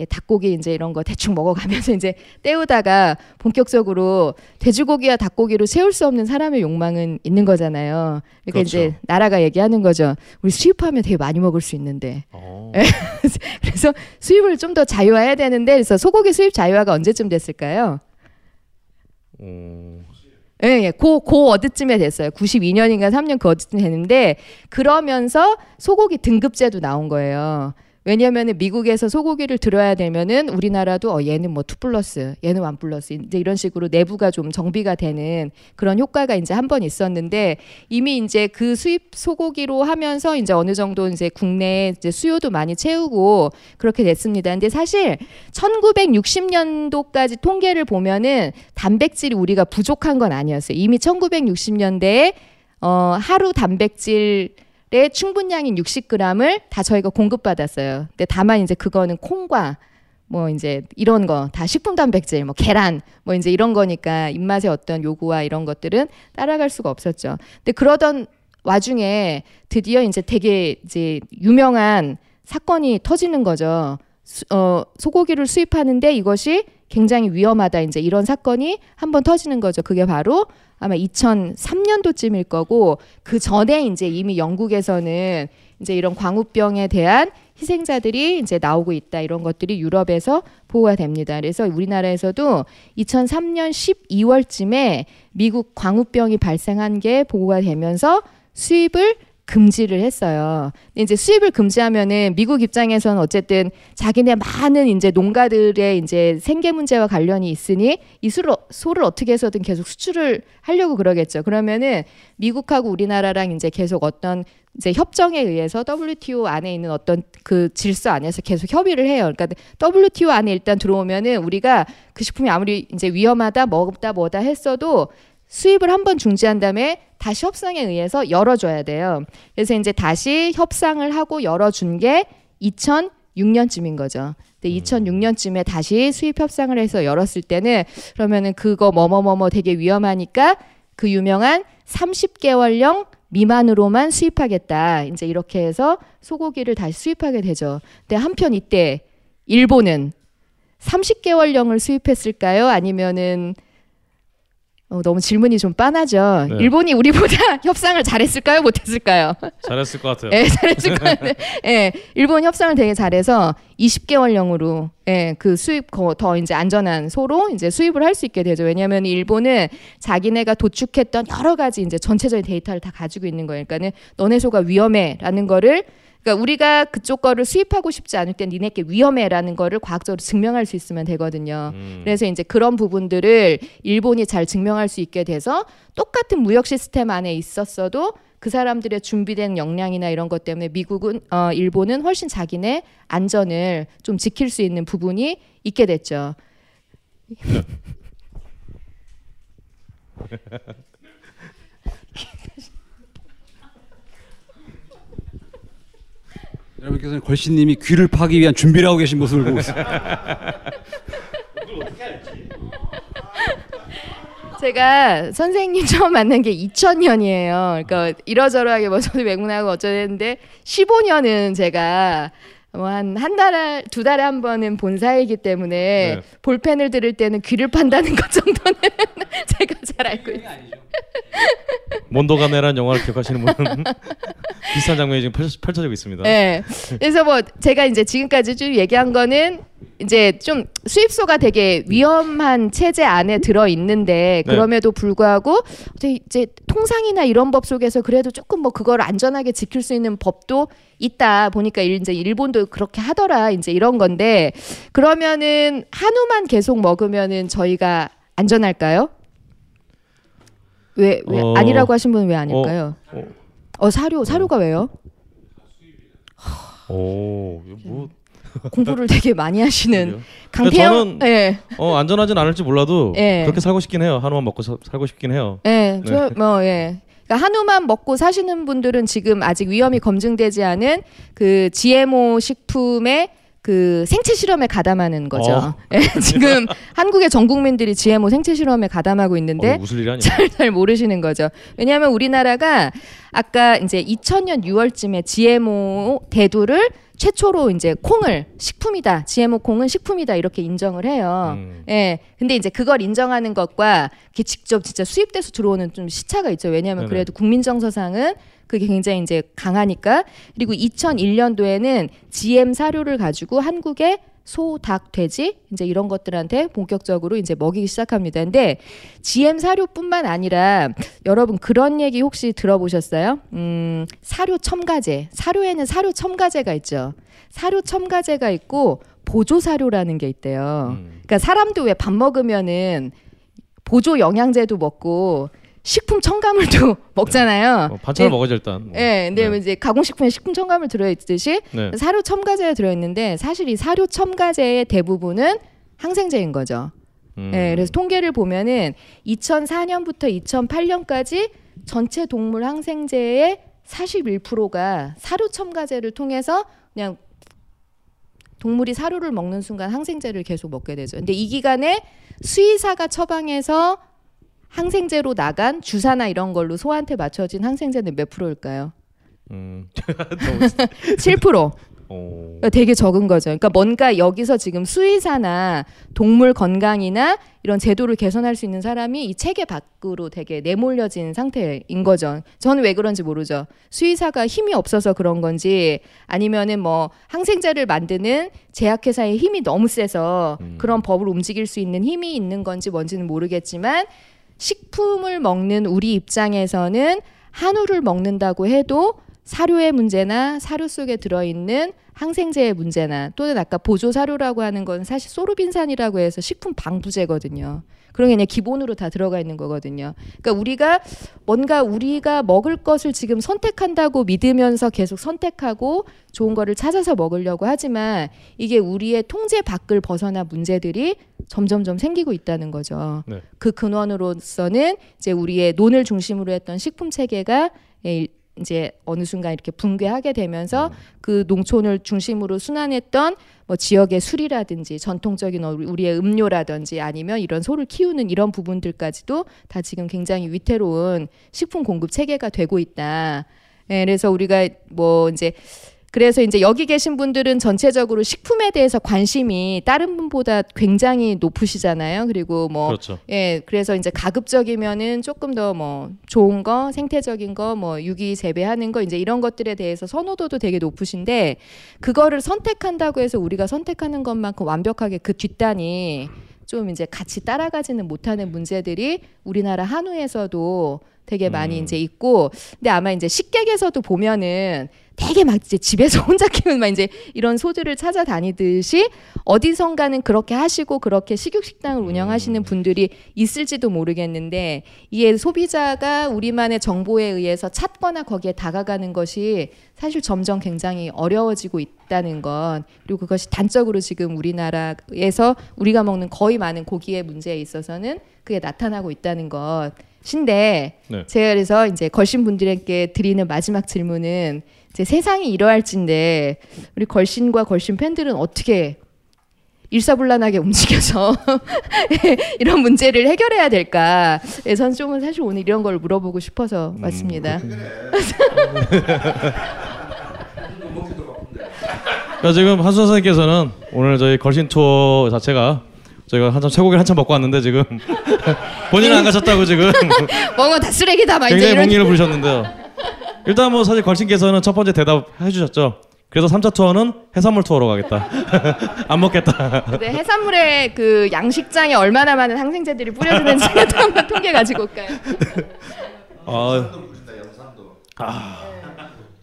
닭고기 이제 이런 거 대충 먹어가면서 이제 때우다가 본격적으로 돼지고기와 닭고기로 세울 수 없는 사람의 욕망은 있는 거잖아요. 그러니까 그렇죠. 이제 나라가 얘기하는 거죠. 우리 수입하면 되게 많이 먹을 수 있는데. 어. 예. 그래서 수입을 좀 더 자유화해야 되는데 그래서 소고기 수입 자유화가 언제쯤 됐을까요? 어. 예, 예. 고, 고 어디쯤에 됐어요. 92년인가 3년 그 어디쯤 됐는데 그러면서 소고기 등급제도 나온 거예요. 왜냐면은 미국에서 소고기를 들어야 되면은 우리나라도 어 얘는 뭐 two plus, 얘는 one plus 이제 이런 식으로 내부가 좀 정비가 되는 그런 효과가 이제 한 번 있었는데 이미 이제 그 수입 소고기로 하면서 이제 어느 정도 이제 국내 이제 수요도 많이 채우고 그렇게 됐습니다. 근데 사실 1960년도까지 통계를 보면은 단백질이 우리가 부족한 건 아니었어요. 이미 1960년대에 어, 하루 단백질 의 충분량인 60g을 다 저희가 공급받았어요. 근데 다만 이제 그거는 콩과 뭐 이제 이런 거 다 식품 단백질, 뭐 계란, 뭐 이제 이런 거니까 입맛의 어떤 요구와 이런 것들은 따라갈 수가 없었죠. 근데 그러던 와중에 드디어 이제 되게 이제 유명한 사건이 터지는 거죠. 수, 어, 소고기를 수입하는데 이것이 굉장히 위험하다. 이제 이런 사건이 한 번 터지는 거죠. 그게 바로 아마 2003년도쯤일 거고 그 전에 이제 이미 영국에서는 이제 이런 광우병에 대한 희생자들이 이제 나오고 있다 이런 것들이 유럽에서 보호가 됩니다. 그래서 우리나라에서도 2003년 12월쯤에 미국 광우병이 발생한 게 보고가 되면서 수입을 금지를 했어요. 이제 수입을 금지하면은 미국 입장에서는 어쨌든 자기네 많은 이제 농가들의 이제 생계 문제와 관련이 있으니 이 수를, 소를 어떻게 해서든 계속 수출을 하려고 그러겠죠. 그러면은 미국하고 우리나라랑 이제 계속 어떤 이제 협정에 의해서 WTO 안에 있는 어떤 그 질서 안에서 계속 협의를 해요. 그러니까 WTO 안에 일단 들어오면은 우리가 그 식품이 아무리 이제 위험하다, 먹다 뭐다 했어도 수입을 한 번 중지한 다음에 다시 협상에 의해서 열어줘야 돼요. 그래서 이제 다시 협상을 하고 열어준 게 2006년쯤인 거죠. 근데 2006년쯤에 다시 수입 협상을 해서 열었을 때는 그러면은 그거 뭐뭐뭐뭐 되게 위험하니까 그 유명한 30개월령 미만으로만 수입하겠다. 이제 이렇게 해서 소고기를 다시 수입하게 되죠. 근데 한편 이때 일본은 30개월령을 수입했을까요? 아니면은 어, 너무 질문이 좀 빤하죠. 네. 일본이 우리보다 협상을 잘했을까요? 못했을까요? 잘했을 것 같아요. 예, 잘했을 것 같아요. 예, 일본 협상을 되게 잘해서 20개월령으로 예, 그 수입 거- 더 이제 안전한 소로 이제 수입을 할 수 있게 되죠. 왜냐하면 일본은 자기네가 도축했던 여러 가지 이제 전체적인 데이터를 다 가지고 있는 거예요. 그러니까는 너네 소가 위험해라는 거를 그러니까 우리가 그쪽 거를 수입하고 싶지 않을 땐 니네께 위험해라는 거를 과학적으로 증명할 수 있으면 되거든요. 음. 그래서 이제 그런 부분들을 일본이 잘 증명할 수 있게 돼서 똑같은 무역 시스템 안에 있었어도 그 사람들의 준비된 역량이나 이런 것 때문에 미국은 어 일본은 훨씬 자기네 안전을 좀 지킬 수 있는 부분이 있게 됐죠. 여러분께서는 걸신님이 귀를 파기 위한 준비를 하고 계신 모습을 보고 있습니다. 제가 선생님 처음 만난 게 2000년이에요. 그러니까 이러저러하게 뭐 저도 외국나고 어쩌는데 15년은 제가 뭐한한 달에 두 달에 한 번은 본 사이이기 때문에 네. 볼펜을 들을 때는 귀를 판다는 것 정도는 제가 잘 알고 있어요. 몬도가네라는 영화를 기억하시는 분은 비슷한 장면이 지금 펼쳐, 펼쳐 지고 있습니다. 네. 그래서 뭐 제가 이제 지금까지 쭉 얘기한 거는 이제 좀 수입소가 되게 위험한 체제 안에 들어 있는데 네. 그럼에도 불구하고 이제 통상이나 이런 법 속에서 그래도 조금 뭐 그걸 안전하게 지킬 수 있는 법도 있다 보니까 일- 이제 일본도 그렇게 하더라 이제 이런 건데 그러면은 한우만 계속 먹으면은 저희가 안전할까요? 왜, 왜 어, 아니라고 하신 분은 왜 아닐까요? 어, 어 사료 사료가 왜요? 오, 이거 뭐 공부를 되게 많이 하시는 강태영 저는 예. 어 안전하진 않을지 몰라도 예. 그렇게 살고 싶긴 해요. 한우만 먹고 사- 살고 싶긴 해요. 예, 저, 뭐, 예. 그러니까 한우만 먹고 사시는 분들은 지금 아직 위험이 검증되지 않은 그 GMO 식품의 그 생체 실험에 가담하는 거죠. 어. 예, 지금 한국의 전 국민들이 GMO 생체 실험에 가담하고 있는데 어, 웃을 일이 아니에요. 잘, 잘 모르시는 거죠. 왜냐하면 우리나라가 아까 이제 2000년 6월쯤에 GMO 대두를 최초로 이제 콩을 식품이다. GMO 콩은 식품이다. 이렇게 인정을 해요. 음. 예. 근데 이제 그걸 인정하는 것과 이렇게 직접 진짜 수입돼서 들어오는 좀 시차가 있죠. 왜냐하면 네네. 그래도 국민 정서상은 그게 굉장히 이제 강하니까. 그리고 2001년도에는 GM 사료를 가지고 한국의 소, 닭, 돼지 이제 이런 것들한테 본격적으로 이제 먹이기 시작합니다. 근데 GM 사료뿐만 아니라 여러분 그런 얘기 혹시 들어보셨어요? 음, 사료 첨가제. 사료에는 사료 첨가제가 있죠. 사료 첨가제가 있고 보조 사료라는 게 있대요. 음. 그러니까 사람도 왜 밥 먹으면은 보조 영양제도 먹고 식품 첨가물 도 먹잖아요. 어, 반찬을 네. 먹어야지 일단. 뭐. 예, 근데 네. 이제 가공식품에 식품 첨가물 들어있듯이 네. 사료 첨가제가 들어있는데 사실 이 사료 첨가제의 대부분은 항생제인 거죠. 음. 예, 그래서 통계를 보면은 2004년부터 2008년까지 전체 동물 항생제의 41%가 사료 첨가제를 통해서 그냥 동물이 사료를 먹는 순간 항생제를 계속 먹게 되죠. 근데 이 기간에 수의사가 처방해서 항생제로 나간 주사나 이런 걸로 소한테 맞춰진 항생제는 몇 프로일까요? 음. 7%. 오. 그러니까 되게 적은 거죠. 그러니까 뭔가 여기서 지금 수의사나 동물 건강이나 이런 제도를 개선할 수 있는 사람이 이 체계 밖으로 되게 내몰려진 상태인 거죠. 저는 왜 그런지 모르죠. 수의사가 힘이 없어서 그런 건지 아니면은 뭐 항생제를 만드는 제약회사의 힘이 너무 세서 그런 법을 움직일 수 있는 힘이 있는 건지 뭔지는 모르겠지만 식품을 먹는 우리 입장에서는 한우를 먹는다고 해도 사료의 문제나 사료 속에 들어있는 항생제의 문제나 또는 아까 보조 사료라고 하는 건 사실 소르빈산이라고 해서 식품 방부제거든요. 그런 게 그냥 기본으로 다 들어가 있는 거거든요. 그러니까 우리가 뭔가 우리가 먹을 것을 지금 선택한다고 믿으면서 계속 선택하고 좋은 거를 찾아서 먹으려고 하지만 이게 우리의 통제 밖을 벗어나 문제들이 점점점 생기고 있다는 거죠. 네. 그 근원으로서는 이제 우리의 논을 중심으로 했던 식품 체계가 예, 이제 어느 순간 이렇게 붕괴하게 되면서 그 농촌을 중심으로 순환했던 뭐 지역의 술이라든지 전통적인 어- 우리의 음료라든지 아니면 이런 소를 키우는 이런 부분들까지도 다 지금 굉장히 위태로운 식품 공급 체계가 되고 있다. 예, 그래서 우리가 뭐 이제 그래서 이제 여기 계신 분들은 전체적으로 식품에 대해서 관심이 다른 분보다 굉장히 높으시잖아요. 그리고 뭐 그렇죠. 예, 그래서 이제 가급적이면은 조금 더 뭐 좋은 거, 생태적인 거, 뭐 유기 재배하는 거 이제 이런 것들에 대해서 선호도도 되게 높으신데 그거를 선택한다고 해서 우리가 선택하는 것만큼 완벽하게 그 뒷단이 좀 이제 같이 따라가지는 못하는 문제들이 우리나라 한우에서도 되게 많이 이제 있고 근데 아마 이제 식객에서도 보면은 되게 막 이제 집에서 혼자 키우는 막 이제 이런 소들을 찾아다니듯이 어디선가는 그렇게 하시고 그렇게 식육식당을 운영하시는 분들이 있을지도 모르겠는데 이게 소비자가 우리만의 정보에 의해서 찾거나 거기에 다가가는 것이 사실 점점 굉장히 어려워지고 있다는 것 그리고 그것이 단적으로 지금 우리나라에서 우리가 먹는 거의 많은 고기의 문제에 있어서는 그게 나타나고 있다는 것인데 네. 제가 그래서 이제 걸신 분들에게 드리는 마지막 질문은 이제 세상이 이러할진데 우리 걸신과 걸신 팬들은 어떻게 일사불란하게 움직여서 이런 문제를 해결해야 될까? 예, 전좀 사실 오늘 이런 걸 물어보고 싶어서 왔습니다. 그러니까 지금 한수 선생님께서는 오늘 저희 걸신 투어 자체가 저희가 한참 쇠고기를 한참 먹고 왔는데 지금 본인은 안 가셨다고 지금 뭔가 다 쓰레기다 막 이제 굉장히 이런. 몽리를 부르셨는데요. 일단 뭐 사실 걸신께서는 첫 번째 대답 해주셨죠. 그래서 3차 투어는 해산물 투어로 가겠다. 안 먹겠다. 네, 해산물에 그 양식장에 얼마나 많은 항생제들이 뿌려지는지도 한번 통계 가지고 올까요? 아, 아,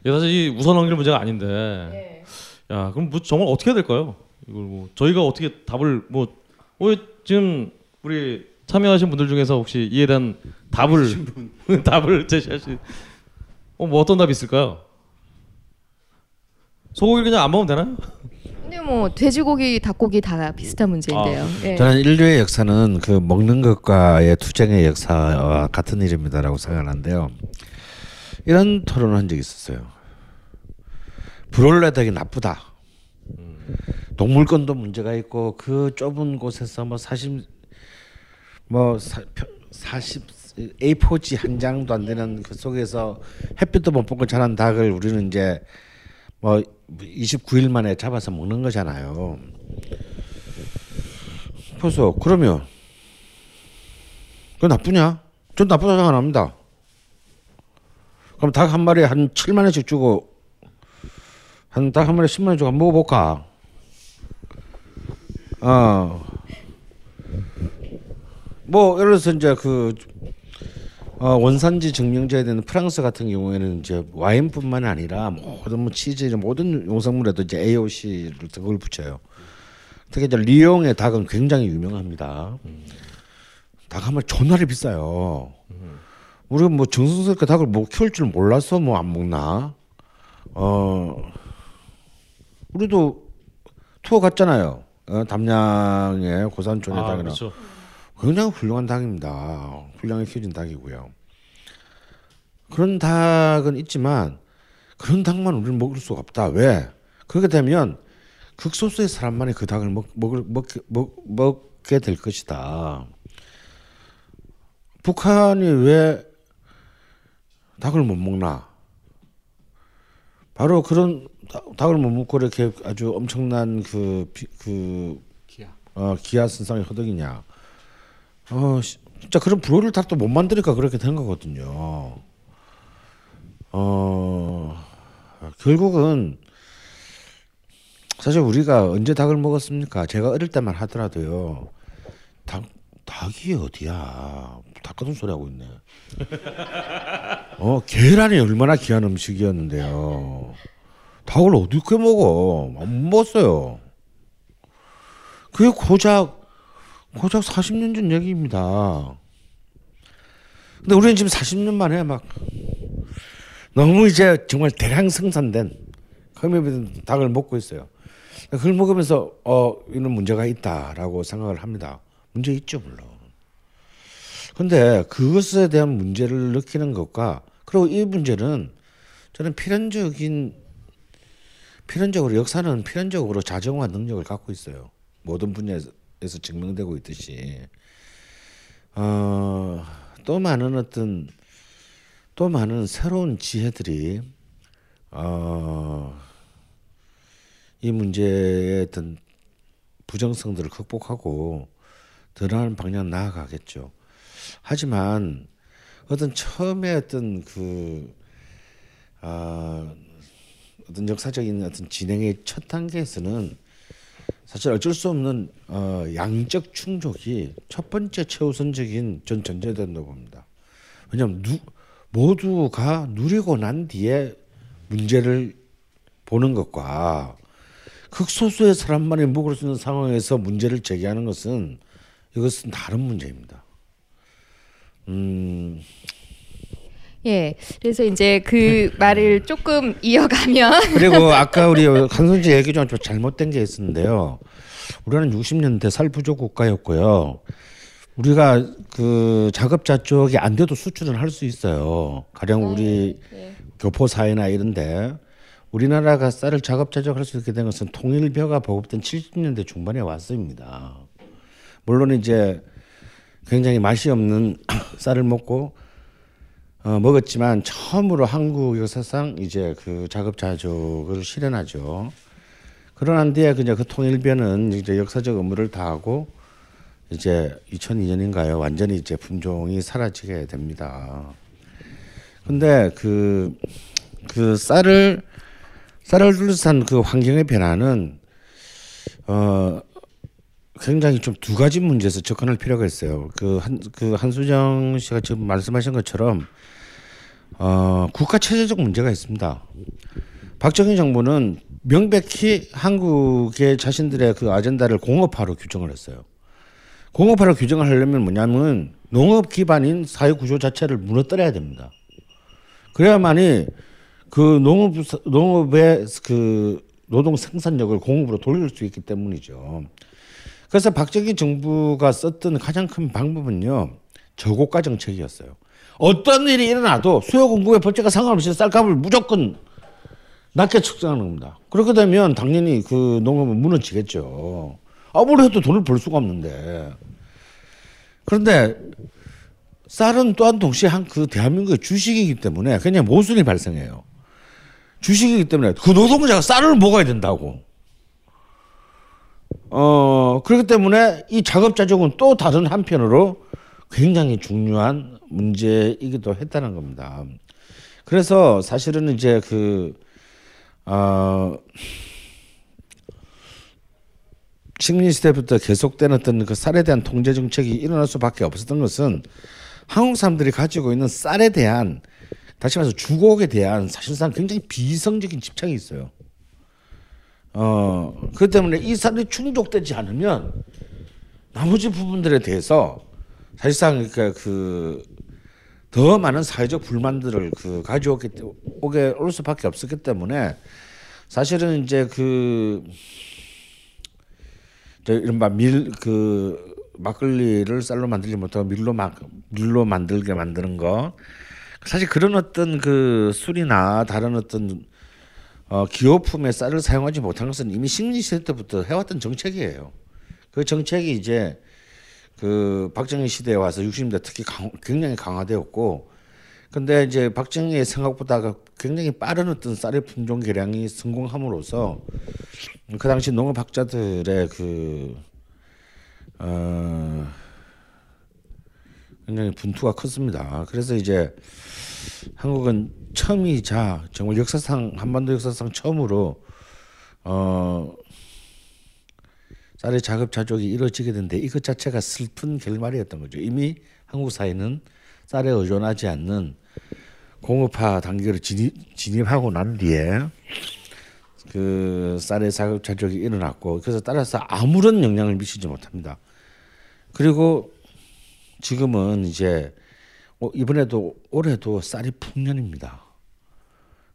이게 사실 이 우선 넘길 문제가 아닌데. 야, 그럼 뭐 정말 어떻게 해야 될까요? 이걸 뭐 저희가 어떻게 답을 뭐, 어, 지금 우리 참여하신 분들 중에서 혹시 이에 대한 답을 답을 제시할 수, 있- 어, 뭐 어떤 답이 있을까요? 소고기 그냥 안 먹으면 되나요? 근데 뭐 돼지고기, 닭고기 다 비슷한 문제인데요. 예. 저는 인류의 역사는 그 먹는 것과의 투쟁의 역사와 같은 일입니다라고 생각하는데요. 이런 토론을 한 적이 있었어요. 브롤레덕이 나쁘다. 동물권도 문제가 있고 그 좁은 곳에서 뭐 40, 뭐 사, 40 A4지 한 장도 안 되는 그 속에서 햇빛도 못 보고 자란 닭을 우리는 이제 뭐 29일 만에 잡아서 먹는 거잖아요. 그래서 그러면 그 나쁘냐? 전 나쁘다 생각 안 합니다. 그럼 닭 한 마리에 한 7만 원씩 주고 한 닭 한 마리에 10만 원 주고 한번 먹어볼까? 어. 뭐 예를 들어서 이제 그 어, 원산지 증명제에 되는 프랑스 같은 경우에는 이제 와인뿐만 아니라 모든 뭐 치즈 이런 모든 용성물에도 이제 AOC를 그걸 붙여요. 특히 이제 리옹의 닭은 굉장히 유명합니다. 닭한 마리 존나리 비싸요. 우리가 뭐 정성스럽게 닭을 뭐 키울 줄 몰라서 뭐 안 먹나? 어, 우리도 투어 갔잖아요. 어, 담양의 고산촌의 아, 닭이나 그렇죠. 굉장히 훌륭한 닭입니다. 훌륭하게 키워진 닭이고요. 그런 닭은 있지만 그런 닭만 우리는 먹을 수가 없다. 왜? 그렇게 되면 극소수의 사람만이 그 닭을 먹, 먹을, 먹, 먹, 먹게 될 것이다. 북한이 왜 닭을 못 먹나? 바로 그런 닭- 닭을 못 먹고 이렇게 아주 엄청난 그, 비- 그 기아. 어, 기아 선상의 허덕이냐? 어, 시- 진짜 그런 브로를 닭도 못 만드니까 그렇게 된 거거든요. 어, 결국은 사실 우리가 언제 닭을 먹었습니까? 제가 어릴 때만 하더라도요. 닭, 닭이 어디야? 닭 같은 소리 하고 있네. 어 계란이 얼마나 귀한 음식이었는데요. 닭을 어떻게 먹어? 안 먹었어요. 그게 고작 고작 40년 전 얘기입니다. 근데 우리는 지금 40년 만에 막 너무 이제 정말 대량 생산된 흠입된 닭을 먹고 있어요. 그걸 먹으면서 어 이런 문제가 있다라고 생각을 합니다. 문제 있죠 물론. 근데 그것에 대한 문제를 느끼는 것과 그리고 이 문제는 저는 필연적인 필연적으로 역사는 필연적으로 자정화 능력을 갖고 있어요. 모든 분야에서 증명되고 있듯이 어, 또 많은 어떤 또 많은 새로운 지혜들이 어, 이 문제의 어떤 부정성들을 극복하고 드러나는 방향 나아가겠죠. 하지만 어떤 처음에 어떤 그 아, 어떤 역사적인 어떤 진행의 첫 단계에서는 사실 어쩔 수 없는 어, 양적 충족이 첫 번째 최우선적인 전 전제된다고 봅니다. 왜냐하면 누, 모두가 누리고 난 뒤에 문제를 보는 것과 극소수의 사람만이 먹을 수 있는 상황에서 문제를 제기하는 것은 이것은 다른 문제입니다. 음, 예. 그래서 이제 그 말을 조금 이어가면 그리고 아까 우리 한선지 얘기 좀 잘못된 게 있었는데요. 우리는 60년대 살 부족 국가였고요. 우리가 그 자급자 쪽이 안 돼도 수출은 할 수 있어요. 가령 우리 교포 사회나 이런데 우리나라가 쌀을 자급자족 할 수 있게 된 것은 통일벼가 보급된 70년대 중반에 왔습니다. 물론 이제 굉장히 맛이 없는 쌀을 먹고 어, 먹었지만 처음으로 한국 역사상 이제 그 자급자족을 실현하죠. 그러난 뒤에 그냥 그 통일변은 이제 역사적 의무를 다하고 이제 2002년인가요? 완전히 이제 품종이 사라지게 됩니다. 근데 그, 그 쌀을, 쌀을 둘러싼 그 환경의 변화는, 어, 굉장히 좀 두 가지 문제에서 접근할 필요가 있어요. 그 한, 그 한수정 씨가 지금 말씀하신 것처럼, 어, 국가 체제적 문제가 있습니다. 박정희 정부는 명백히 한국의 자신들의 그 아젠다를 공업화로 규정을 했어요. 공업화로 규정을 하려면 뭐냐면 농업 기반인 사회 구조 자체를 무너뜨려야 됩니다. 그래야만이 그 농업 농업의 그 노동 생산력을 공업으로 돌릴 수 있기 때문이죠. 그래서 박정희 정부가 썼던 가장 큰 방법은요 저고가 정책이었어요. 어떤 일이 일어나도 수요 공급의 법칙과 상관없이 쌀값을 무조건 낮게 측정하는 겁니다. 그렇게 되면 당연히 그 농업은 무너지겠죠. 아무리 해도 돈을 벌 수가 없는데. 그런데 쌀은 또한 동시에 한 그 대한민국의 주식이기 때문에 그냥 모순이 발생해요. 주식이기 때문에 그 노동자가 쌀을 먹어야 된다고. 어, 그렇기 때문에 이 작업자족은 또 다른 한편으로 굉장히 중요한 문제이기도 했다는 겁니다. 그래서 사실은 이제 그, 어, 식민 시대부터 계속된 어떤 그 쌀에 대한 통제 정책이 일어날 수밖에 없었던 것은 한국 사람들이 가지고 있는 쌀에 대한 다시 말해서 주곡에 대한 사실상 굉장히 비이성적인 집착이 있어요. 어, 그 때문에 이 쌀이 충족되지 않으면 나머지 부분들에 대해서 사실상 그러니까 그 더 많은 사회적 불만들을 그 가져오게 오게 올 수밖에 없었기 때문에 사실은 이제 그 이른바 밀 그 막걸리를 쌀로 만들지 못하고 밀로 막 밀로 만들게 만드는 거 사실 그런 어떤 그 술이나 다른 어떤 어, 기호품의 쌀을 사용하지 못한 것은 이미 식민 시대 때부터 해왔던 정책이에요. 그 정책이 이제 그 박정희 시대에 와서 60년대 특히 강, 굉장히 강화되었고 근데 이제 박정희의 생각보다 굉장히 빠른 어떤 쌀의 품종 개량이 성공함으로써 그 당시 농업 학자들의 그 어, 굉장히 분투가 컸습니다. 그래서 이제 한국은 처음이자 정말 역사상 한반도 역사상 처음으로 어 쌀의 자급자족이 이루어지게 된데 이것 자체가 슬픈 결말이었던 거죠. 이미 한국 사회는 쌀에 의존하지 않는 공업화 단계로 진입, 진입하고 난 뒤에 그 쌀의 자급자족이 일어났고 그래서 따라서 아무런 영향을 미치지 못합니다. 그리고 지금은 이제 어, 이번에도 올해도 쌀이 풍년입니다.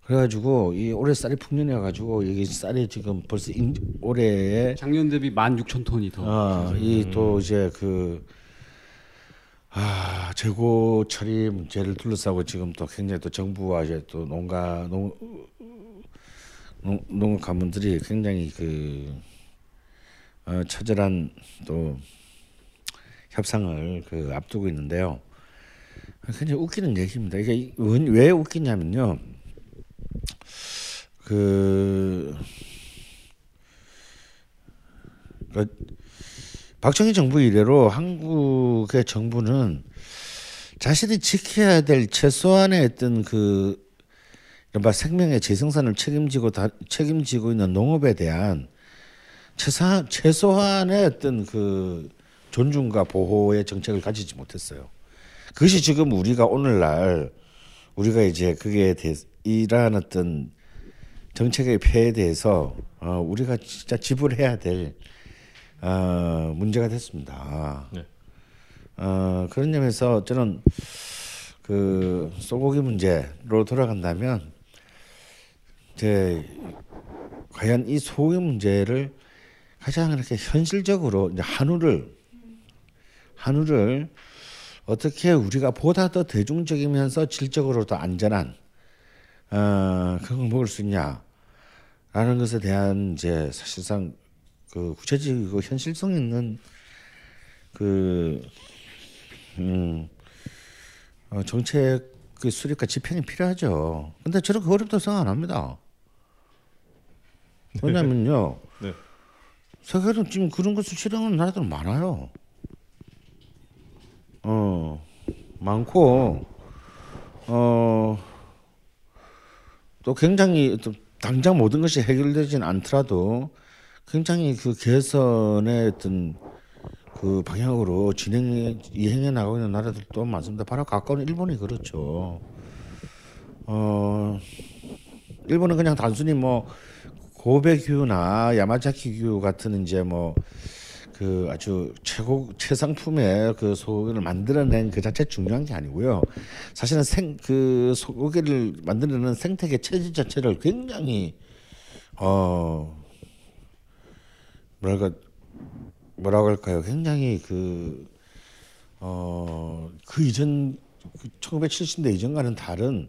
그래가지고 이 올해 쌀이 풍년이어가지고 여기 쌀이 지금 벌써 인, 올해에 작년 대비 16,000톤이 더. 어, 이또 이제 그 아, 재고 처리 문제를 둘러싸고 지금 또 굉장히 또 정부와 이제 또 농가 농 농, 농업 가문들이 굉장히 그 어, 처절한 또 협상을 그 앞두고 있는데요. 굉장히 웃기는 얘기입니다. 이게 원- 왜 웃기냐면요. 그, 그 박정희 정부 이래로 한국의 정부는 자신이 지켜야 될 최소한의 어떤 그 이른바 생명의 재생산을 책임지고 다, 책임지고 있는 농업에 대한 최소 최소한의 어떤 그 존중과 보호의 정책을 가지지 못했어요. 그것이 지금 우리가 오늘날 우리가 이제 그게 대, 이러한 어떤 정책의 폐해에 대해서 어, 우리가 진짜 지불해야 될 어, 문제가 됐습니다. 네. 어, 그런 점에서 저는 그 소고기 문제로 돌아간다면 이제 과연 이 소고기 문제를 가장 이렇게 현실적으로 이제 한우를 한우를 어떻게 우리가 보다 더 대중적이면서 질적으로 더 안전한 어, 그런 걸 먹을 수 있냐 라는 것에 대한 이제 사실상 그 구체적이고 현실성 있는 그 음, 어, 정책 그 수립과 집행이 필요하죠. 근데 그 어렵다고 생각 안 합니다. 왜냐면요. 네. 세계로 지금 그런 것을 실행하는 나라들 많아요. 어, 많고, 어, 또 굉장히 또 당장 모든 것이 해결되진 않더라도 굉장히 그 개선의 어떤 그 방향으로 진행 이행해 나가고 있는 나라들도 많습니다. 바로 가까운 일본이 그렇죠. 어, 일본은 그냥 단순히 뭐 고베 규나 야마자키 규 같은 이제 뭐 그 아주 최고 최상품의 그 소고기를 만들어낸 그 자체 중요한 게 아니고요. 사실은 생 그 소고기를 만드는 생태계 체질 자체를 굉장히 어 뭐랄까 뭐라고 할까요? 굉장히 그 어, 그 이전 그 1970대 이전과는 다른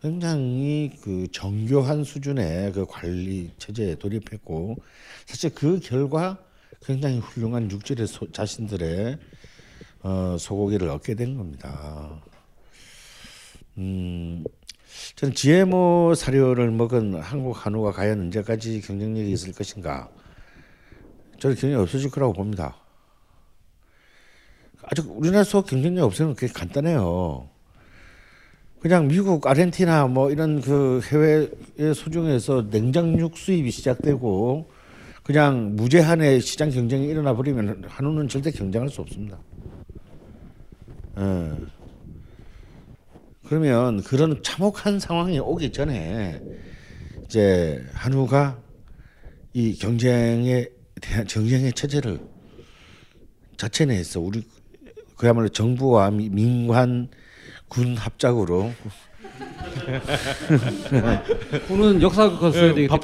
굉장히 그 정교한 수준의 그 관리 체제에 돌입했고 사실 그 결과 굉장히 훌륭한 육질의 소, 자신들의 어, 소고기를 얻게 된 겁니다. 음, 저는 GMO 사료를 먹은 한국 한우가 과연 언제까지 경쟁력이 있을 것인가? 저는 경쟁이 없어질 거라고 봅니다. 아직 우리나라 소 경쟁력 없으면 그게 간단해요. 그냥 미국, 아르헨티나 뭐 이런 그 해외의 소중에서 냉장육 수입이 시작되고 그냥 무제한의 시장 경쟁이 일어나 버리면 한우는 절대 경쟁할 수 없습니다. 예. 그러면 그런 참혹한 상황이 오기 전에 이제 한우가 이 경쟁에 대한 경쟁의 체제를 자체 내에서 우리 그야말로 정부와 미- 민관 군 합작으로 군은 역사 그거 써야 되겠다.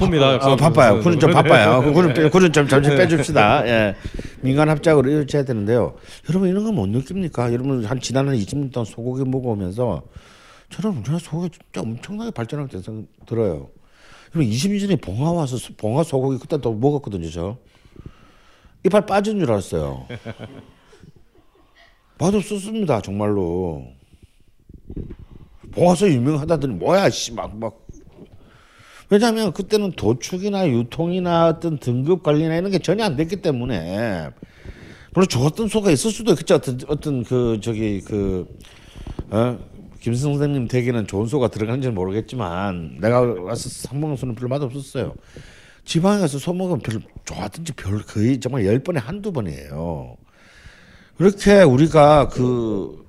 어, 바빠요. 군은 좀 바빠요. 군은 빼- 군은 좀 잠시 빼줍시다. 예. 민간 합작으로 이루어져야 되는데요. 여러분 이런 거 못 느낍니까? 여러분 한 지난 20년 동안 소고기 먹어오면서 저는 우리나라 소고기 진짜 엄청나게 발전할 생각 들어요. 여러분 20년 전에 봉화 와서 소- 봉화 소고기 그때 또 먹었거든요. 저 이빨 빠진 줄 알았어요. 맛없었습니다. 정말로. 봉화소 유명하다더니 뭐야 씨막 막 왜냐하면 그때는 도축이나 유통이나 어떤 등급 관리나 이런 게 전혀 안 됐기 때문에 물론 좋았던 소가 있을 수도 있겠죠 어떤 어떤 그 저기 그 어? 김승 선생님 댁에는 좋은 소가 들어간지는 모르겠지만 내가 와서 상봉소는 별로 맛없었어요. 지방에 가서 소 먹으면 별 좋아하든지 별 거의 정말 열 번에 한두 번이에요. 그렇게 우리가 그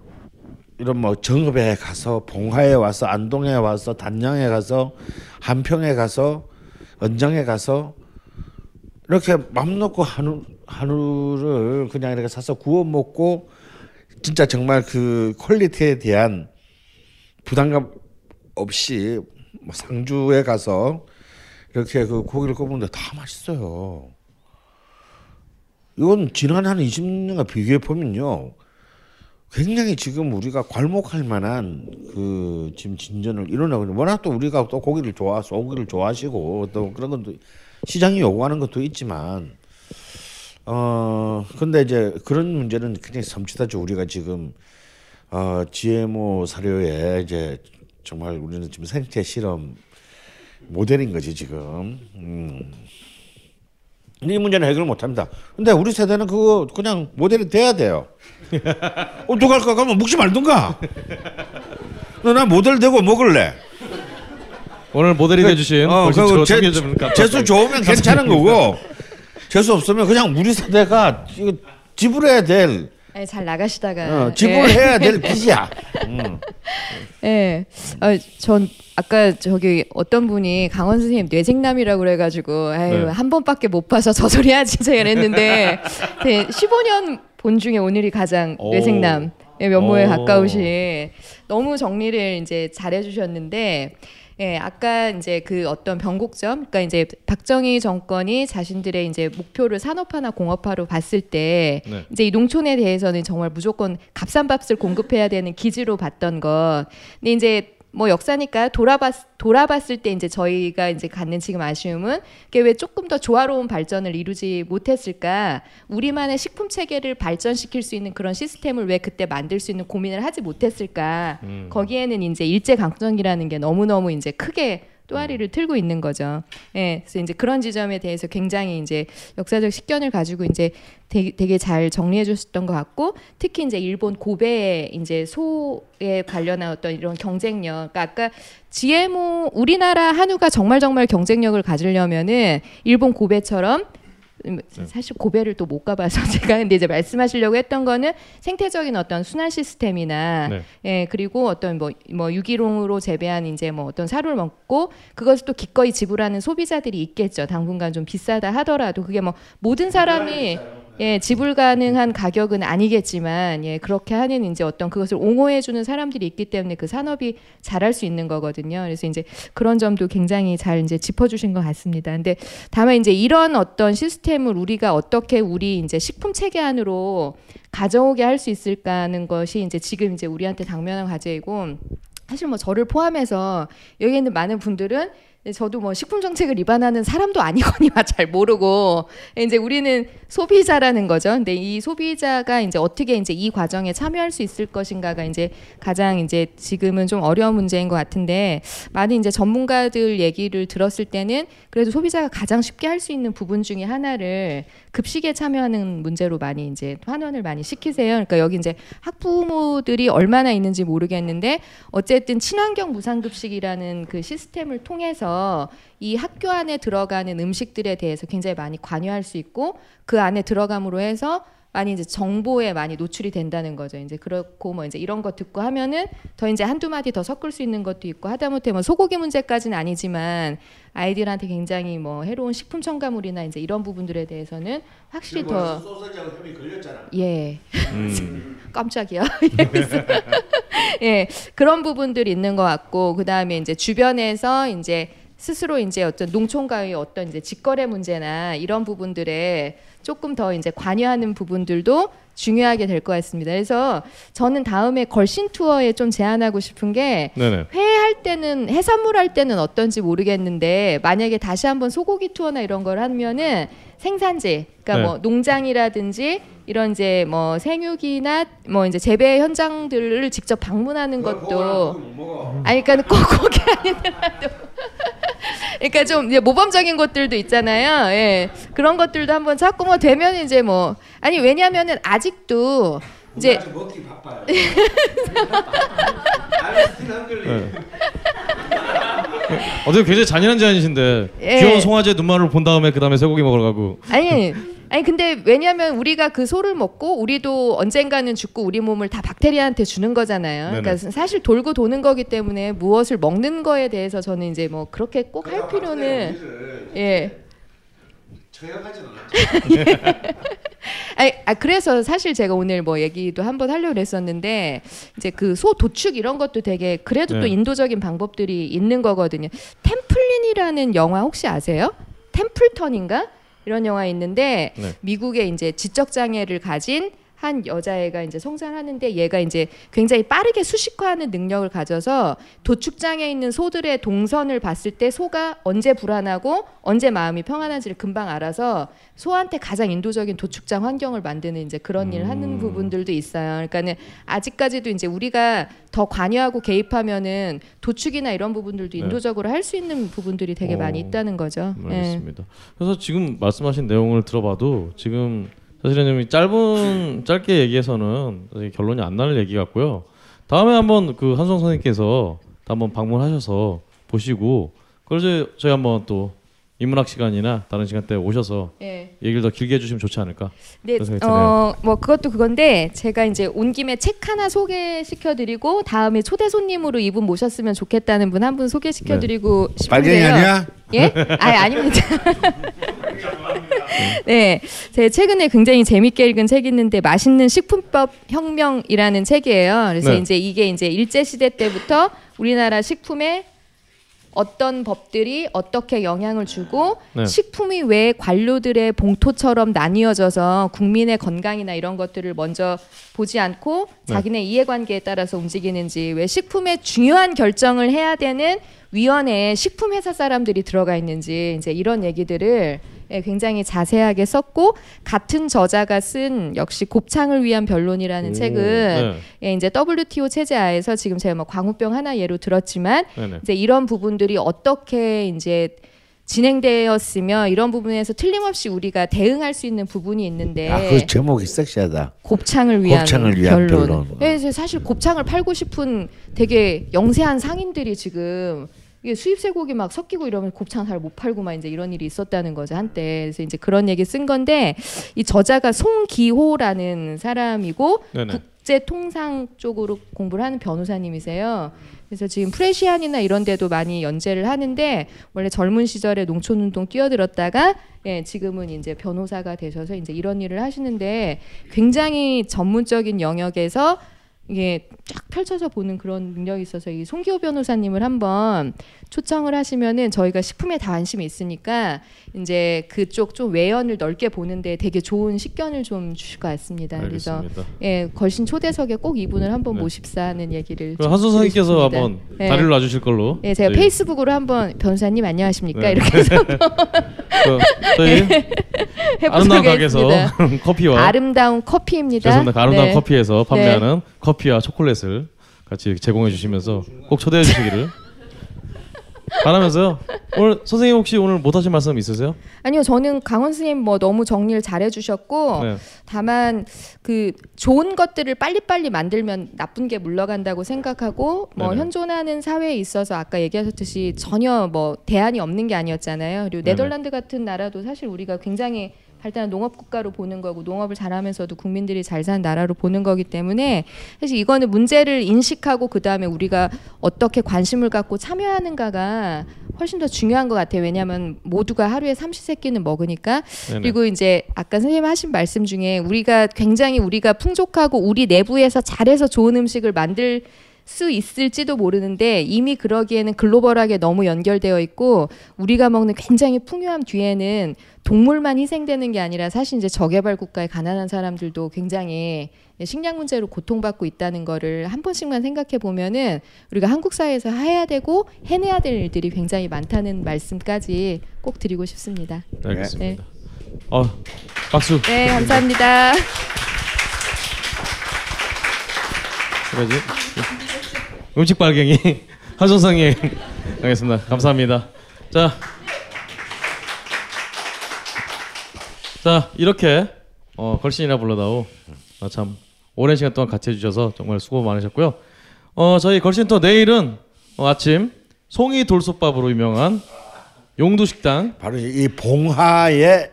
이런 뭐 정읍에 가서 봉화에 와서 안동에 와서 단양에 가서 한평에 가서 언정에 가서 이렇게 맘 놓고 한우 한우를 그냥 이렇게 사서 구워 먹고 진짜 정말 그 퀄리티에 대한 부담감 없이 뭐 상주에 가서 이렇게 그 고기를 굽는데 다 맛있어요. 이건 지난 한 20년과 비교해 보면요. 굉장히 지금 우리가 괄목할 만한 그 지금 진전을 일어나고 있는 워낙 또 우리가 또 고기를 좋아 소고기를 좋아하시고 또 그런 것도 시장이 요구하는 것도 있지만 어 근데 이제 그런 문제는 굉장히 섬찟하죠 우리가 지금 어 GMO 사료에 이제 정말 우리는 지금 생태 실험 모델인 거지 지금 음. 이 문제는 해결 못 합니다. 근데 우리 세대는 그거 그냥 모델이 돼야 돼요. 어떡할 까? 그러면 먹지 말든가. 나 모델 되고 먹을래. 오늘 모델이 어, 조- 재- 정규준 감독. 재수 좋으면 괜찮은 거고 재수 없으면 그냥 우리 세대가 지불해야 될 네, 잘 나가시다가 어, 지불해야 예. 될 빚이야. 음. 예. 아, 전 아까 저기 어떤 분이 강원 선생님 뇌생남이라고 그래가지고 아유 네. 한 번밖에 못 봐서 저 소리 하지 진짜 이랬는데 15년 본 중에 오늘이 가장 오. 뇌생남 의 면모에 오. 가까우신 너무 정리를 이제 잘해주셨는데. 예, 아까 이제 그 어떤 변곡점, 그러니까 이제 박정희 정권이 자신들의 이제 목표를 산업화나 공업화로 봤을 때 네. 이제 이 농촌에 대해서는 정말 무조건 값싼 밥을 공급해야 되는 기지로 봤던 것. 근데 이제 뭐 역사니까 돌아봤 돌아봤을 때 이제 저희가 이제 갖는 지금 아쉬움은 그게 왜 조금 더 조화로운 발전을 이루지 못했을까? 우리만의 식품 체계를 발전시킬 수 있는 그런 시스템을 왜 그때 만들 수 있는 고민을 하지 못했을까? 음. 거기에는 이제 일제 강점기라는 게 너무 너무 이제 크게 또아리를 틀고 있는 거죠. 예, 그래서 이제 그런 지점에 대해서 굉장히 이제 역사적 식견을 가지고 이제 되게, 되게 잘 정리해 주셨던 것 같고 특히 이제 일본 고베의 이제 소에 관련한 어떤 이런 경쟁력. 그러니까 아까 GMO 우리나라 한우가 정말 정말 경쟁력을 가지려면은 일본 고베처럼 음, 사실 고베를 또 못 가봐서 제가 근데 이제 말씀하시려고 했던 거는 생태적인 어떤 순환 시스템이나 네. 예 그리고 어떤 뭐뭐 유기농으로 재배한 이제 뭐 어떤 사료를 먹고 그것을 또 기꺼이 지불하는 소비자들이 있겠죠. 당분간 좀 비싸다 하더라도 그게 뭐 모든 사람이 예 지불 가능한 가격은 아니겠지만 예 그렇게 하는 이제 어떤 그것을 옹호해 주는 사람들이 있기 때문에 그 산업이 잘할 수 있는 거거든요. 그래서 이제 그런 점도 굉장히 잘 이제 짚어 주신 것 같습니다. 근데 다만 이제 이런 어떤 시스템을 우리가 어떻게 우리 이제 식품 체계 안으로 가져오게 할 수 있을까 하는 것이 이제 지금 이제 우리한테 당면한 과제이고 사실 뭐 저를 포함해서 여기 있는 많은 분들은 저도 뭐 식품 정책을 위반하는 사람도 아니거니와 잘 모르고 이제 우리는 소비자라는 거죠. 근데 이 소비자가 이제 어떻게 이제 이 과정에 참여할 수 있을 것인가가 이제 가장 이제 지금은 좀 어려운 문제인 것 같은데 많은 이제 전문가들 얘기를 들었을 때는 그래도 소비자가 가장 쉽게 할 수 있는 부분 중에 하나를 급식에 참여하는 문제로 많이 이제 환원을 많이 시키세요. 그러니까 여기 이제 학부모들이 얼마나 있는지 모르겠는데 어쨌든 친환경 무상급식이라는 그 시스템을 통해서 이 학교 안에 들어가는 음식들에 대해서 굉장히 많이 관여할 수 있고 그 안에 들어감으로 해서 많이 이제 정보에 많이 노출이 된다는 거죠. 이제 그렇고 뭐 이제 이런 거 듣고 하면은 더 이제 한두 마디 더 섞을 수 있는 것도 있고 하다못해 뭐 소고기 문제까지는 아니지만 아이들한테 굉장히 뭐 해로운 식품 첨가물이나 이제 이런 부분들에 대해서는 확실히 더 걸렸잖아. 예. 음. 깜짝이야. 예, 그런 부분들이 있는 것 같고 그 다음에 이제 주변에서 이제 스스로 이제 어떤 농촌과의 어떤 이제 직거래 문제나 이런 부분들에 조금 더 이제 관여하는 부분들도 중요하게 될 것 같습니다. 그래서 저는 다음에 걸신 투어에 좀 제안하고 싶은 게 네네. 회할 때는 해산물 할 때는 어떤지 모르겠는데 만약에 다시 한번 소고기 투어나 이런 걸 하면은 생산지 그러니까 네. 뭐 농장이라든지 이런 이제 뭐 생육이나 뭐 이제 재배 현장들을 직접 방문하는 것도 아니 그러니까 꼭 거기 아니더라도 그러니까 좀 이제 모범적인 것들도 있잖아요. 예. 그런 것들도 한번 찾고 뭐 되면 이제 뭐 아니 왜냐면은 아직도 이제 먹기 바빠요. 어떻게 굉장히 잔인한 제안이신데 예. 귀여운 송아지의 눈만을 본 다음에 그 다음에 쇠고기 먹으러 가고 아니 아니 근데 왜냐하면 우리가 그 소를 먹고 우리도 언젠가는 죽고 우리 몸을 다 박테리아한테 주는 거잖아요. 그러니까 네네. 사실 돌고 도는 거기 때문에 무엇을 먹는 거에 대해서 저는 이제 뭐 그렇게 꼭 할 필요는 예. 아니, 아 그래서 사실 제가 오늘 뭐 얘기도 한번 하려고 그랬었는데 이제 그 소 도축 이런 것도 되게 그래도 또 네. 인도적인 방법들이 있는 거거든요. 템플린이라는 영화 혹시 아세요? 템플턴인가 이런 영화 있는데 네. 미국의 이제 지적 장애를 가진 한 여자애가 이제 성장하는데 얘가 이제 굉장히 빠르게 수식화하는 능력을 가져서 도축장에 있는 소들의 동선을 봤을 때 소가 언제 불안하고 언제 마음이 평안한지를 금방 알아서 소한테 가장 인도적인 도축장 환경을 만드는 이제 그런 일을 하는 부분들도 있어요. 그러니까는 아직까지도 이제 우리가 더 관여하고 개입하면은 도축이나 이런 부분들도 네. 인도적으로 할수 있는 부분들이 되게 어, 많이 있다는 거죠. 예. 알겠습니다. 그래서 지금 말씀하신 내용을 들어봐도 지금 사실은 좀 짧은 짧게 얘기해서는 결론이 안 나는 얘기 같고요. 다음에 한번 그 한성 선생님께서 한번 방문하셔서 보시고 그걸 저희, 저희 한번 또 인문학 시간이나 다른 시간 때 오셔서 예. 얘기를 더 길게 해주시면 좋지 않을까 네, 그런 생각이 드네요. 어, 뭐 그것도 그건데 제가 이제 온 김에 책 하나 소개시켜드리고 다음에 초대 손님으로 이분 모셨으면 좋겠다는 분 한분 소개시켜드리고 싶은데요. 빨갱이 아니야? 예? 아, 아닙니다. 네, 제 최근에 굉장히 재밌게 읽은 책이 있는데 맛있는 식품법 혁명이라는 책이에요. 그래서 네. 이제 이게 이제 일제 시대 때부터 우리나라 식품에 어떤 법들이 어떻게 영향을 주고 네. 식품이 왜 관료들의 봉토처럼 나뉘어져서 국민의 건강이나 이런 것들을 먼저 보지 않고 네. 자기네 이해관계에 따라서 움직이는지 왜 식품의 중요한 결정을 해야 되는 위원회에 식품 회사 사람들이 들어가 있는지 이제 이런 얘기들을 예, 굉장히 자세하게 썼고 같은 저자가 쓴 역시 곱창을 위한 변론이라는 오, 책은 네. 예, 이제 WTO 체제 하에서 지금 제가 뭐 광우병 하나 예로 들었지만 네네. 이제 이런 부분들이 어떻게 이제 진행되었으며 이런 부분에서 틀림없이 우리가 대응할 수 있는 부분이 있는데 아, 그 제목이 섹시하다. 곱창을 위한, 곱창을 위한 변론. 변론. 예, 사실 곱창을 팔고 싶은 되게 영세한 상인들이 지금 이게 수입 쇠고기 막 섞이고 이러면 곱창 잘 못 팔고 막 이제 이런 일이 있었다는 거죠 한때. 그래서 이제 그런 얘기 쓴 건데 이 저자가 송기호라는 사람이고 네네. 국제 통상 쪽으로 공부를 하는 변호사님이세요. 그래서 지금 프레시안이나 이런 데도 많이 연재를 하는데 원래 젊은 시절에 농촌 운동 뛰어들었다가 예, 지금은 이제 변호사가 되셔서 이제 이런 일을 하시는데 굉장히 전문적인 영역에서 이게 쫙 펼쳐서 보는 그런 능력이 있어서 이 송기호 변호사님을 한번 초청을 하시면은 저희가 식품에 다 관심이 있으니까 이제 그쪽 좀 외연을 넓게 보는데 되게 좋은 식견을 좀 주실 것 같습니다. 그래서 알겠습니다. 예 걸신 초대석에 꼭 이분을 한번 네. 모십사 하는 얘기를 한선 선생님께서. 한번 예. 다리를 놔주실 걸로. 예, 제가 저희- 페이스북으로 한번 변호사님 안녕하십니까 네. 이렇게 해서 그 저희 해보도록 아름다운 가게에서. 커피와 아름다운 커피입니다. 죄송합니다. 그 아름다운 네. 커피에서 판매하는 커피와 초콜릿 을 같이 제공해 주시면서 꼭 초대해 주시기를 바라면서요. 오늘 선생님 혹시 오늘 못 하신 말씀 있으세요? 아니요, 저는 강원 스님 뭐 너무 정리를 잘 해 주셨고 네. 다만 그 좋은 것들을 빨리빨리 만들면 나쁜 게 물러간다고 생각하고 뭐 네네. 현존하는 사회에 있어서 아까 얘기하셨듯이 전혀 뭐 대안이 없는 게 아니었잖아요. 그리고. 네덜란드 같은 나라도 사실 우리가 굉장히 발달한 농업 국가로 보는 거고 농업을 잘하면서도 국민들이 잘 사는 나라로 보는 거기 때문에 사실 이거는 문제를 인식하고 그 다음에 우리가 어떻게 관심을 갖고 참여하는가가 훨씬 더 중요한 것 같아요. 왜냐하면 모두가 하루에 삼시세 끼는 먹으니까 네네. 그리고 이제 아까 선생님 하신 말씀 중에 우리가 굉장히 우리가 풍족하고 우리 내부에서 잘해서 좋은 음식을 만들 수 있을지도 모르는데 이미 그러기에는 글로벌하게 너무 연결되어 있고 우리가 먹는 굉장히 풍요함 뒤에는 동물만 희생되는 게 아니라 사실 이제 저개발 국가의 가난한 사람들도 굉장히 식량 문제로 고통받고 있다는 거를 한 번씩만 생각해 보면은 우리가 한국 사회에서 해야 되고 해내야 될 일들이 굉장히 많다는 말씀까지 꼭 드리고 싶습니다. 네, 알겠습니다. 어, 박수. 네, 감사합니다. 그러지. 음식 빨갱이 한선성님 알겠습니다. 감사합니다. 자, 자 이렇게 어, 걸신이라 불러다오 아, 참 오랜 시간 동안 같이 해주셔서 정말 수고 많으셨고요. 어, 저희 걸신터 내일은 어, 아침 송이 돌솥밥으로 유명한 용두 식당. 바로 이 봉하의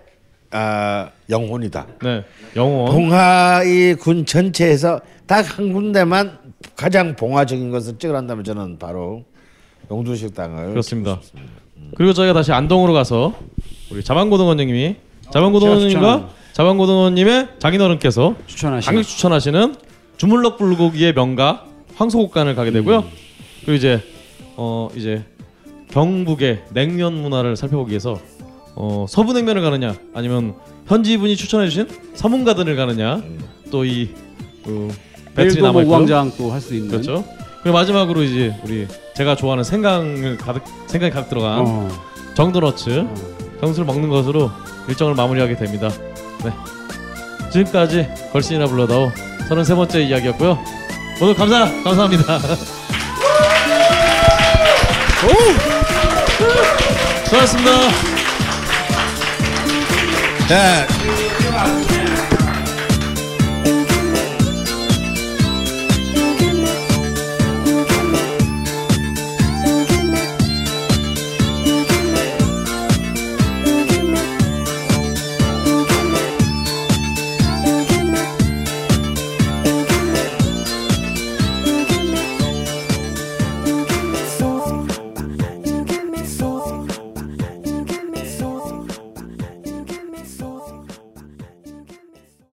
아, 영혼이다. 네, 영혼. 봉하 이 군 전체에서 딱 한 군데만 가장 봉화적인 것을 찍으란다면 저는 바로 용두식당을 그렇습니다. 그리고 저희가 다시 안동으로 가서 우리 자방고등원님이 자방고등원님과 자방고등원님의 장인어른께서 추천하시는. 강력 추천하시는 주물럭 불고기의 명가 황소국간을 가게 되고요. 그리고 이제 어 이제 경북의 냉면 문화를 살펴보기 위해서 어 서부 냉면을 가느냐 아니면 현지 분이 추천해주신 서문가든을 가느냐 또이 그 배틀이 남아 있고요. 우왕좌왕 또할 수 있는. 그렇죠. 그리고 마지막으로 이제 우리 제가 좋아하는 생강을 가득 생강이 가득 들어간 어. 정도너츠 정수를 먹는 것으로 일정을 마무리하게 됩니다. 네. 지금까지 걸신이나 불러다오 33번째 이야기였고요. 모두 감사 감사합니다. 오! 수고하셨습니다. 네.